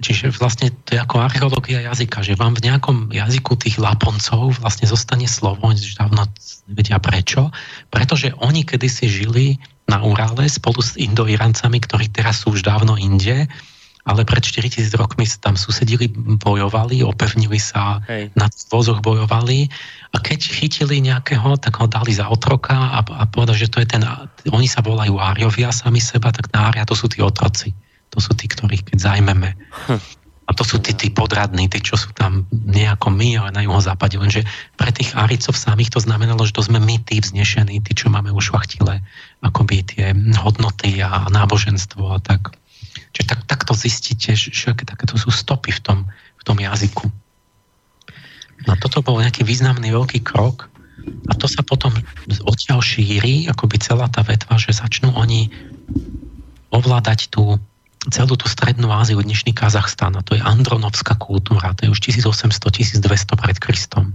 Čiže vlastne to je ako archeológia jazyka, že vám v nejakom jazyku tých Laponcov vlastne zostane slovo, oni už dávno nevedia prečo, pretože oni kedysi žili na Urále spolu s Indoirancami, ktorí teraz sú už dávno inde, ale pred 4000 rokmi tam susedili, bojovali, opevnili sa, Hej. na vozoch bojovali a keď chytili nejakého, tak ho dali za otroka a, a povedali, že to je ten, oni sa volajú Áriovia sami seba, tak na Ária to sú tí otroci. To sú tí, ktorých keď zajmeme. Hm. A to sú tí, tí podradní, tí, čo sú tam nejako my, ale na juhozápade. Lenže pre tých Aricov samých to znamenalo, že to sme my, tí vznešení, tí, čo máme už švachtile, akoby tie hodnoty a náboženstvo a tak. Čiže tak, takto zistíte, že, že takéto sú stopy v tom, v tom jazyku. No toto bol nejaký významný veľký krok a to sa potom odtiaľ šíri, akoby celá tá vetva, že začnú oni ovládať tú celú tú strednú Áziu, dnešný Kazachstan, a to je andronovská kultúra, to je už 1800-1200 pred Kristom.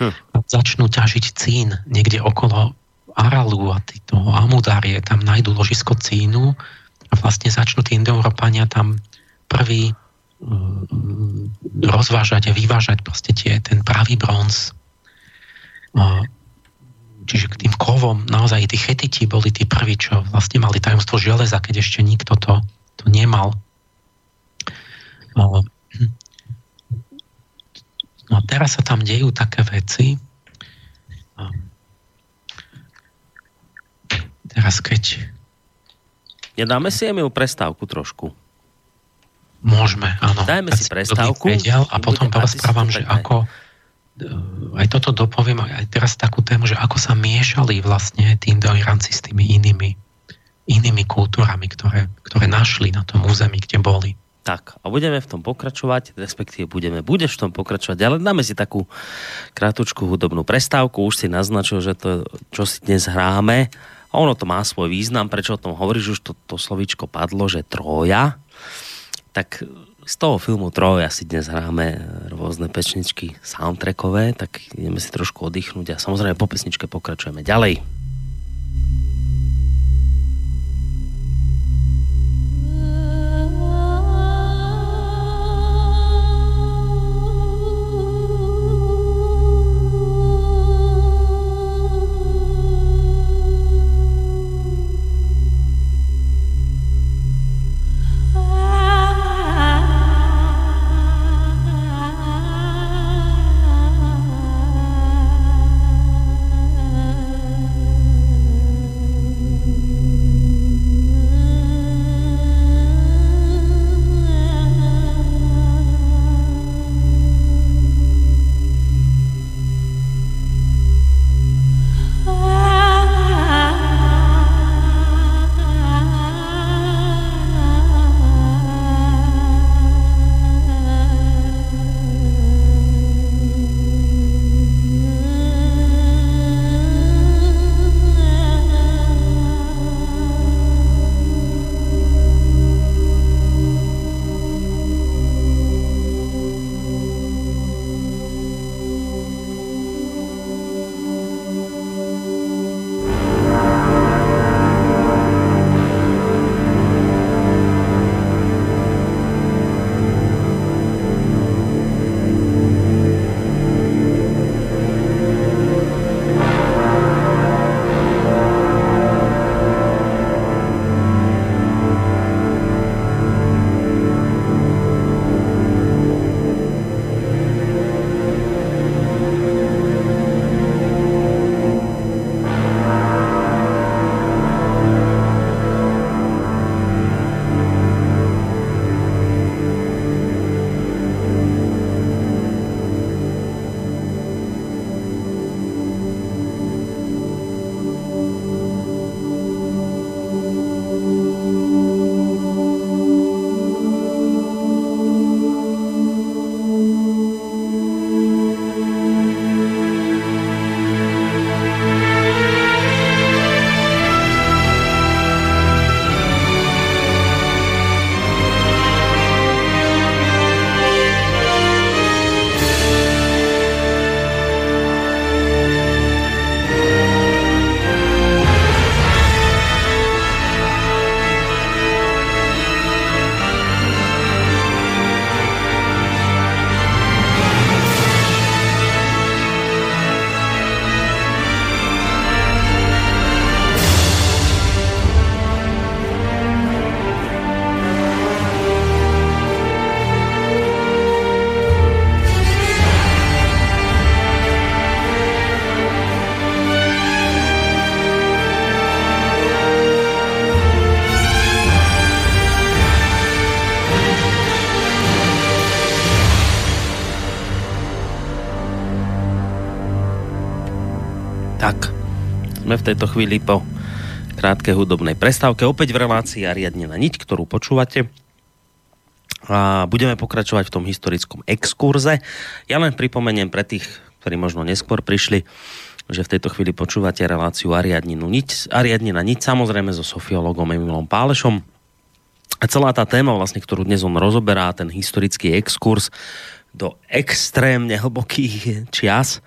Hm. Začnú ťažiť cín niekde okolo Aralu a toho Amudárie, tam nájdú ložisko cínu a vlastne začnú tí Indoeurópania tam prvý uh, rozvážať a vyvážať proste tie, ten pravý bronz. Čiže k tým kovom naozaj tí chetiti boli tí prví, čo vlastne mali tajomstvo železa, keď ešte nikto to to nemal. No, no teraz sa tam dejú také veci. Teraz keď... Nedáme si Emil prestávku trošku. Môžeme, áno. Dajme si prestávku. Vedel, a potom porozprávam, že ako e, aj toto dopoviem, aj teraz takú tému, že ako sa miešali vlastne tí indoiranci s tými inými inými kultúrami, ktoré, ktoré našli na tom území, kde boli. Tak, a budeme v tom pokračovať, respektíve budeme, budeš v tom pokračovať, ale dáme si takú krátku hudobnú prestávku, už si naznačil, že to, čo si dnes hráme, a ono to má svoj význam, prečo o tom hovoríš, už to, to slovíčko padlo, že Troja, tak z toho filmu Troja si dnes hráme rôzne pečničky soundtrackové, tak ideme si trošku oddychnúť a samozrejme po pesničke pokračujeme ďalej. V tejto chvíli po krátkej hudobnej prestávke opäť v relácii Ariadne na niť, ktorú počúvate. A budeme pokračovať v tom historickom exkurze. Ja len pripomeniem pre tých, ktorí možno neskôr prišli, že v tejto chvíli počúvate reláciu Ariadninu niť, Ariadnina niť, samozrejme so sofiologom Emilom Pálešom. A celá tá téma, vlastne, ktorú dnes on rozoberá, ten historický exkurs do extrémne hlbokých čias,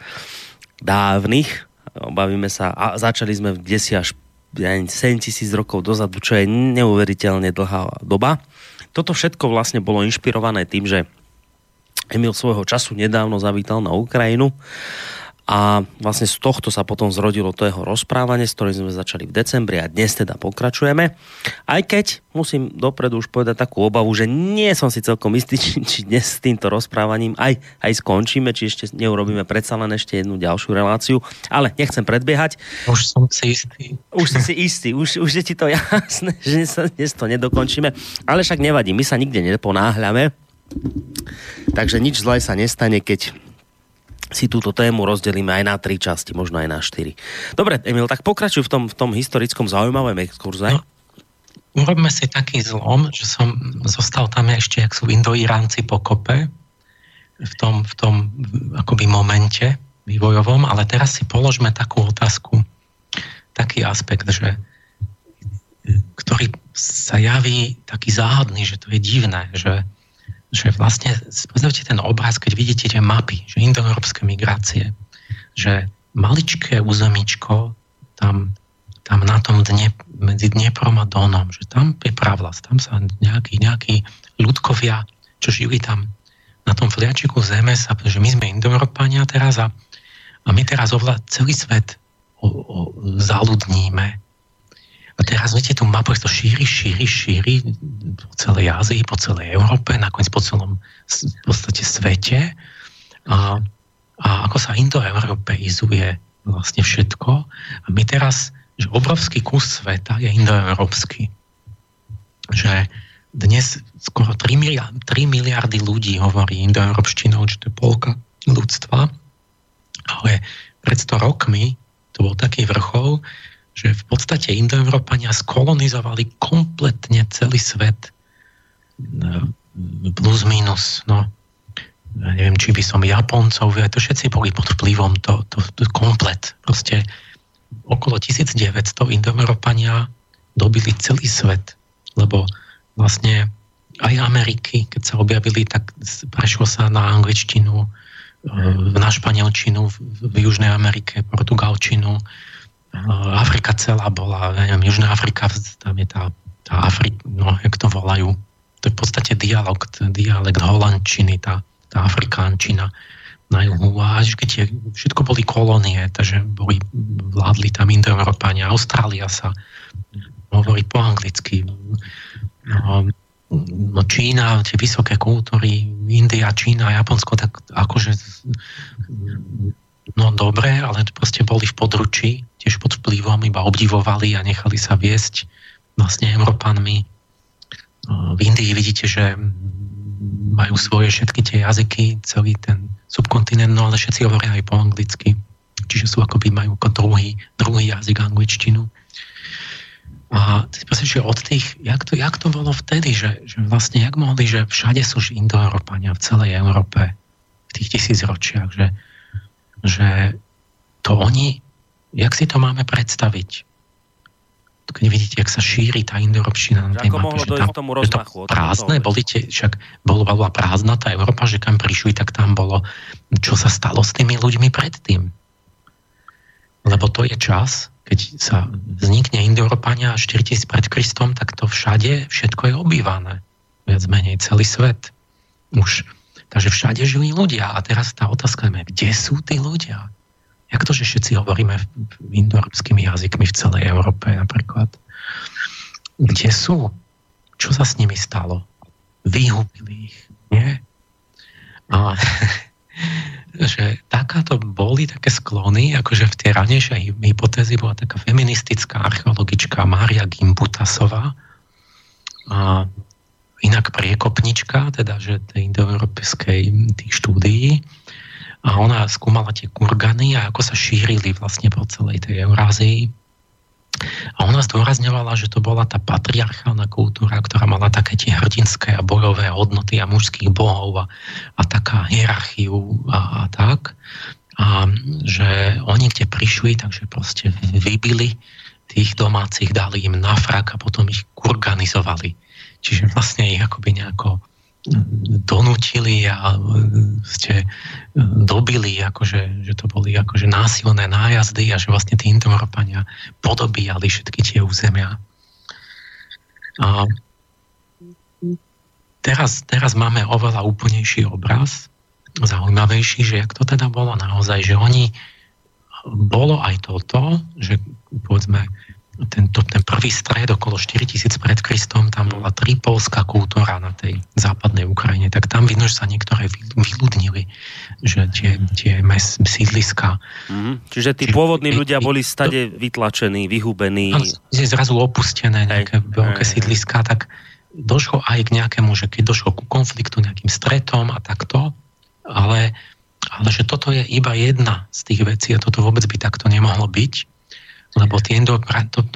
dávnych, Bavíme sa, a začali sme v 10 až 7 tisíc rokov dozadu, čo je neuveriteľne dlhá doba. Toto všetko vlastne bolo inšpirované tým, že Emil svojho času nedávno zavítal na Ukrajinu a vlastne z tohto sa potom zrodilo to jeho rozprávanie, s ktorým sme začali v decembri a dnes teda pokračujeme. Aj keď musím dopredu už povedať takú obavu, že nie som si celkom istý, či, či dnes s týmto rozprávaním aj, aj skončíme, či ešte neurobíme predsa len ešte jednu ďalšiu reláciu, ale nechcem predbiehať. Už som si istý. Už si istý, už, už je ti to jasné, že sa dnes to nedokončíme, ale však nevadí, my sa nikde neponáhľame, takže nič zlé sa nestane, keď si túto tému rozdelíme aj na tri časti, možno aj na štyri. Dobre, Emil, tak pokračuj v tom, v tom historickom zaujímavom exkurze. No, urobme si taký zlom, že som zostal tam ešte, jak sú Indo-Iránci po kope, v tom, v tom akoby momente vývojovom, ale teraz si položme takú otázku, taký aspekt, že ktorý sa javí taký záhadný, že to je divné, že že vlastne, pozrite ten obraz, keď vidíte tie mapy, že indoeurópske migrácie, že maličké územíčko tam, tam na tom dne, medzi Dneprom a Donom, že tam je pravlas, tam sa nejakí, nejakí ľudkovia, čo žili tam na tom fliačiku zeme, sa, že my sme indoeurópania teraz a, a my teraz ovla, celý svet o, o, zaludníme a teraz viete, tú mapu to šíri, šíri, šíri po celej Ázii, po celej Európe, nakoniec po celom v podstate svete. A, a ako sa indoeuropeizuje vlastne všetko. A my teraz, že obrovský kus sveta je indoeurópsky. Že dnes skoro 3 miliardy, 3 miliardy ľudí hovorí indoeurópštinou, že to je polka ľudstva. Ale pred 100 rokmi to bol taký vrchol, že v podstate Indoeurópania skolonizovali kompletne celý svet no, plus minus, no ja neviem, či by som Japoncov, to všetci boli pod vplyvom, to, to, to komplet. Proste okolo 1900 Indoeurópania dobili celý svet, lebo vlastne aj Ameriky, keď sa objavili, tak prešlo sa na angličtinu, e, na španielčinu v Južnej Amerike, portugalčinu, Afrika celá bola, ja neviem, Južná Afrika, tam je tá, tá Afrika, no, jak to volajú, to je v podstate dialog, dialekt holandčiny, tá, tá afrikánčina na juhu. A až keď je, všetko boli kolónie, takže boli, vládli tam Indoeurópania, Austrália sa hovorí po anglicky. No, no Čína, tie vysoké kultúry, India, Čína, Japonsko, tak akože no dobre, ale proste boli v područí tiež pod vplyvom iba obdivovali a nechali sa viesť vlastne Európanmi. V Indii vidíte, že majú svoje všetky tie jazyky, celý ten subkontinent, no ale všetci hovoria aj po anglicky. Čiže sú akoby majú ako druhý, druhý jazyk angličtinu. A proste, že od tých, jak to, jak to bolo vtedy, že, že vlastne jak mohli, že všade sú indoeurópania v celej Európe v tých tisíc ročiach, že, že to oni jak si to máme predstaviť? Keď vidíte, jak sa šíri tá indoeurópština na tej mape, že tam, tomu rozmachu, to prázdne, boli tie, však bolo, bola prázdna tá Európa, že kam prišli, tak tam bolo, čo sa stalo s tými ľuďmi predtým. Lebo to je čas, keď sa vznikne Indoeurópania 4000 pred Kristom, tak to všade, všetko je obývané. Viac menej celý svet. Už, takže všade žili ľudia. A teraz tá otázka je, kde sú tí ľudia? Jak to, že všetci hovoríme indoeurópskymi jazykmi v celej Európe napríklad? Kde sú? Čo sa s nimi stalo? Vyhubili ich, nie? A že takáto boli také sklony, akože v tej ranejšej hypotézy bola taká feministická archeologička Mária Gimbutasová, a inak priekopnička, teda že tej indoeurópskej tých štúdií, a ona skúmala tie kurgany a ako sa šírili vlastne po celej tej Eurázii. A ona zdôrazňovala, že to bola tá patriarchálna kultúra, ktorá mala také tie hrdinské a bojové hodnoty a mužských bohov a, a taká hierarchiu a, a tak. A že oni kde prišli, takže proste vybili tých domácich, dali im na frak a potom ich kurganizovali. Čiže vlastne ich akoby nejako donútili a ste dobili, akože, že to boli akože násilné nájazdy a že vlastne tí Indoeurópania podobíjali všetky tie územia. A teraz, teraz máme oveľa úplnejší obraz, zaujímavejší, že jak to teda bolo naozaj, že oni bolo aj toto, že povedzme tento, ten prvý stred okolo 4000 pred Kristom, tam bola tripolská kultúra na tej západnej Ukrajine, tak tam vidno, že sa niektoré vyľudnili, že tie, tie mes, sídliska. Mm-hmm. Čiže tí pôvodní ľudia boli stade vytlačení, vyhubení. Je zrazu opustené nejaké veľké sídliska, tak došlo aj k nejakému, že keď došlo ku konfliktu, nejakým stretom a takto, ale, ale že toto je iba jedna z tých vecí a toto vôbec by takto nemohlo byť lebo tie to,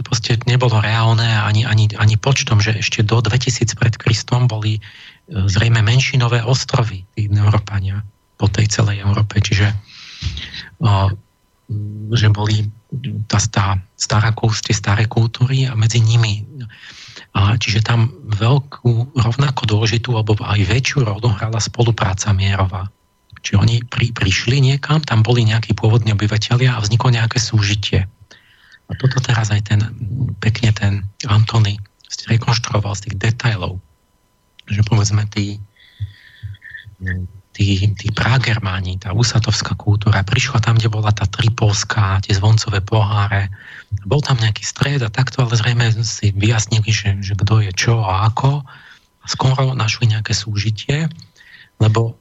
proste nebolo reálne ani, ani, ani počtom, že ešte do 2000 pred Kristom boli e, zrejme menšinové ostrovy, tí Európania po tej celej Európe, čiže o, že boli tá, tá stará, tie staré kultúry a medzi nimi a čiže tam veľkú, rovnako dôležitú alebo aj väčšiu rolu hrala spolupráca mierová. Čiže oni pri, prišli niekam, tam boli nejakí pôvodní obyvateľia a vzniklo nejaké súžitie. A toto teraz aj ten, pekne ten Antony rekonštruoval z tých detajlov, že povedzme tí, tí, tí Pragermáni, tá usatovská kultúra, prišla tam, kde bola tá tripolská, tie zvoncové poháre, bol tam nejaký stred a takto, ale zrejme si vyjasnili, že, že kto je čo a ako. A skoro našli nejaké súžitie, lebo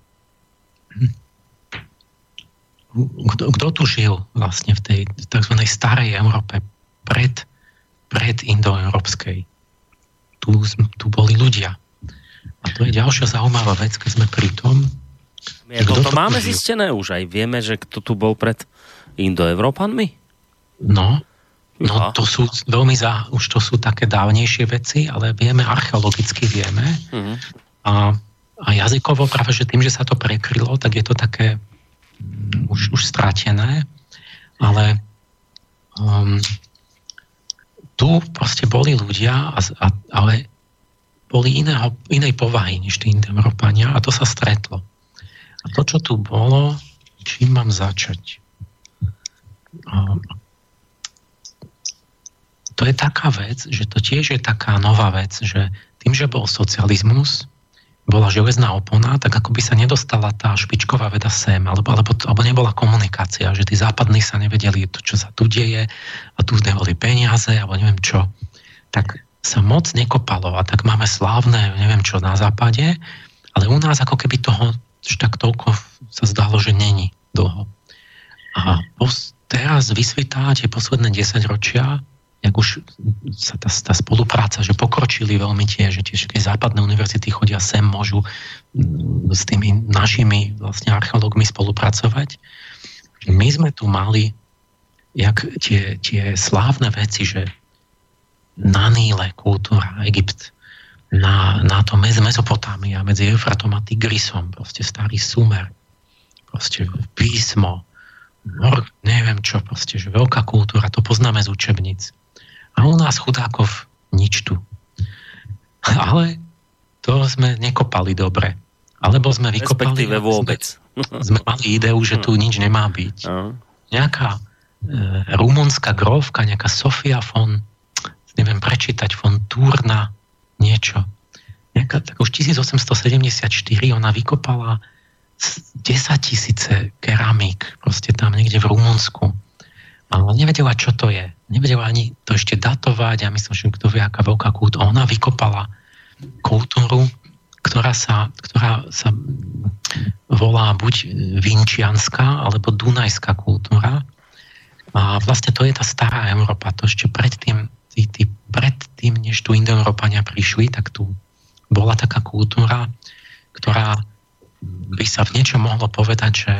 kto, kto tu žil vlastne v tej tzv. starej Európe pred, pred indoeurópskej. Tu, tu boli ľudia. A to je ďalšia zaujímavá vec, keď sme pri tom. My to, to máme žil? zistené už aj. Vieme, že kto tu bol pred indoevropanmi? No, no to sú veľmi za, už to sú také dávnejšie veci, ale vieme, archeologicky vieme. Uh-huh. A, a jazykovo práve, že tým, že sa to prekrylo, tak je to také už, už stratené, ale um, tu proste boli ľudia, a, a, ale boli iného, inej povahy než tí Európania a to sa stretlo. A to, čo tu bolo, čím mám začať? Um, to je taká vec, že to tiež je taká nová vec, že tým, že bol socializmus, bola železná opona, tak ako by sa nedostala tá špičková veda sem, alebo, alebo, alebo nebola komunikácia, že tí západní sa nevedeli to, čo sa tu deje a tu neboli peniaze, alebo neviem čo. Tak sa moc nekopalo a tak máme slávne, neviem čo, na západe, ale u nás ako keby toho tak toľko sa zdalo, že není dlho. A teraz vysvítá tie posledné 10 ročia jak už sa tá, tá spolupráca, že pokročili veľmi tie, že tie všetky západné univerzity chodia sem, môžu mm, s tými našimi vlastne archeológmi spolupracovať. My sme tu mali jak tie, tie slávne veci, že na Níle kultúra, Egypt, na, na to Mezopotámia, medzi Eufratom a Tigrisom, proste starý Sumer, proste písmo, neviem čo, proste, že veľká kultúra, to poznáme z učebnic. A u nás chudákov nič tu. Ale to sme nekopali dobre. Alebo sme vykopali... Respektíve vôbec. Sme, sme mali ideu, že tu nič nemá byť. Nejaká e, rumunská grovka, nejaká Sofia von, neviem prečítať, von Turna, niečo. Nejaká, tak už 1874 ona vykopala 10 tisíce keramík, proste tam niekde v Rumunsku ale nevedela, čo to je. Nevedela ani to ešte datovať a myslím, že kto vie, aká veľká kultúra. Ona vykopala kultúru, ktorá sa, ktorá sa volá buď vinčianská, alebo dunajská kultúra. A vlastne to je tá stará Európa. To ešte predtým, tí, tí, predtým než tu Indoeurópania prišli, tak tu bola taká kultúra, ktorá by sa v niečom mohlo povedať, že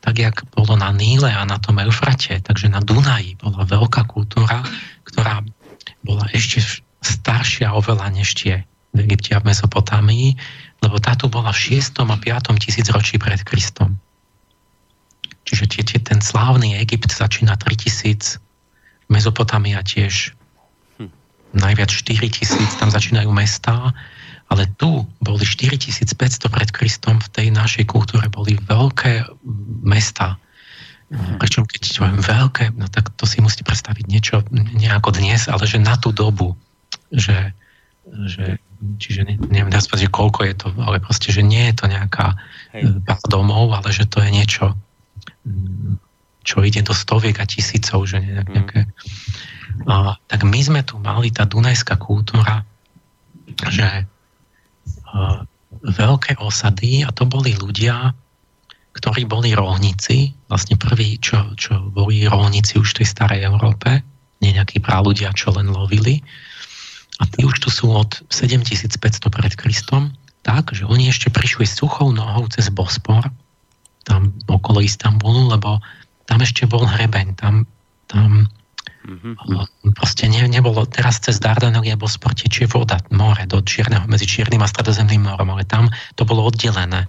tak jak bolo na Níle a na tom Eufrate, takže na Dunaji bola veľká kultúra, ktorá bola ešte staršia oveľa než tie v Egypte a v Mesopotámii, lebo táto bola v 6. a 5. tisícročí pred Kristom. Čiže tie, tie, ten slávny Egypt začína 3000, Mezopotámia tiež hm. najviac 4000, tam začínajú mestá, ale tu boli 4500 pred Kristom, v tej našej kultúre boli veľké mesta. Hm. Pričom keď poviem veľké, no tak to si musíte predstaviť niečo, nejako dnes, ale že na tú dobu, že, že čiže ne, neviem teraz povedať, že koľko je to, ale proste, že nie je to nejaká Hej. domov, ale že to je niečo, čo ide do stoviek a tisícov, že mhm. nejaké... A, tak my sme tu mali tá dunajská kultúra, že veľké osady, a to boli ľudia, ktorí boli rolníci, vlastne prví, čo, čo boli rolníci už v tej starej Európe, nie nejakí ľudia, čo len lovili. A tí už tu sú od 7500 pred Kristom, tak, že oni ešte prišli suchou nohou cez Bospor, tam okolo Istanbulu, lebo tam ešte bol hrebeň, tam, tam mm-hmm. proste ne, nebolo, teraz cez Dardanov je Bospor tečie voda, more do Čierneho, medzi Čiernym a Stredozemným morom, ale tam to bolo oddelené.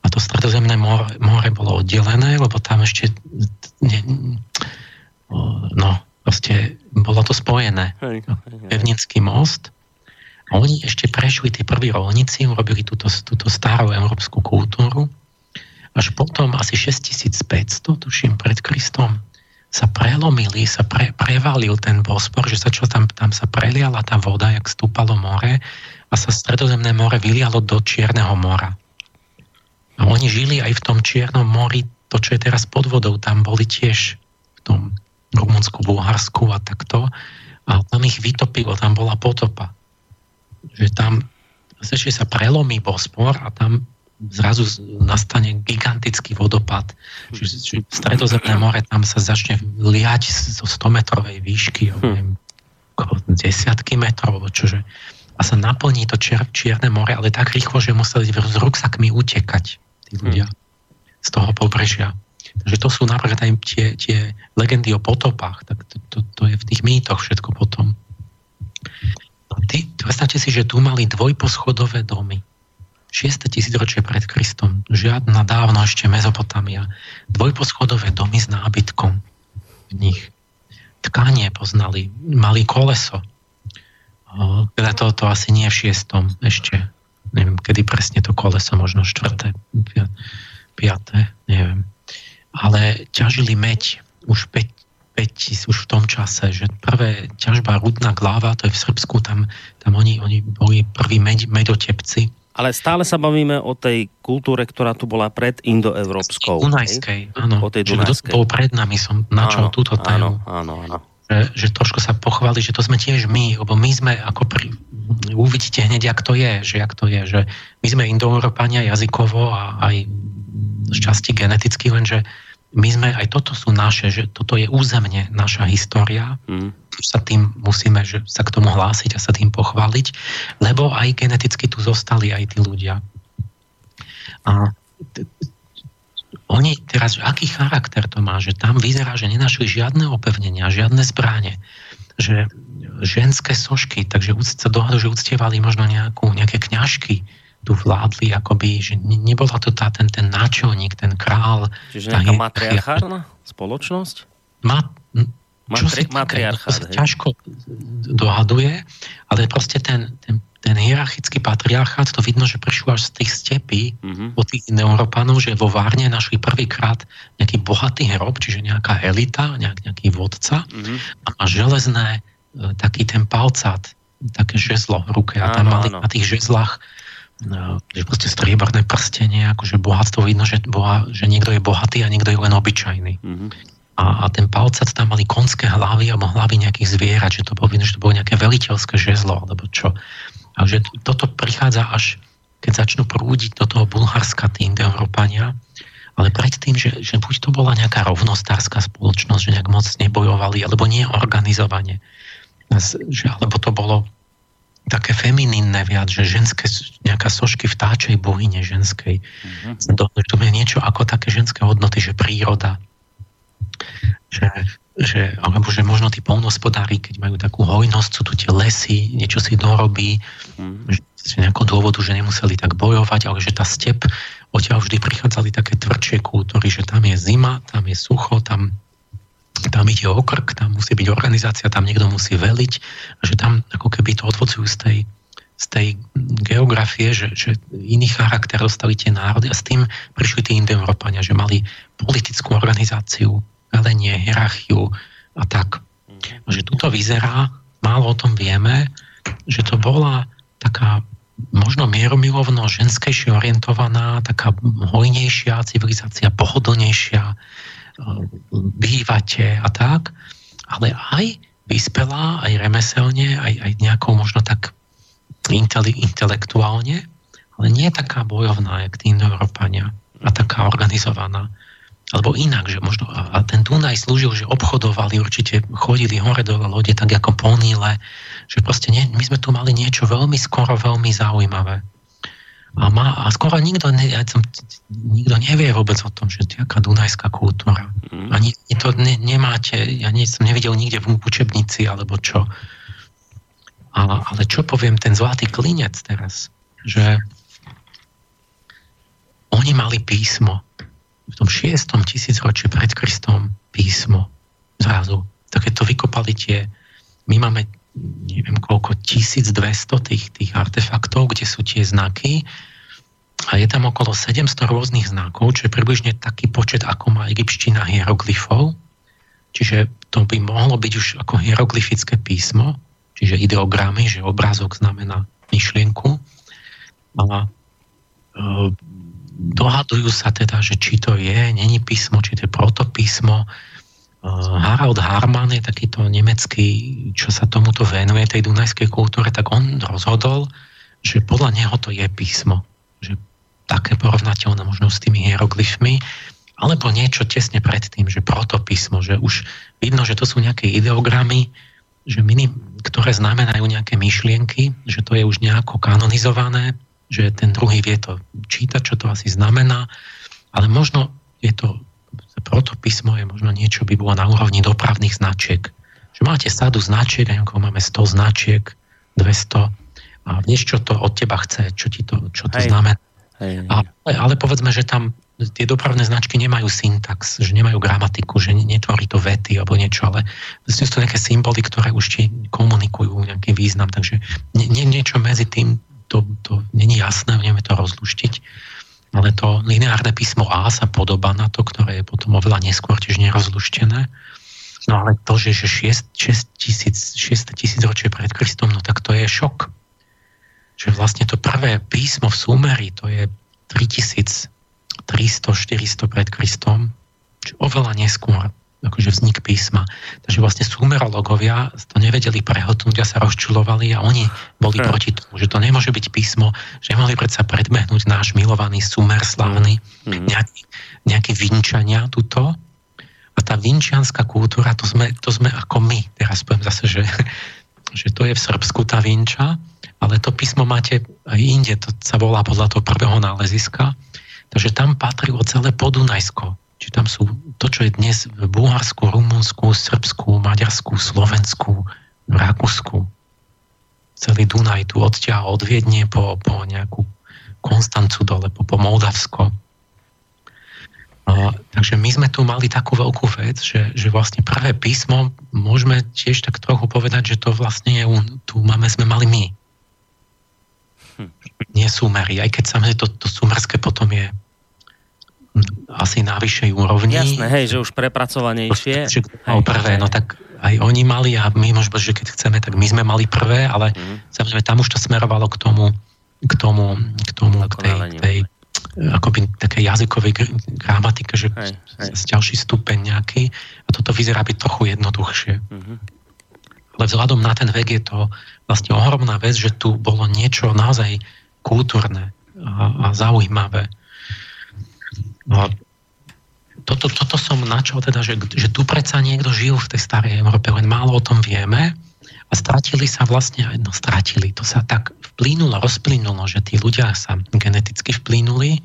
A to Stredozemné more, more bolo oddelené, lebo tam ešte ne, no, proste bolo to spojené. Hej. Pevnický most a oni ešte prešli, tí prví rolníci, urobili túto, túto starú európsku kultúru až potom asi 6500, tuším, pred Kristom, sa prelomili, sa pre, prevalil ten Bospor, že sa čo tam, tam sa preliala tá voda, jak stúpalo more a sa stredozemné more vylialo do Čierneho mora. A oni žili aj v tom Čiernom mori, to, čo je teraz pod vodou, tam boli tiež v tom Rumunsku, Bulharsku a takto. A tam ich vytopilo, tam bola potopa. Že tam že sa prelomí Bospor a tam zrazu nastane gigantický vodopad. Čiže, čiže stredozemné more tam sa začne liať zo 100 metrovej výšky, hm. neviem, desiatky metrov, čože a sa naplní to čier, Čierne more, ale tak rýchlo, že museli s ruksakmi utekať tí hm. ľudia z toho pobrežia. Takže to sú napríklad aj tie, tie legendy o potopách, tak to, to, to je v tých mýtoch všetko potom. Ty, predstavte si, že tu mali dvojposchodové domy 6. tisícročie pred Kristom, žiadna dávno ešte Mezopotamia, dvojposchodové domy s nábytkom v nich. Tkanie poznali, mali koleso. Teda to, to asi nie v šiestom ešte. Neviem, kedy presne to koleso, možno štvrté, piaté, neviem. Ale ťažili meď už 5, 5 už v tom čase, že prvé ťažba rudná glava, to je v Srbsku, tam, tam oni, oni boli prví med, medotepci, ale stále sa bavíme o tej kultúre, ktorá tu bola pred indoevropskou. Dunajskej, áno. O tej Dunajskej. Že bol pred nami, som načal áno, túto tému. Áno, áno, áno. Že, že trošku sa pochváli, že to sme tiež my, lebo my sme ako pri, uvidíte hneď, jak to je, že jak to je, že my sme indoeurópania jazykovo a aj z časti geneticky, lenže my sme, aj toto sú naše, že toto je územne naša história, mm. sa tým musíme že sa k tomu hlásiť a sa tým pochváliť, lebo aj geneticky tu zostali aj tí ľudia. A oni teraz, aký charakter to má, že tam vyzerá, že nenašli žiadne opevnenia, žiadne zbráne, že ženské sošky, takže sa dohľadu, že uctievali možno nejakú, nejaké kňažky, tu vládli, akoby, že nebola to tá, ten, ten náčelník, ten král. Čiže nejaká matriarchárna spoločnosť? Ma, čo Matri- matriarchát, to sa ťažko dohaduje, ale proste ten, ten, ten hierarchický patriarchát, to vidno, že prišlo až z tých stepí mm-hmm. od tých Európanov, že vo Várne našli prvýkrát nejaký bohatý hrob, čiže nejaká elita, nejak, nejaký vodca mm-hmm. a má železné, e, taký ten palcát, také žezlo v ruke a tam áno, mali áno. na tých žezlách že proste strieborné prstenie, akože bohatstvo vidno, že, boha, že niekto je bohatý a niekto je len obyčajný. Mm-hmm. A, a ten palcat tam mali konské hlavy alebo hlavy nejakých zvierat, že to bolo vidno, že to bolo nejaké veliteľské žezlo, alebo čo. A že toto prichádza až, keď začnú prúdiť do toho Bulharska tí Európania, ale predtým, že, že buď to bola nejaká rovnostárska spoločnosť, že nejak moc nebojovali, alebo nie organizovane, že, alebo to bolo také feminínne viac, že ženské, nejaká sošky vtáčej bohyne ženskej. Mm-hmm. To, to je niečo ako také ženské hodnoty, že príroda. Že, že, alebo že možno tí polnospodári, keď majú takú hojnosť, sú tu tie lesy, niečo si dorobí, mm-hmm. že z nejakého dôvodu, že nemuseli tak bojovať, ale že tá step, odtiaľ vždy prichádzali také tvrdšie kultúry, že tam je zima, tam je sucho, tam tam ide o krk, tam musí byť organizácia, tam niekto musí veliť že tam ako keby to odvodzujú z tej, z tej geografie, že, že iný charakter dostali tie národy a s tým prišli tí Indoeurópania, že mali politickú organizáciu, velenie, hierarchiu a tak. A že tuto vyzerá, málo o tom vieme, že to bola taká možno mieromilovno ženskejšie orientovaná, taká hojnejšia civilizácia, pohodlnejšia, bývate a tak, ale aj vyspelá, aj remeselne, aj, aj nejakou možno tak intele, intelektuálne, ale nie taká bojovná, jak tí Európania a taká organizovaná. Alebo inak, že možno, a ten Dunaj slúžil, že obchodovali, určite chodili hore dole lode, tak ako po že proste nie, my sme tu mali niečo veľmi skoro, veľmi zaujímavé. A, má, a skoro nikto, ne, ja som, nikto nevie vôbec o tom, že to je aká dunajská kultúra. Mm. Ani to ne, nemáte, ja nie, som nevidel nikde v učebnici alebo čo. A, ale čo poviem, ten zlatý klinec teraz, že oni mali písmo. V tom šiestom tisícročí pred Kristom písmo. Zrazu. Tak keď to vykopali tie, my máme neviem koľko, 1200 tých, tých artefaktov, kde sú tie znaky a je tam okolo 700 rôznych znakov, čo je približne taký počet, ako má egyptština hieroglyfov. Čiže to by mohlo byť už ako hieroglyfické písmo, čiže ideogramy, že obrázok znamená myšlienku. A e, dohadujú sa teda, že či to je, není písmo, či to je protopísmo, Harald Harman je takýto nemecký, čo sa tomuto venuje, tej dunajskej kultúre, tak on rozhodol, že podľa neho to je písmo. Že také porovnateľné možno s tými hieroglyfmi, alebo niečo tesne pred tým, že protopísmo, že už vidno, že to sú nejaké ideogramy, že minim, ktoré znamenajú nejaké myšlienky, že to je už nejako kanonizované, že ten druhý vie to čítať, čo to asi znamená, ale možno je to protopísmo je možno niečo, by bolo na úrovni dopravných značiek. Že máte sadu značiek, ako máme 100 značiek, 200 a niečo to od teba chce, čo, ti to, čo to Hej. znamená. Hej. Ale, ale povedzme, že tam tie dopravné značky nemajú syntax, že nemajú gramatiku, že netvorí to vety alebo niečo, ale sú to nejaké symboly, ktoré už ti komunikujú nejaký význam, takže nie, nie, niečo medzi tým to, to není jasné, nevieme to rozluštiť ale to lineárne písmo A sa podobá na to, ktoré je potom oveľa neskôr tiež nerozluštené. No ale to, že, že 6, 6 tisíc, 6 tisíc ročie pred Kristom, no tak to je šok. Že vlastne to prvé písmo v Sumeri, to je 3300, 400 pred Kristom, oveľa neskôr akože vznik písma. Takže vlastne sumerologovia to nevedeli prehltnúť a sa rozčulovali a oni boli hmm. proti tomu, že to nemôže byť písmo, že mali predsa predbehnúť náš milovaný sumer slavný, hmm. nejaký, nejaký vinčania tuto. A tá vinčianská kultúra, to sme, to sme ako my. Teraz poviem zase, že, že to je v Srbsku tá vinča, ale to písmo máte aj inde, to sa volá podľa toho prvého náleziska. Takže tam patrilo celé Podunajsko či tam sú to, čo je dnes v Bulharsku, Rumunsku, Srbsku, Maďarsku, Slovensku, v Rakúsku. Celý Dunaj tu odtiaľ od Viedne po, po nejakú Konstancu dole, po, po Moldavsko. A, takže my sme tu mali takú veľkú vec, že, že vlastne prvé písmo môžeme tiež tak trochu povedať, že to vlastne je, tu máme, sme mali my. Hm. Nie sumery, aj keď samozrejme to, to sumerské potom je asi na vyššej úrovni. Jasné, hej, že už prepracovanejšie. Že, hej, prvé, hej. no tak aj oni mali a my možno, že keď chceme, tak my sme mali prvé, ale mm. samozrejme tam už to smerovalo k tomu, k tomu, k tomu, k tej, k tej akoby také jazykovej gramatike, že hej, hej. ďalší stupeň nejaký a toto vyzerá byť trochu jednoduchšie. Mm-hmm. Ale vzhľadom na ten vek je to vlastne ohromná vec, že tu bolo niečo naozaj kultúrne a, a zaujímavé. No, toto, toto som načal teda, že, že tu predsa niekto žil v tej starej Európe, len málo o tom vieme A stratili sa vlastne, no stratili, to sa tak vplínulo, rozplynulo, že tí ľudia sa geneticky vplínuli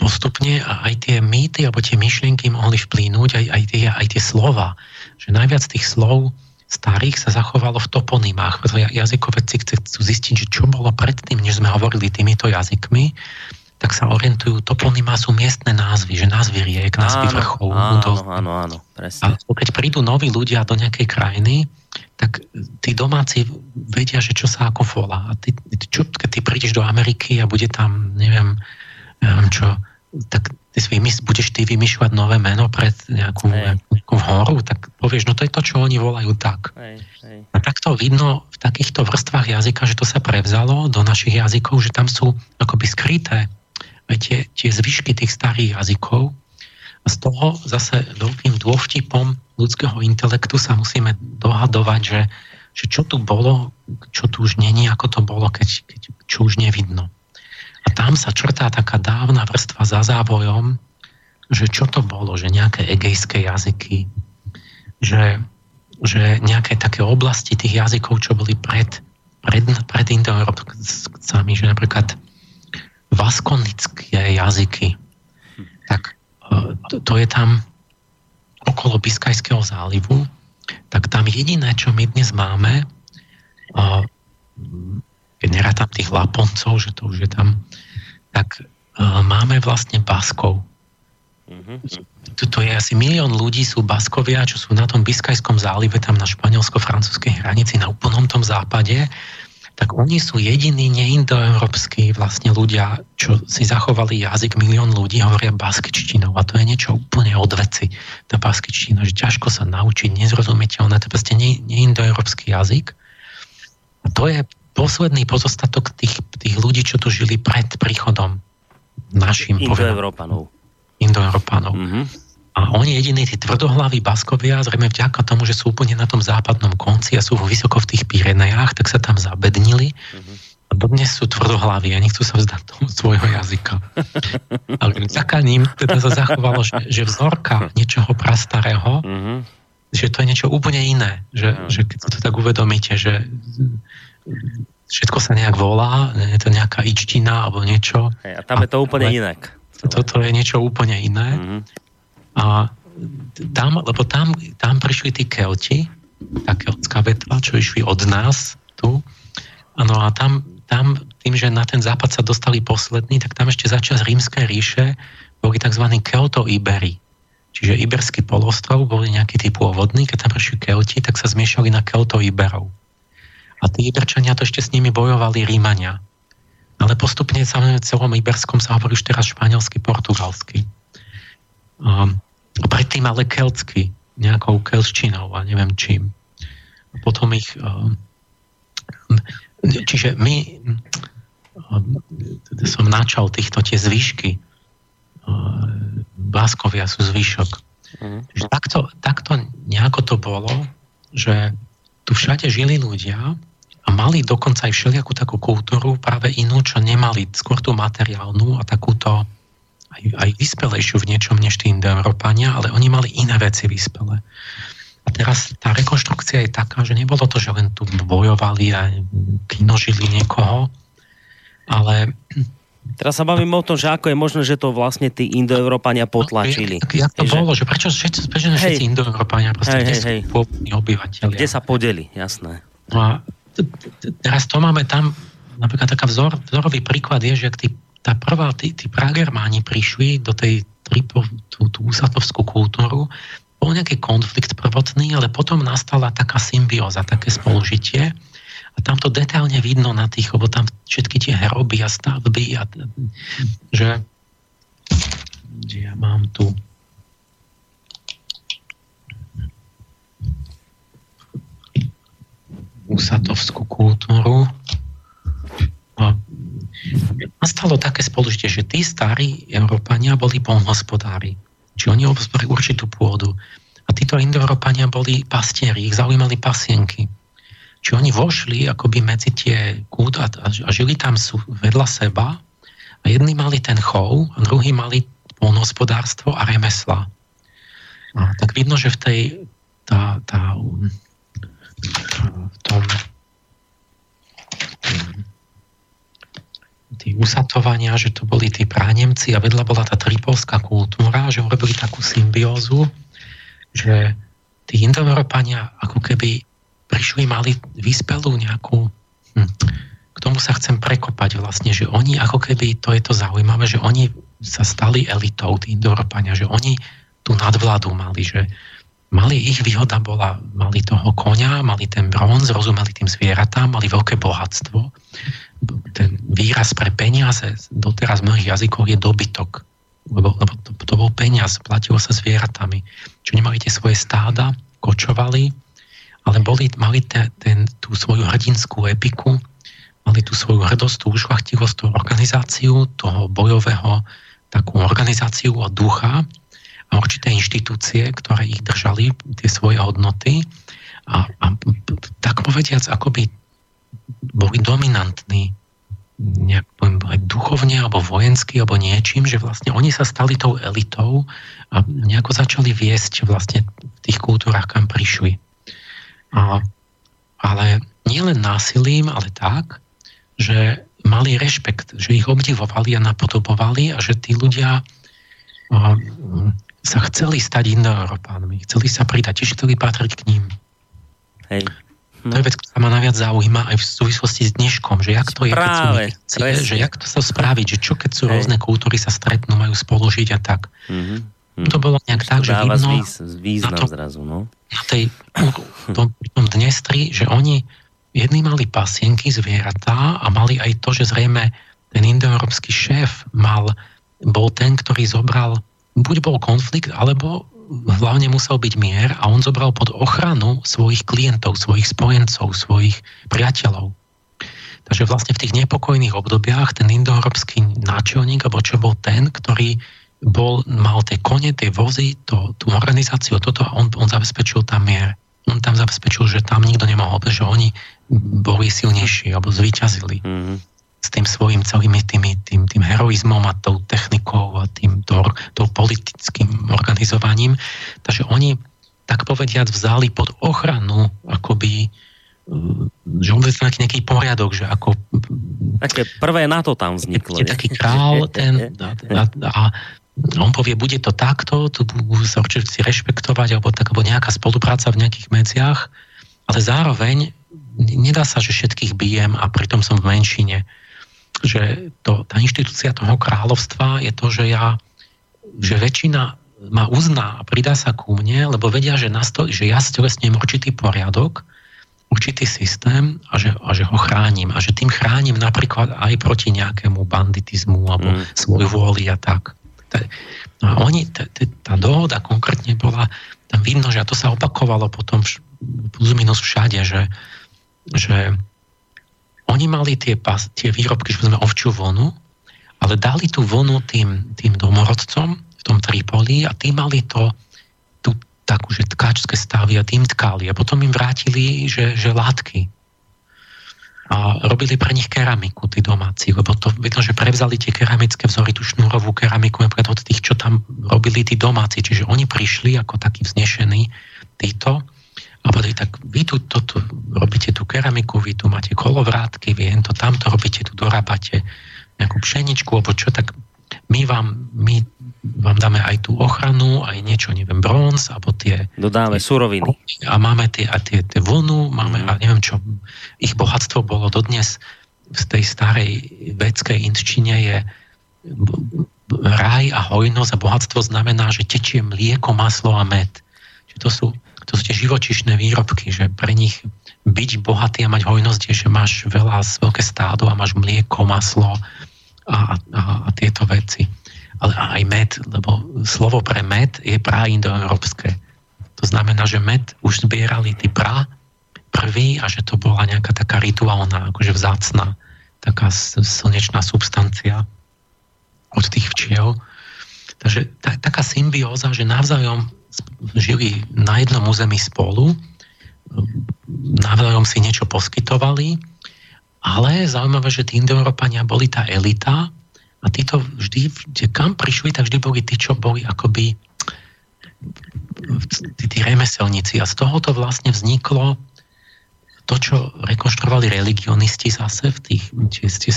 postupne a aj tie mýty alebo tie myšlienky mohli vplínuť, aj, aj, tie, aj tie slova. Že najviac tých slov starých sa zachovalo v toponymách, pretože jazykovedci chcú zistiť, že čo bolo predtým, než sme hovorili týmito jazykmi, tak sa orientujú, toponymá sú miestne názvy, že názvy riek, názvy vrchov. Áno, áno, áno, presne. A keď prídu noví ľudia do nejakej krajiny, tak tí domáci vedia, že čo sa ako volá. A ty, čo, keď ty prídeš do Ameriky a bude tam, neviem, neviem čo, tak ty si vymys- budeš ty vymýšľať nové meno pred nejakú, nejakú horu, tak povieš, no to je to, čo oni volajú tak. Hej, hej. A takto vidno v takýchto vrstvách jazyka, že to sa prevzalo do našich jazykov, že tam sú akoby skryté tie, tie zvyšky tých starých jazykov. A z toho zase veľkým dôvtipom ľudského intelektu sa musíme dohadovať, že, že čo tu bolo, čo tu už není, ako to bolo, keď, keď čo už nevidno. A tam sa črtá taká dávna vrstva za závojom, že čo to bolo, že nejaké egejské jazyky, že, že nejaké také oblasti tých jazykov, čo boli pred, pred, pred indoeurópcami, že napríklad vaskonické jazyky, tak e, to, je tam okolo Biskajského zálivu, tak tam jediné, čo my dnes máme, keď nerátam tých Laponcov, že to už je tam, tak uh, máme vlastne Baskov. Mm-hmm. Je asi milión ľudí sú Baskovia, čo sú na tom Biskajskom zálive, tam na španielsko-francúzskej hranici, na úplnom tom západe, tak oni sú jediní neindoeurópsky vlastne ľudia, čo si zachovali jazyk, milión ľudí hovoria baskičtinou a to je niečo úplne od veci, tá baskičtina, že ťažko sa naučiť, nezrozumiteľné, to je proste neindoeurópsky jazyk. A to je posledný pozostatok tých, tých ľudí, čo tu žili pred príchodom našim. Indoeurópanov. Indoeurópanov. Mm-hmm. A oni jediní, tí tvrdohlaví baskovia, zrejme vďaka tomu, že sú úplne na tom západnom konci a sú vysoko v tých Pyrenejách, tak sa tam zabednili. Mm-hmm. A dodnes sú tvrdohlaví a nechcú sa vzdať toho svojho jazyka. Ale vďaka ním teda sa zachovalo, že, že vzorka niečoho prastarého, mm-hmm. že to je niečo úplne iné. Že, mm-hmm. že keď to tak uvedomíte, že všetko sa nejak volá, je to nejaká ičtina alebo niečo. Hej, a tam je to úplne inak. Toto je niečo úplne iné. Mm-hmm. A tam, lebo tam, tam prišli tí kelti, tá keltská vetva, čo išli od nás tu. Ano a tam, tam tým, že na ten západ sa dostali poslední, tak tam ešte začas rímskej ríše boli tzv. kelto-ibery. Čiže Iberský polostrov boli nejaký tí pôvodní, keď tam prišli kelti, tak sa zmiešali na kelto-iberov. A tí Iberčania to ešte s nimi bojovali Rímania. Ale postupne sa v celom Iberskom sa hovorí už teraz španielsky, portugalsky. Um, predtým ale keltsky, nejakou kelščinou a neviem čím. A potom ich... Um, čiže my um, som načal týchto tie zvyšky. Báskovia sú zvyšok. Mm. takto, takto nejako to bolo, že tu všade žili ľudia a mali dokonca aj všelijakú takú kultúru, práve inú, čo nemali, skôr tú materiálnu a takúto aj, aj vyspelejšiu v niečom než tí Európania, ale oni mali iné veci vyspelé. A teraz tá rekonštrukcia je taká, že nebolo to, že len tu bojovali a kinožili niekoho, ale Teraz sa bavíme o tom, že ako je možné, že to vlastne tí indoeurópania potlačili. No, jak, jak to že... bolo, že prečo všetci, prečo hej. všetci indoeurópania, proste, hej, kde hej, sú hej. obyvateľia. Kde sa podeli, jasné. No a teraz to máme tam, napríklad taká vzor, vzorový príklad je, že tí, tá prvá, tí, tí pragermáni prišli do tej tú, tú úsatovskú kultúru, bol nejaký konflikt prvotný, ale potom nastala taká symbióza, také spolužitie a tam to detailne vidno na tých, lebo tam všetky tie hroby a stavby a že, že ja mám tu usatovskú kultúru. Nastalo také spoložitie, že tí starí Európania boli polnohospodári. Či oni obzbrali určitú pôdu. A títo Indoeurópania boli pastieri, ich zaujímali pasienky. Či oni vošli akoby medzi tie kút a, a žili tam sú vedľa seba a jedni mali ten chov a druhí mali polnohospodárstvo a remesla. A tak vidno, že v tej tá, tá tom tí usatovania, že to boli tí pránemci a vedľa bola tá tripolská kultúra, že urobili takú symbiózu, že tí Indoeurópania ako keby prišli, mali vyspelú nejakú... Hm, k tomu sa chcem prekopať vlastne, že oni ako keby, to je to zaujímavé, že oni sa stali elitou, tí Indoeurópania, že oni tú nadvládu mali, že mali ich výhoda bola, mali toho konia, mali ten bronz, rozumeli tým zvieratám, mali veľké bohatstvo ten výraz pre peniaze doteraz v mnohých jazykoch je dobytok. Lebo, lebo to, to bol peniaz, platilo sa zvieratami. Čiže nemali tie svoje stáda, kočovali, ale boli, mali te, ten, tú svoju hrdinskú epiku, mali tú svoju hrdosť, tú ušlachtilosť, tú organizáciu toho bojového, takú organizáciu od ducha a určité inštitúcie, ktoré ich držali, tie svoje hodnoty a, a tak povediac, akoby boli dominantní nejak, poviem, aj duchovne alebo vojensky alebo niečím, že vlastne oni sa stali tou elitou a nejako začali viesť vlastne v tých kultúrach, kam prišli. A, ale nielen násilím, ale tak, že mali rešpekt, že ich obdivovali a napodobovali a že tí ľudia a, sa chceli stať indoeurópánmi, chceli sa pridať, tiež chceli patriť k ním. Hej. To je vec, ktorá ma najviac zaujíma aj v súvislosti s dneškom, že jak to je, keď sú mikcie, že jak to sa spraviť, že čo keď sú Hej. rôzne kultúry sa stretnú, majú spolu žiť a tak. Mm-hmm. To bolo nejak tak, že vidno význam na, to, zrazu, no? na tej, tom, tom Dnestri, že oni jedni mali pasienky, zvieratá a mali aj to, že zrejme ten indoeurópsky šéf mal, bol ten, ktorý zobral, buď bol konflikt, alebo hlavne musel byť mier a on zobral pod ochranu svojich klientov, svojich spojencov, svojich priateľov. Takže vlastne v tých nepokojných obdobiach ten indoeurópsky náčelník, alebo čo bol ten, ktorý bol, mal tie kone, tie vozy, to, tú organizáciu, toto a on, on zabezpečil tam mier. On tam zabezpečil, že tam nikto nemohol, že oni boli silnejší alebo zvíťazili. Mm-hmm s tým svojim celými tými, tým, tým heroizmom a tou technikou a tým to, to politickým organizovaním. Takže oni, tak povediať, vzali pod ochranu akoby e, že on nejaký, nejaký poriadok, že ako... Také prvé NATO tam vzniklo. Je, taký král, ten, a, a, a on povie, bude to takto, tu budú sa určite si rešpektovať, alebo, tak, alebo nejaká spolupráca v nejakých medziach, ale zároveň nedá sa, že všetkých bijem a pritom som v menšine že to, tá inštitúcia toho kráľovstva je to, že ja, že väčšina ma uzná a pridá sa ku mne, lebo vedia, že, nasto, že ja stelesním určitý poriadok, určitý systém a že, a že ho chránim. A že tým chránim napríklad aj proti nejakému banditizmu alebo mm. svoj vôli a tak. No a oni, tá, tá dohoda konkrétne bola, tam vidno, že a to sa opakovalo potom plus minus všade, že, že oni mali tie, pas, tie výrobky, že sme ovčiu vonu, ale dali tú vonu tým, tým domorodcom v tom Tripoli a tí mali to, tú takú, že tkáčské stavy a tým tkali a potom im vrátili, že, že látky. A robili pre nich keramiku, tí domáci, lebo to vidno, že prevzali tie keramické vzory, tú šnúrovú keramiku napríklad od tých, čo tam robili tí domáci. Čiže oni prišli ako takí vznešení, títo, a povedali, tak vy tu toto, robíte tú keramiku, vy tu máte kolovrátky, vy to tamto robíte, tu dorábate nejakú pšeničku, alebo čo, tak my vám, my vám dáme aj tú ochranu, aj niečo, neviem, bronz, alebo tie... Dodáme tie, suroviny. A máme tie, a tie, tie vlnu, máme, mm. a neviem čo, ich bohatstvo bolo dodnes z tej starej vedskej inčine je raj a hojnosť a bohatstvo znamená, že tečie mlieko, maslo a med. Čiže to sú to sú tie živočišné výrobky, že pre nich byť bohatý a mať hojnosť je, že máš veľa, veľké stádo a máš mlieko, maslo a, a, a tieto veci. Ale aj med, lebo slovo pre med je prá indoeurópske. To znamená, že med už zbierali tí prá prvý a že to bola nejaká taká rituálna, akože vzácna, taká slnečná substancia od tých včiel. Takže tá, taká symbióza, že navzájom žili na jednom území spolu, navzájom si niečo poskytovali, ale zaujímavé, že tí Indoeurópania boli tá elita a títo vždy, kam prišli, tak vždy boli tí, čo boli akoby tí, tí remeselníci. A z toho to vlastne vzniklo to, čo rekonštruovali religionisti zase v tých tie, tie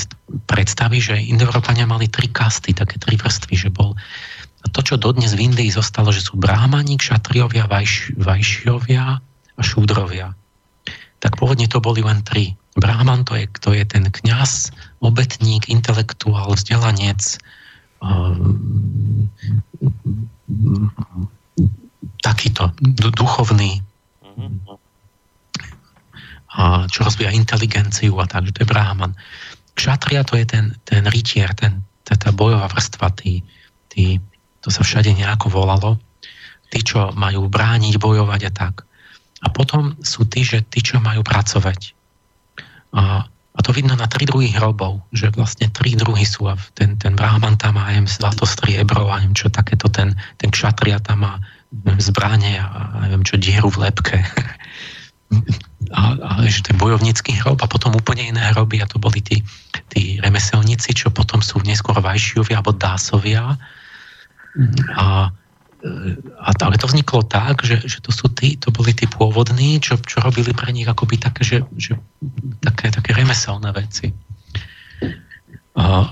predstavy, že Indoeurópania mali tri kasty, také tri vrstvy, že bol a to, čo dodnes v Indii zostalo, že sú brámani, kšatriovia, vajš, vajšiovia a šúdrovia. Tak pôvodne to boli len tri. Brahman to je, to je ten kňaz, obetník, intelektuál, vzdelanec, um, takýto duchovný a čo rozvíja inteligenciu a tak, že to je Brahman. Kšatria to je ten, ten rytier, ten, tá bojová vrstva, tí, tí, to sa všade nejako volalo, tí, čo majú brániť, bojovať a tak. A potom sú tí, že tí, čo majú pracovať. A, a to vidno na tri druhy hrobov, že vlastne tri druhy sú a ten, ten Brahman tam má aj zlato striebro a neviem čo takéto, ten, ten kšatria tam má zbranie a neviem čo, dieru v lepke. a, a že je bojovnícky hrob a potom úplne iné hroby a to boli tí, tí remeselníci, čo potom sú neskôr vajšiovia alebo dásovia. A, a, ale to vzniklo tak, že, že to, sú tí, to boli tí pôvodní, čo, čo robili pre nich akoby také, že, že také, také remeselné veci.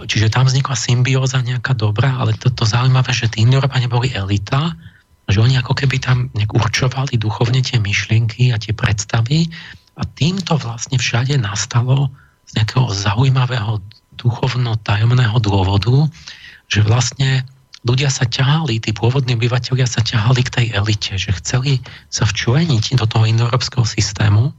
Čiže tam vznikla symbióza nejaká dobrá, ale to, to zaujímavé, že tí Indoeurópania boli elita že oni ako keby tam nejak určovali duchovne tie myšlienky a tie predstavy a týmto vlastne všade nastalo z nejakého zaujímavého duchovno-tajomného dôvodu, že vlastne ľudia sa ťahali, tí pôvodní obyvateľia sa ťahali k tej elite, že chceli sa včleniť do toho indoeurópskeho systému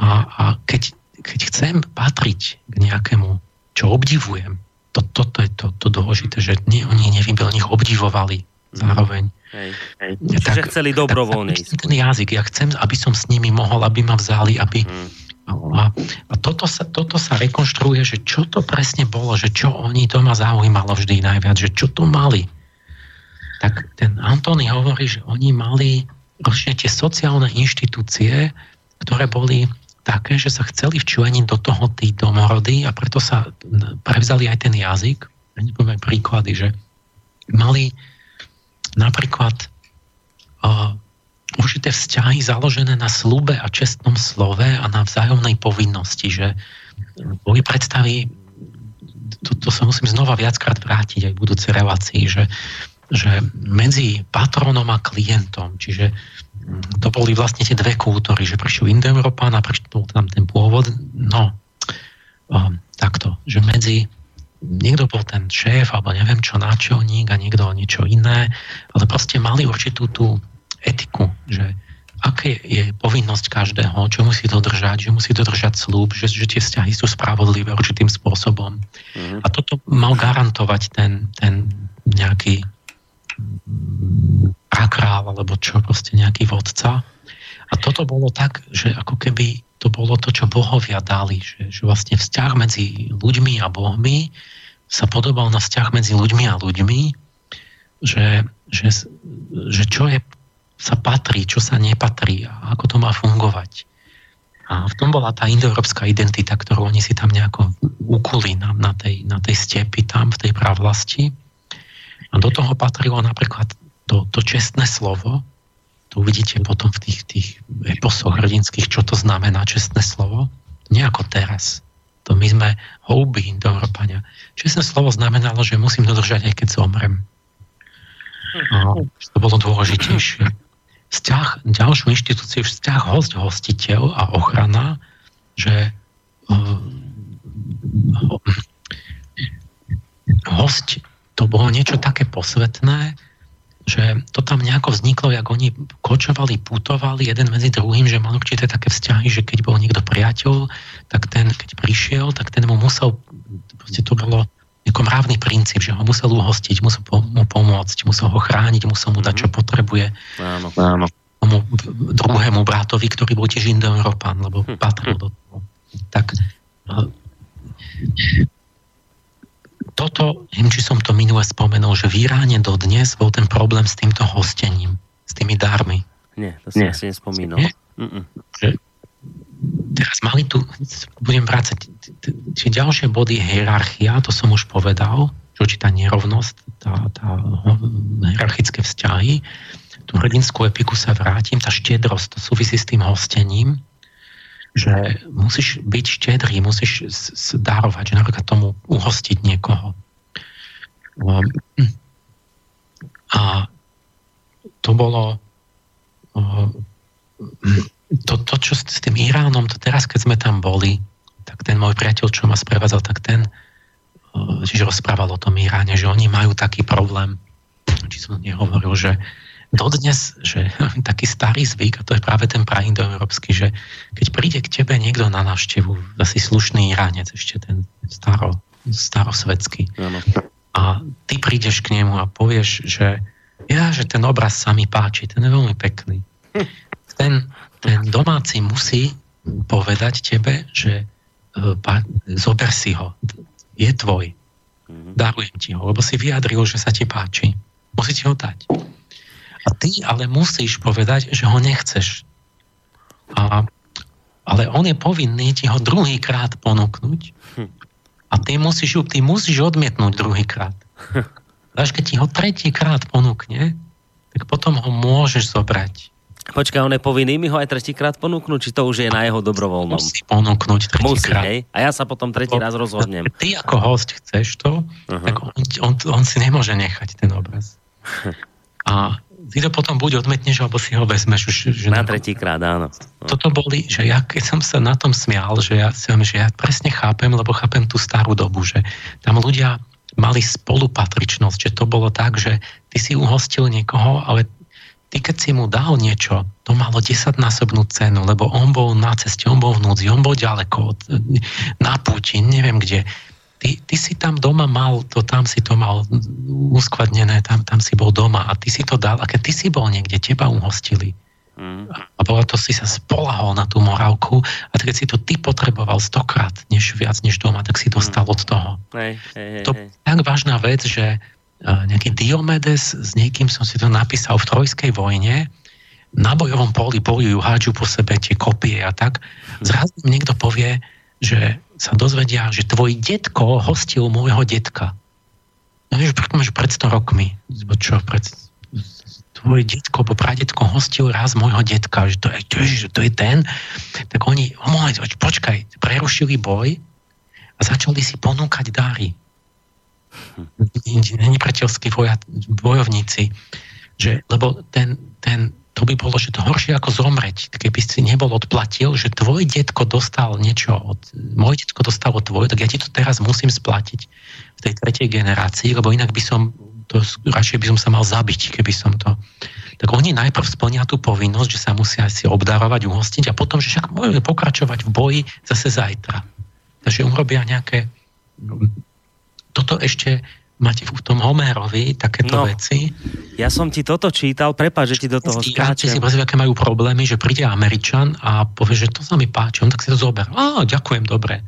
a, a keď, keď chcem patriť k nejakému, čo obdivujem, to, toto je to, to dôležité, že nie, oni nevybil, nich obdivovali zároveň. Hej, hej. Čiže tak, chceli dobrovoľne ísť. Ten jazyk, ja chcem, aby som s nimi mohol, aby ma vzali, aby... Hmm. A, a toto, sa, toto sa rekonštruuje, že čo to presne bolo, že čo oni, to ma zaujímalo vždy najviac, že čo to mali. Tak ten Antony hovorí, že oni mali ročne tie sociálne inštitúcie, ktoré boli také, že sa chceli včleniť do toho tí domorody a preto sa prevzali aj ten jazyk. Ja nepoviem príklady, že mali napríklad uh, určité vzťahy založené na slube a čestnom slove a na vzájomnej povinnosti, že boli predstavy, to, to sa musím znova viackrát vrátiť aj v budúcej relácii, že, že medzi patronom a klientom, čiže to boli vlastne tie dve kultúry, že prišiel Indoeurópan a prišiel tam ten pôvod, no, um, takto, že medzi niekto bol ten šéf, alebo neviem čo, náčelník a niekto niečo iné, ale proste mali určitú tú etiku, že aké je povinnosť každého, čo musí dodržať, že musí dodržať slúb, že, že tie vzťahy sú spravodlivé určitým spôsobom. Mm-hmm. A toto mal garantovať ten, ten nejaký prakrál, alebo čo, proste nejaký vodca. A toto bolo tak, že ako keby to bolo to, čo bohovia dali, že, že vlastne vzťah medzi ľuďmi a bohmi sa podobal na vzťah medzi ľuďmi a ľuďmi, že, že, že čo je, sa patrí, čo sa nepatrí a ako to má fungovať. A v tom bola tá indoeurópska identita, ktorú oni si tam nejako ukuli na, na, tej, na tej stepi tam, v tej pravlasti. A do toho patrilo napríklad to, to čestné slovo, to uvidíte potom v tých, tých eposoch hrdinských, čo to znamená čestné slovo. Nie ako teraz. To my sme houby do. Čestné slovo znamenalo, že musím dodržať aj keď zomrem. No, to bolo dôležitejšie. Vzťah, ďalšiu inštitúciu, vzťah host, hostiteľ a ochrana, že uh, host to bolo niečo také posvetné, že to tam nejako vzniklo, jak oni kočovali, putovali jeden medzi druhým, že mali určité také vzťahy, že keď bol niekto priateľ, tak ten, keď prišiel, tak ten mu musel, proste to bolo nejaký mravný princíp, že ho musel uhostiť, musel mu pomôcť, musel ho chrániť, musel mu dať, čo mhm. potrebuje. Áno, áno. Tomu druhému bratovi, ktorý bol tiež Indoeurópan, lebo hm. patril do toho. Tak toto, neviem, či som to minule spomenul, že v Iráne dodnes bol ten problém s týmto hostením, s tými dármi. Nie, to si asi nespomínal. Nie? Že teraz mali tu, budem vrácať, či ďalšie body hierarchia, to som už povedal, že určitá nerovnosť, tá, tá hierarchické vzťahy, tú hrdinskú epiku sa vrátim, tá štiedrosť, to súvisí s tým hostením. že musíš byť štedrý, musíš darovať, že napríklad tomu uhostiť niekoho. Um, a to bolo um, to, to, čo s tým Iránom, to teraz, keď sme tam boli, tak ten môj priateľ, čo ma sprevádzal, tak ten čiže rozprával o tom Iráne, že oni majú taký problém, či som nehovoril, že dodnes, že taký starý zvyk, a to je práve ten praindoeurópsky, že keď príde k tebe niekto na návštevu, asi slušný Iránec, ešte ten staro, starosvedský, ano. a ty prídeš k nemu a povieš, že ja, že ten obraz sa mi páči, ten je veľmi pekný. Ten, ten domáci musí povedať tebe, že e, zober si ho, je tvoj. Darujem ti ho, lebo si vyjadril, že sa ti páči. Musí ti ho dať. A ty ale musíš povedať, že ho nechceš. A, ale on je povinný ti ho druhýkrát ponúknuť a ty musíš, ty musíš odmietnúť druhýkrát. Až keď ti ho tretíkrát ponúkne, tak potom ho môžeš zobrať. Počkaj, on je povinný mi ho aj tretíkrát ponúknuť, či to už je na jeho dobrovoľnom? Musí ponúknuť tretíkrát. Musí, A ja sa potom tretí raz rozhodnem. Ty ako host chceš to, uh-huh. tak on, on, on si nemôže nechať ten obraz. A ty to potom buď odmetneš, alebo si ho vezmeš. Už, že na tretíkrát, áno. No. Toto boli, že ja keď som sa na tom smial, že ja, že ja presne chápem, lebo chápem tú starú dobu, že tam ľudia mali spolupatričnosť, že to bolo tak, že ty si uhostil niekoho, ale ty keď si mu dal niečo, to malo desaťnásobnú cenu, lebo on bol na ceste, on bol v núdzi, on bol ďaleko, na púti, neviem kde ty, ty si tam doma mal, to tam si to mal uskladnené, tam, tam si bol doma a ty si to dal, a keď ty si bol niekde, teba uhostili. Mm. A bolo to si sa spolahol na tú morálku a keď si to ty potreboval stokrát, než viac než doma, tak si dostal mm. od toho. Hej, hej, to je tak vážna vec, že nejaký Diomedes, s niekým som si to napísal v Trojskej vojne, na bojovom poli bojujú, hádžu po sebe tie kopie a tak. Zrazu niekto povie, že sa dozvedia, že tvoj detko hostil môjho detka. No vieš, pred 100 rokmi, čo, pred, tvoj detko, bo pradetko hostil raz môjho detka, že to je, že to je ten, tak oni, moment, počkaj, prerušili boj a začali si ponúkať dary. Nepriateľskí bojovníci, že, lebo ten, ten, to by bolo, že to horšie ako zomreť, keby si nebol odplatil, že tvoj detko dostal niečo od, môj detko dostalo tvoj, tak ja ti to teraz musím splatiť v tej tretej generácii, lebo inak by som to, radšej by som sa mal zabiť, keby som to... Tak oni najprv splnia tú povinnosť, že sa musia si obdarovať, uhostiť a potom, že však môžu pokračovať v boji zase zajtra. Takže urobia nejaké... Toto ešte máte v tom Homerovi takéto no, veci. Ja som ti toto čítal, prepáč, že ti do toho skáčem. si pozri, aké majú problémy, že príde Američan a povie, že to sa mi páči, on tak si to zober. Á, ďakujem, dobre.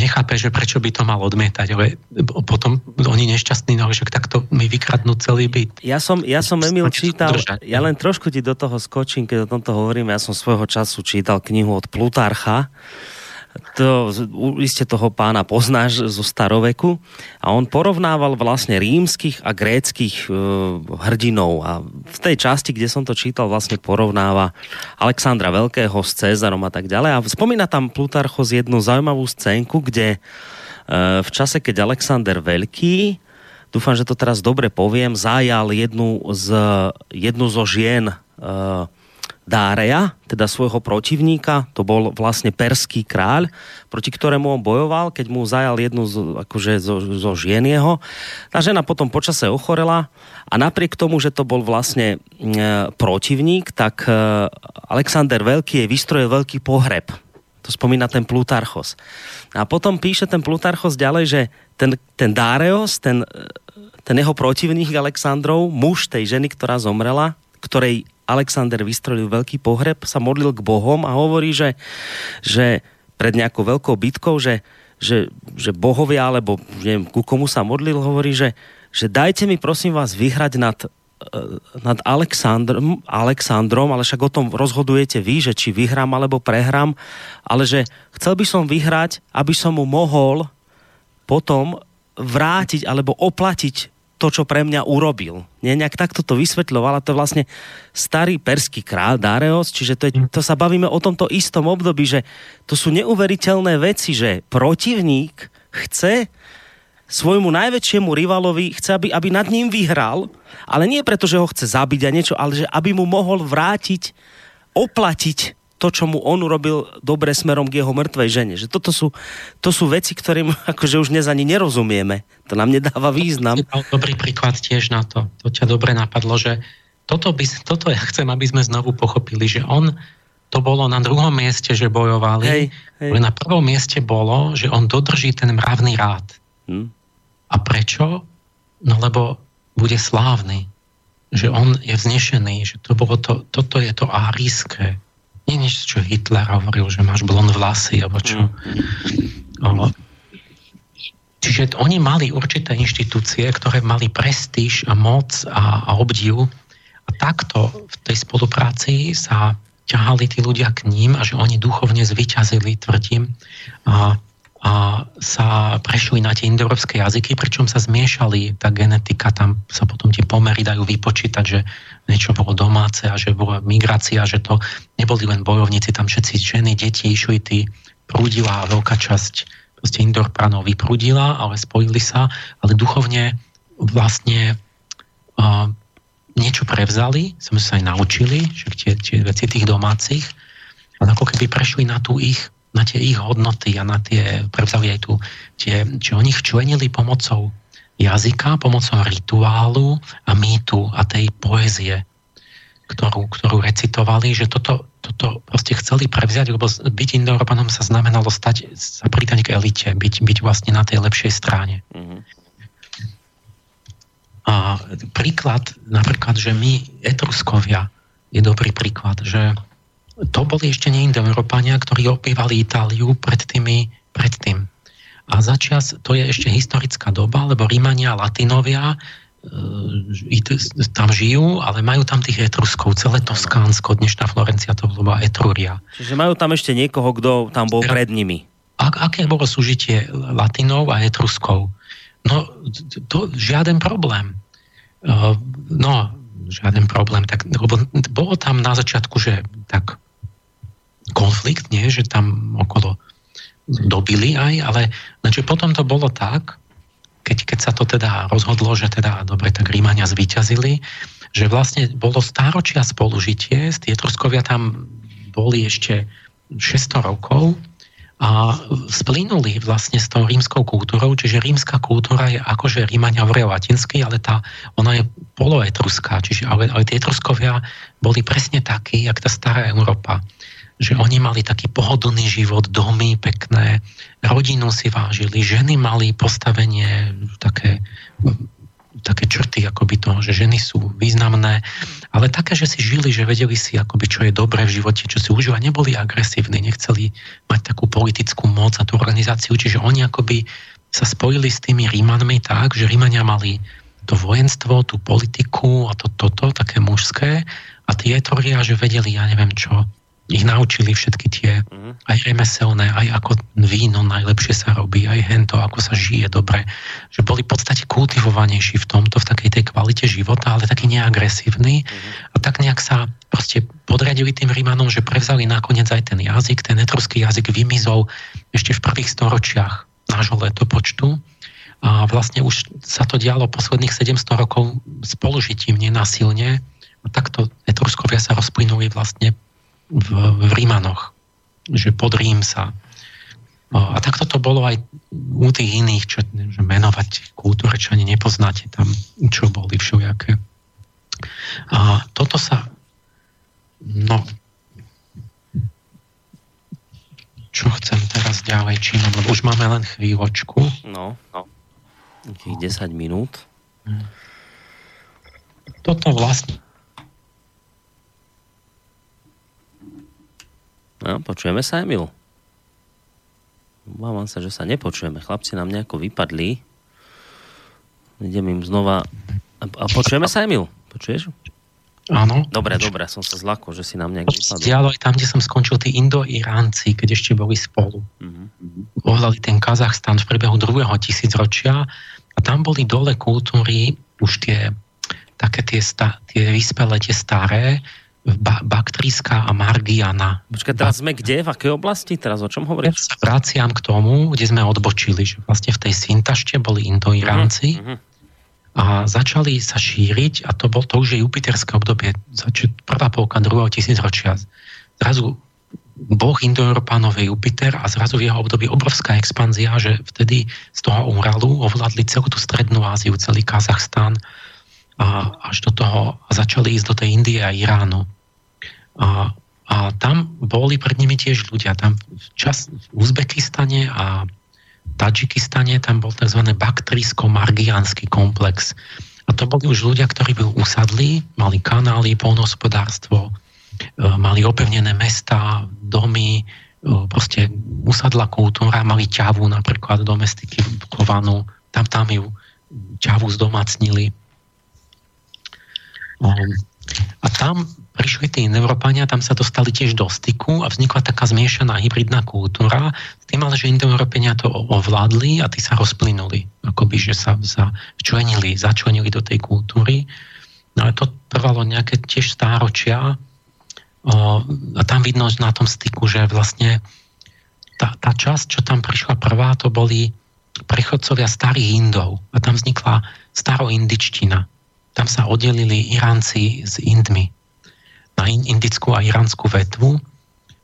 Nechápe, že prečo by to mal odmietať, ale potom oni nešťastní, no však takto mi vykradnú celý byt. Ja som, ja som Emil čítal, ja len trošku ti do toho skočím, keď o tomto hovoríme, ja som svojho času čítal knihu od Plutarcha, to iste toho pána poznáš zo staroveku. A on porovnával vlastne rímskych a gréckých e, hrdinov. A v tej časti, kde som to čítal, vlastne porovnáva Alexandra Veľkého s Cezarom a tak ďalej. A spomína tam Plutarchos jednu zaujímavú scénku, kde e, v čase, keď Alexander Veľký dúfam, že to teraz dobre poviem, zajal jednu, z, jednu zo žien e, Dáreja, teda svojho protivníka, to bol vlastne perský kráľ, proti ktorému on bojoval, keď mu zajal jednu z, akože zo, zo žien jeho. Tá žena potom počase ochorela a napriek tomu, že to bol vlastne e, protivník, tak e, Alexander Veľký jej vystrojil veľký pohreb. To spomína ten Plutarchos. A potom píše ten Plutarchos ďalej, že ten, ten Dáreos, ten, e, ten jeho protivník Alexandrov, muž tej ženy, ktorá zomrela, ktorej Alexander vystrelil veľký pohreb, sa modlil k Bohom a hovorí, že, že pred nejakou veľkou bitkou, že, že, že bohovia, alebo neviem, ku komu sa modlil, hovorí, že, že dajte mi prosím vás vyhrať nad, eh, nad Alexandrom, Alexandrom, ale však o tom rozhodujete vy, že či vyhrám alebo prehrám, ale že chcel by som vyhrať, aby som mu mohol potom vrátiť alebo oplatiť to, čo pre mňa urobil. Nie, nejak takto to vysvetľovala, to je vlastne starý perský král Dareos, čiže to, je, mm. to sa bavíme o tomto istom období, že to sú neuveriteľné veci, že protivník chce svojmu najväčšiemu rivalovi, chce, aby, aby nad ním vyhral, ale nie preto, že ho chce zabiť a niečo, ale že aby mu mohol vrátiť, oplatiť to, čo mu on urobil dobre smerom k jeho mŕtvej žene. Že toto sú, to sú veci, ktorým akože už dnes ani nerozumieme. To nám nedáva význam. Dobrý príklad tiež na to. To ťa dobre napadlo, že toto, by, toto ja chcem, aby sme znovu pochopili, že on to bolo na druhom mieste, že bojovali, hej, hej. ale na prvom mieste bolo, že on dodrží ten mravný rád. Hm. A prečo? No lebo bude slávny. Že on je vznešený, že to bolo to, toto je to árijské nie nič, čo Hitler hovoril, že máš blond vlasy, alebo čo. Mm. Čiže oni mali určité inštitúcie, ktoré mali prestíž a moc a, a obdiv. A takto v tej spolupráci sa ťahali tí ľudia k ním a že oni duchovne zvyťazili, tvrdím, a a sa prešli na tie indoeurópske jazyky, pričom sa zmiešali tá genetika, tam sa potom tie pomery dajú vypočítať, že niečo bolo domáce a že bola migrácia, že to neboli len bojovníci, tam všetci ženy, deti išli, tí prúdila a veľká časť proste Indorpranov vyprúdila, ale spojili sa, ale duchovne vlastne uh, niečo prevzali, sme sa aj naučili, že tie, tie veci tých domácich, ale ako keby prešli na tú ich na tie ich hodnoty a na tie, prevzali aj tu, tie, že oni ich členili pomocou jazyka, pomocou rituálu a mýtu a tej poézie, ktorú, ktorú recitovali, že toto, toto proste chceli prevziať, lebo byť Indoeurópanom sa znamenalo stať, sa pridať k elite, byť, byť vlastne na tej lepšej strane. Mm-hmm. A príklad, napríklad, že my, Etruskovia, je dobrý príklad, že to boli ešte nie Indoeurópania, ktorí opívali Itáliu pred tými, predtým. A začias, to je ešte historická doba, lebo Rímania, Latinovia e, tam žijú, ale majú tam tých Etruskov, celé Toskánsko, dnešná Florencia to bola Etruria. Čiže majú tam ešte niekoho, kto tam bol pred nimi. A, aké bolo súžitie Latinov a Etruskov? No, to, žiaden problém. Uh, no, žiaden problém. Tak, lebo bolo tam na začiatku, že tak konflikt, nie, že tam okolo dobili aj, ale znači potom to bolo tak, keď, keď sa to teda rozhodlo, že teda dobre, tak Rímania zvíťazili, že vlastne bolo stáročia spolužitie, Tietruskovia tam boli ešte 600 rokov a splínuli vlastne s tou rímskou kultúrou, čiže rímska kultúra je akože Rímania hovoria latinsky, ale tá, ona je poloetruská, čiže ale, ale tie Etruskovia boli presne takí, jak tá stará Európa že oni mali taký pohodlný život, domy pekné, rodinu si vážili, ženy mali postavenie také, také črty akoby toho, že ženy sú významné, ale také, že si žili, že vedeli si akoby, čo je dobré v živote, čo si užíva, neboli agresívni, nechceli mať takú politickú moc a tú organizáciu, čiže oni akoby sa spojili s tými Rímanmi tak, že Rímania mali to vojenstvo, tú politiku a to, toto, také mužské a tie Etoria, že vedeli, ja neviem čo, ich naučili všetky tie, mm. aj remeselné, aj ako víno najlepšie sa robí, aj hento, ako sa žije dobre, že boli v podstate kultivovanejší v tomto, v takej tej kvalite života, ale taký neagresívny. Mm. a tak nejak sa proste podradili tým Rímanom, že prevzali nakoniec aj ten jazyk, ten etruský jazyk vymizol ešte v prvých storočiach nášho letopočtu. A vlastne už sa to dialo posledných 700 rokov spolužitím nenasilne a takto Etruskovia sa rozplynuli vlastne v, v Rímanoch, že pod Rím sa. A takto to bolo aj u tých iných, čo, že menovať kultúre, čo ani nepoznáte tam, čo boli všelijaké. A toto sa, no, čo chcem teraz ďalej čínom, lebo už máme len chvíľočku. No, no. 10 minút. Toto vlastne No, počujeme sa, Emil? Obávam sa, že sa nepočujeme. Chlapci nám nejako vypadli. Idem im znova... A počujeme sa, Emil? Počuješ? Áno. Dobre, dobre, som sa zlakol, že si nám nejak vypadol. Dialo aj tam, kde som skončil, tí Indo-Iránci, keď ešte boli spolu. Mm-hmm. ten Kazachstan v priebehu druhého tisícročia a tam boli dole kultúry už tie také tie, sta, tie vyspelé, tie staré, ba, Baktríska a Margiana. Počkaj, teraz sme kde? V akej oblasti? Teraz o čom hovoríš? Ja sa vraciam k tomu, kde sme odbočili, že vlastne v tej Sintašte boli Indoiránci uh-huh, uh-huh. a začali sa šíriť a to, bol, to už je jupiterské obdobie, zač- prvá polka druhého tisícročia. Zrazu boh Indoeurópanov je Jupiter a zrazu v jeho období obrovská expanzia, že vtedy z toho Uralu ovládli celú tú strednú Áziu, celý Kazachstán, a až do toho začali ísť do tej Indie a Iránu. A, a tam boli pred nimi tiež ľudia. Tam čas v Uzbekistane a Tadžikistane tam bol tzv. baktrijsko-margianský komplex. A to boli už ľudia, ktorí boli usadli, mali kanály, polnohospodárstvo, e, mali opevnené mesta, domy, e, proste usadla kultúra, mali ťavu napríklad domestikovanú, tam tam ju ťavu zdomacnili. Um, a tam prišli tí Európania, tam sa dostali tiež do styku a vznikla taká zmiešaná hybridná kultúra, s tým ale, že Indoeurópania to ovládli a tí sa rozplynuli, akoby, že sa, včlenili, začlenili do tej kultúry. No ale to trvalo nejaké tiež stáročia. O, a tam vidno na tom styku, že vlastne tá, tá časť, čo tam prišla prvá, to boli prechodcovia starých Indov. A tam vznikla staroindičtina tam sa oddelili Iránci s Indmi na indickú a iránsku vetvu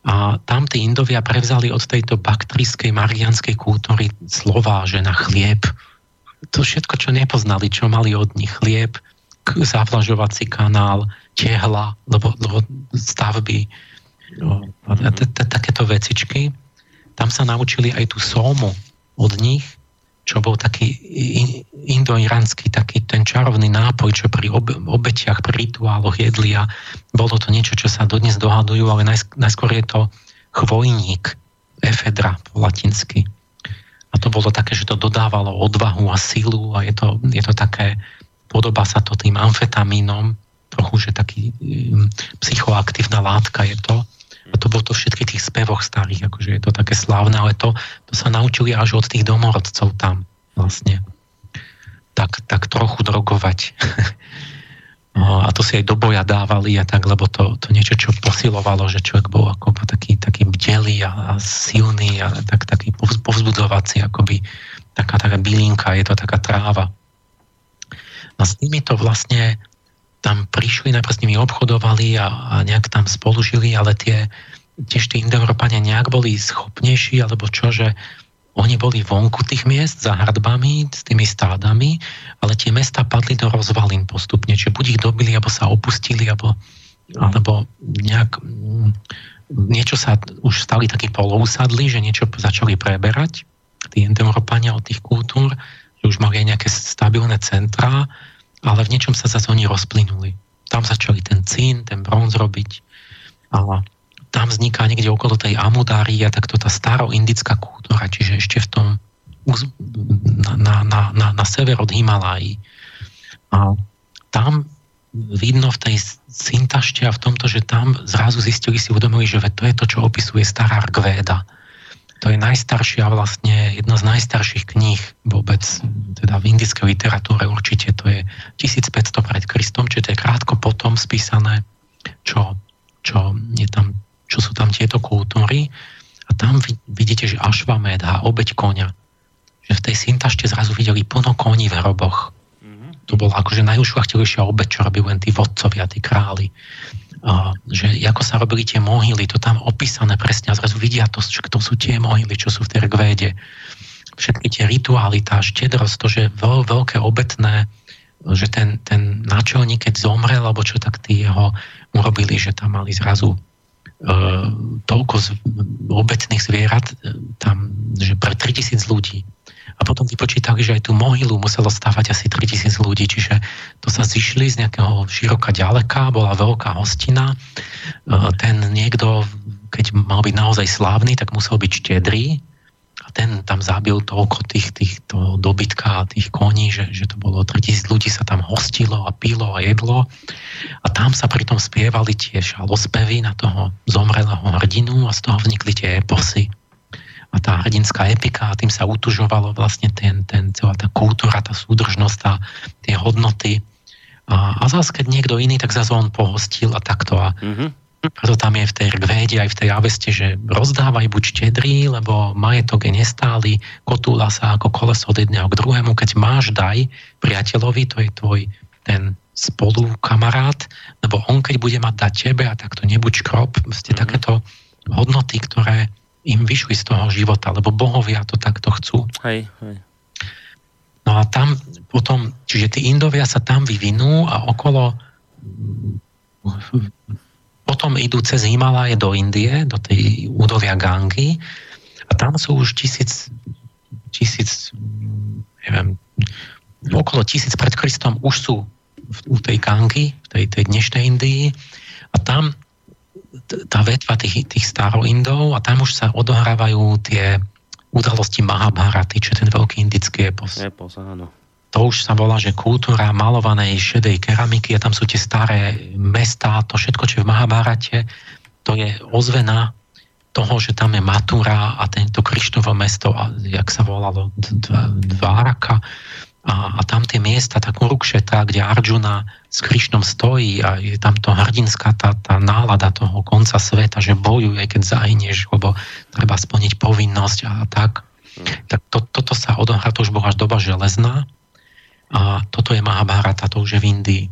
a tam tí Indovia prevzali od tejto baktrijskej marianskej kultúry slova, že na chlieb. To všetko, čo nepoznali, čo mali od nich chlieb, zavlažovací kanál, tehla, lebo, lebo stavby, no, takéto vecičky. Tam sa naučili aj tú sómu od nich čo bol taký indoiránsky, taký ten čarovný nápoj, čo pri obetiach, pri rituáloch jedli a bolo to niečo, čo sa dodnes dohadujú, ale najskôr je to chvojník, efedra po latinsky. A to bolo také, že to dodávalo odvahu a silu a je to, je to také, podobá sa to tým amfetamínom, trochu, že taký um, psychoaktívna látka je to. A to bolo to v všetkých tých spevoch starých, akože je to také slávne, ale to, to sa naučili až od tých domorodcov tam vlastne. Tak, tak trochu drogovať. a to si aj do boja dávali a tak, lebo to, to niečo, čo posilovalo, že človek bol ako taký, taký bdelý a, a silný a tak, taký povzbudzovací, akoby taká, taká bylinka, je to taká tráva. A s nimi to vlastne tam prišli, najprv s nimi obchodovali a, a nejak tam spolužili, ale tie, tiež tí Indoeurópania nejak boli schopnejší, alebo čo, že oni boli vonku tých miest za hradbami, s tými stádami, ale tie mesta padli do rozvalín postupne, čiže buď ich dobili, alebo sa opustili, alebo, alebo nejak mm, niečo sa už stali takí polousadli, že niečo začali preberať, tí Indoeurópania od tých kultúr, že už mali aj nejaké stabilné centrá, ale v niečom sa zase oni rozplynuli. Tam začali ten cín, ten bronz robiť a tam vzniká niekde okolo tej Amudária takto tá staroindická kultúra, čiže ešte v tom na, na, na, na sever od Himalají. A tam vidno v tej syntašte a v tomto, že tam zrazu zistili si uvedomili, že to je to, čo opisuje stará Argvéda to je najstaršia vlastne, jedna z najstarších kníh vôbec, teda v indickej literatúre určite to je 1500 pred Kristom, čiže to je krátko potom spísané, čo, čo, je tam, čo sú tam tieto kultúry. A tam vidíte, že Ašvamedha, obeď konia. Že v tej syntašte zrazu videli plno koní v hroboch. Mm-hmm. To bola akože najušlachtilejšia obeď, čo robili len tí vodcovia, tí králi že ako sa robili tie mohyly, to tam opísané presne a zrazu vidia to, že to sú tie mohyly, čo sú v tej rgvéde. Všetky tie rituály, tá štedrosť, to, že veľ, veľké obetné, že ten, ten náčelník, keď zomrel, alebo čo, tak tí jeho urobili, že tam mali zrazu e, toľko z, obetných zvierat, e, tam, že pre 3000 ľudí a potom vypočítali, že aj tú mohylu muselo stávať asi 3000 ľudí, čiže to sa zišli z nejakého široka ďaleka, bola veľká hostina. E, ten niekto, keď mal byť naozaj slávny, tak musel byť štedrý. A ten tam zabil toľko tých, týchto dobytka a tých koní, že, že to bolo 3000 ľudí sa tam hostilo a pilo a jedlo. A tam sa pritom spievali tiež šalospevy na toho zomrelého hrdinu a z toho vznikli tie eposy a tá hrdinská epika a tým sa utužovalo vlastne ten, ten, celá tá kultúra, tá súdržnosť, tá, tie hodnoty. A, a zase, keď niekto iný, tak zase on pohostil a takto. A mm-hmm. preto tam je v tej rgvéde aj v tej aveste, že rozdávaj buď štedrý, lebo majetok je nestály, kotúla sa ako koleso od jedného k druhému. Keď máš, daj priateľovi, to je tvoj ten spolu kamarát, lebo on keď bude mať dať tebe a takto nebuď škrob, ste mm-hmm. takéto hodnoty, ktoré im vyšli z toho života, lebo bohovia to takto chcú. Hej, hej. No a tam potom, čiže tí Indovia sa tam vyvinú a okolo potom idú cez Himalaje do Indie, do tej údovia Gangy a tam sú už tisíc, tisíc neviem, okolo tisíc pred Kristom už sú v tej Gangy, v tej, tej dnešnej Indii a tam tá vetva tých, tých staroindov a tam už sa odohrávajú tie udalosti Mahabharaty, čo je ten veľký indický epos. Epos, áno. To už sa volá, že kultúra malovanej šedej keramiky a tam sú tie staré mestá, to všetko, čo je v Mahabharate, to je ozvena toho, že tam je Matura a tento Krištovo mesto, a jak sa volalo, Dváraka, a, a tam tie miesta, tá Kurukšeta, kde Arjuna s Krišnom stojí a je tam to hrdinská tá, tá nálada toho konca sveta, že bojuje, keď zahyneš, lebo treba splniť povinnosť a tak. Mm. Tak to, toto sa odohrá, to už bola až doba železná a toto je Mahabharata, to už je v Indii.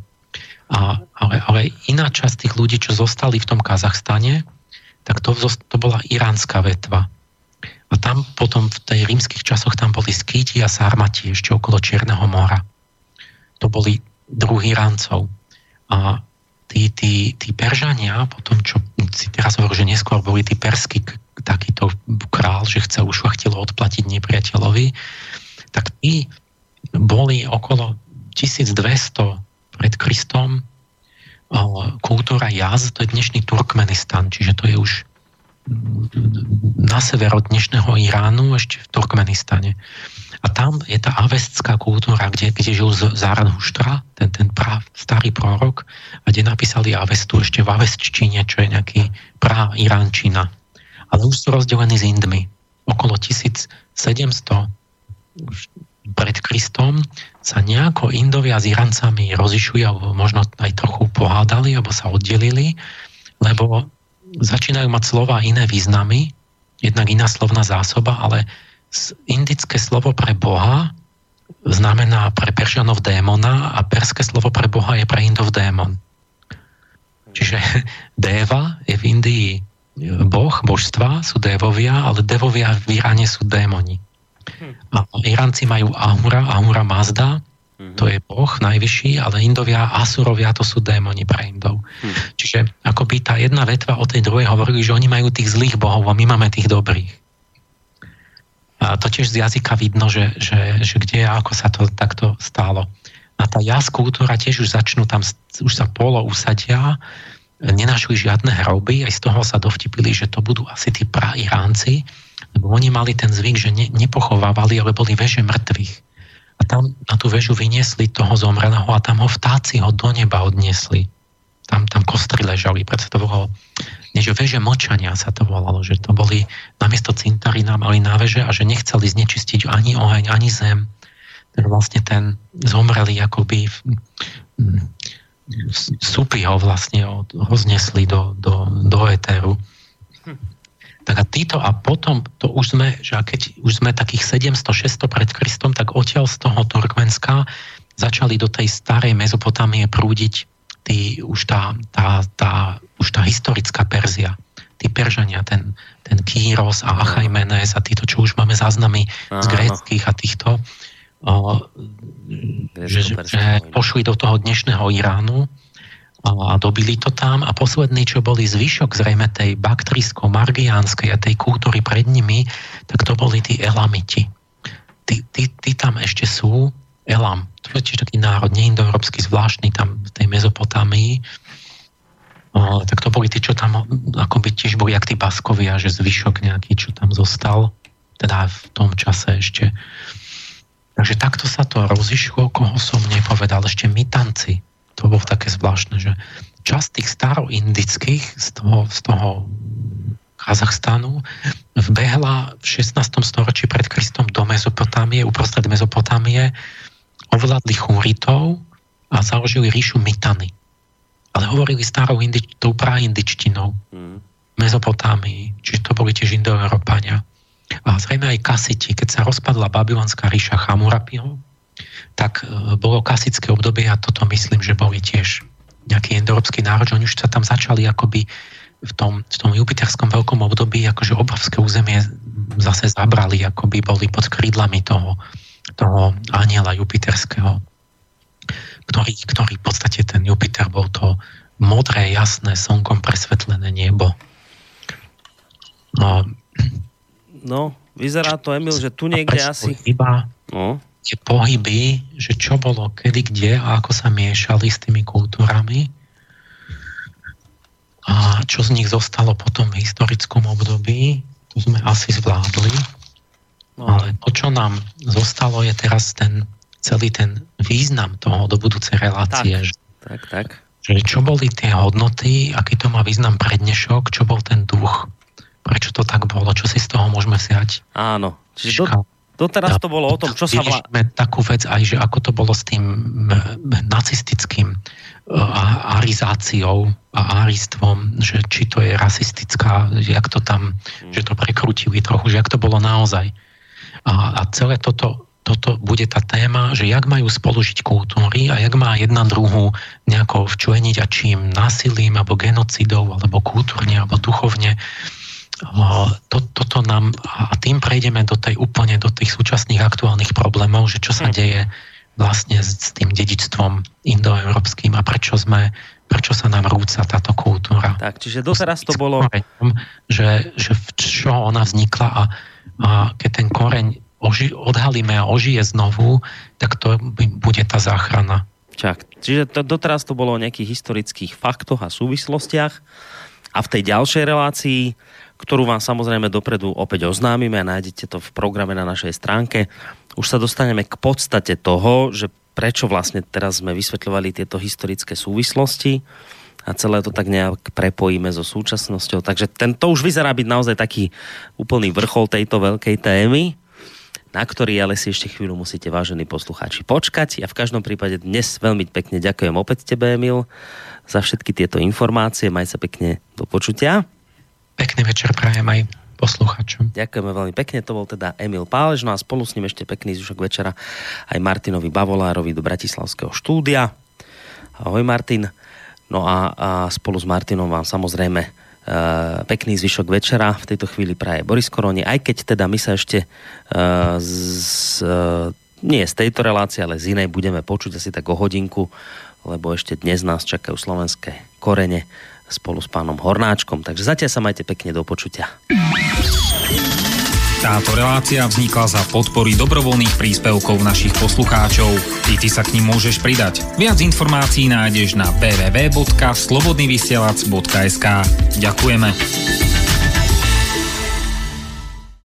A, ale, ale iná časť tých ľudí, čo zostali v tom Kazachstane, tak to, to bola iránska vetva. A tam potom v tej rímskych časoch tam boli skýti a sarmati ešte okolo Čierneho mora. To boli druhý ráncov. A tí, tí, tí Peržania, potom čo si teraz hovoril, že neskôr boli tí perský takýto král, že chce ušlachtilo odplatiť nepriateľovi, tak tí boli okolo 1200 pred Kristom kultúra jaz, to je dnešný Turkmenistan, čiže to je už na sever od dnešného Iránu, ešte v Turkmenistane. A tam je tá avestská kultúra, kde, kde žil Zaradhuštra, ten, ten prav, starý prorok, a kde napísali Avestu ešte v avestčine, čo je nejaký prá Iránčina. Ale už sú rozdelení s Indmi. Okolo 1700 pred Kristom sa nejako Indovia s Irancami rozišujú, alebo možno aj trochu pohádali, alebo sa oddelili, lebo začínajú mať slova iné významy, jednak iná slovná zásoba, ale indické slovo pre Boha znamená pre Peržianov démona a perské slovo pre Boha je pre Indov démon. Čiže Déva je v Indii boh, božstva, sú dévovia, ale dévovia v Iráne sú démoni. A Iránci majú Ahura, Ahura Mazda, Mm-hmm. To je Boh najvyšší, ale Indovia, Asurovia to sú démoni pre Indov. Mm. Čiže akoby tá jedna vetva o tej druhej hovorili, že oni majú tých zlých bohov a my máme tých dobrých. A to tiež z jazyka vidno, že, že, že kde a ako sa to takto stálo. A tá jas kultúra tiež už začnú tam, už sa polo usadia, nenašli žiadne hroby, aj z toho sa dovtipili, že to budú asi tí prairánci, lebo oni mali ten zvyk, že ne, nepochovávali, ale boli veže mŕtvych a tam na tú väžu vyniesli toho zomrelého a tam ho vtáci ho do neba odniesli. Tam, tam kostry ležali, preto to bolo, než väže močania sa to volalo, že to boli namiesto cintarína mali na veže a že nechceli znečistiť ani oheň, ani zem. Tak vlastne ten zomrelý akoby súpy ho vlastne roznesli do, do, do éteru. Tak a títo a potom, to už sme, že keď už sme takých 700-600 pred Kristom, tak odtiaľ z toho Turkmenska začali do tej starej Mezopotámie prúdiť tí, už, tá, tá, tá, už tá historická Perzia. Tí Peržania, ten, ten Kýros a Achajmenes a títo, čo už máme záznamy z gréckých a týchto, o, že, že pošli do toho dnešného Iránu a dobili to tam a poslední, čo boli zvyšok zrejme tej baktrijsko-margiánskej a tej kultúry pred nimi, tak to boli tí elamiti. Tí, tí, tí tam ešte sú, Elam, to je tiež taký národ neindoeurópsky zvláštny tam v tej Mezopotámii, tak to boli tí, čo tam akoby tiež boli jak tí Baskovia, že zvyšok nejaký, čo tam zostal, teda v tom čase ešte. Takže takto sa to rozišlo, koho som nepovedal, ešte mytanci, to bolo také zvláštne, že časť tých staroindických z toho, z toho Kazachstanu, vbehla v 16. storočí pred Kristom do Mezopotámie, uprostred Mezopotámie, ovládli Chúritov a založili ríšu Mitany. Ale hovorili starou indič, tou praindičtinou mm. Mezopotámii, čiže to boli tiež indoeurópania. A zrejme aj kasiti, keď sa rozpadla babylonská ríša Chamurapiho, tak e, bolo klasické obdobie a toto myslím, že boli tiež nejaký indoeurópsky národ, že oni už sa tam začali akoby v tom, v tom jupiterskom veľkom období akože obrovské územie zase zabrali, akoby boli pod krídlami toho, toho aniela jupiterského ktorý, ktorý v podstate ten Jupiter bol to modré, jasné, slnkom presvetlené nebo. No, no vyzerá to, Emil, že tu niekde asi... Iba no. Tie pohyby, že čo bolo kedy, kde a ako sa miešali s tými kultúrami a čo z nich zostalo potom v historickom období, to sme asi zvládli. No. Ale to, čo nám zostalo, je teraz ten celý ten význam toho do budúcej relácie. Tak, tak, tak. Že čo boli tie hodnoty, aký to má význam pre dnešok, čo bol ten duch, prečo to tak bolo, čo si z toho môžeme vziať. Áno, čiže do, doteraz to bolo o tom, čo sa... Vlá... takú vec aj, že ako to bolo s tým nacistickým uh, arizáciou a aristvom, že či to je rasistická, jak to tam, hmm. že to prekrutili trochu, že jak to bolo naozaj. A, a celé toto toto bude tá téma, že jak majú spolužiť kultúry a jak má jedna druhú nejako včleniť a čím násilím, alebo genocidou, alebo kultúrne, alebo duchovne. To, toto nám, a tým prejdeme do tej úplne do tých súčasných aktuálnych problémov, že čo sa deje vlastne s tým dedičstvom indoeurópskym a prečo sme prečo sa nám rúca táto kultúra. Tak, čiže doteraz to bolo... Že, že v čo ona vznikla a, a keď ten koreň oži, odhalíme a ožije znovu, tak to bude tá záchrana. Čak, čiže to, doteraz to bolo o nejakých historických faktoch a súvislostiach a v tej ďalšej relácii, ktorú vám samozrejme dopredu opäť oznámime a nájdete to v programe na našej stránke, už sa dostaneme k podstate toho, že prečo vlastne teraz sme vysvetľovali tieto historické súvislosti a celé to tak nejak prepojíme so súčasnosťou. Takže ten, to už vyzerá byť naozaj taký úplný vrchol tejto veľkej témy na ktorý ale si ešte chvíľu musíte, vážení poslucháči, počkať. Ja v každom prípade dnes veľmi pekne ďakujem opäť tebe, Emil, za všetky tieto informácie. Maj sa pekne do počutia. Pekný večer prajem aj poslucháčom. Ďakujeme veľmi pekne, to bol teda Emil Pálež, no a spolu s ním ešte pekný zvyšok večera aj Martinovi Bavolárovi do Bratislavského štúdia. Ahoj Martin. No a, a spolu s Martinom vám samozrejme Eh, pekný zvyšok večera v tejto chvíli praje Boris Koroni, aj keď teda my sa ešte uh, z, uh, nie z tejto relácie, ale z inej budeme počuť asi tak o hodinku, lebo ešte dnes nás čakajú slovenské korene spolu s pánom Hornáčkom. Takže zatiaľ sa majte pekne do počutia. Táto relácia vznikla za podpory dobrovoľných príspevkov našich poslucháčov. I ty sa k ním môžeš pridať. Viac informácií nájdeš na www.slobodnyvysielac.sk Ďakujeme.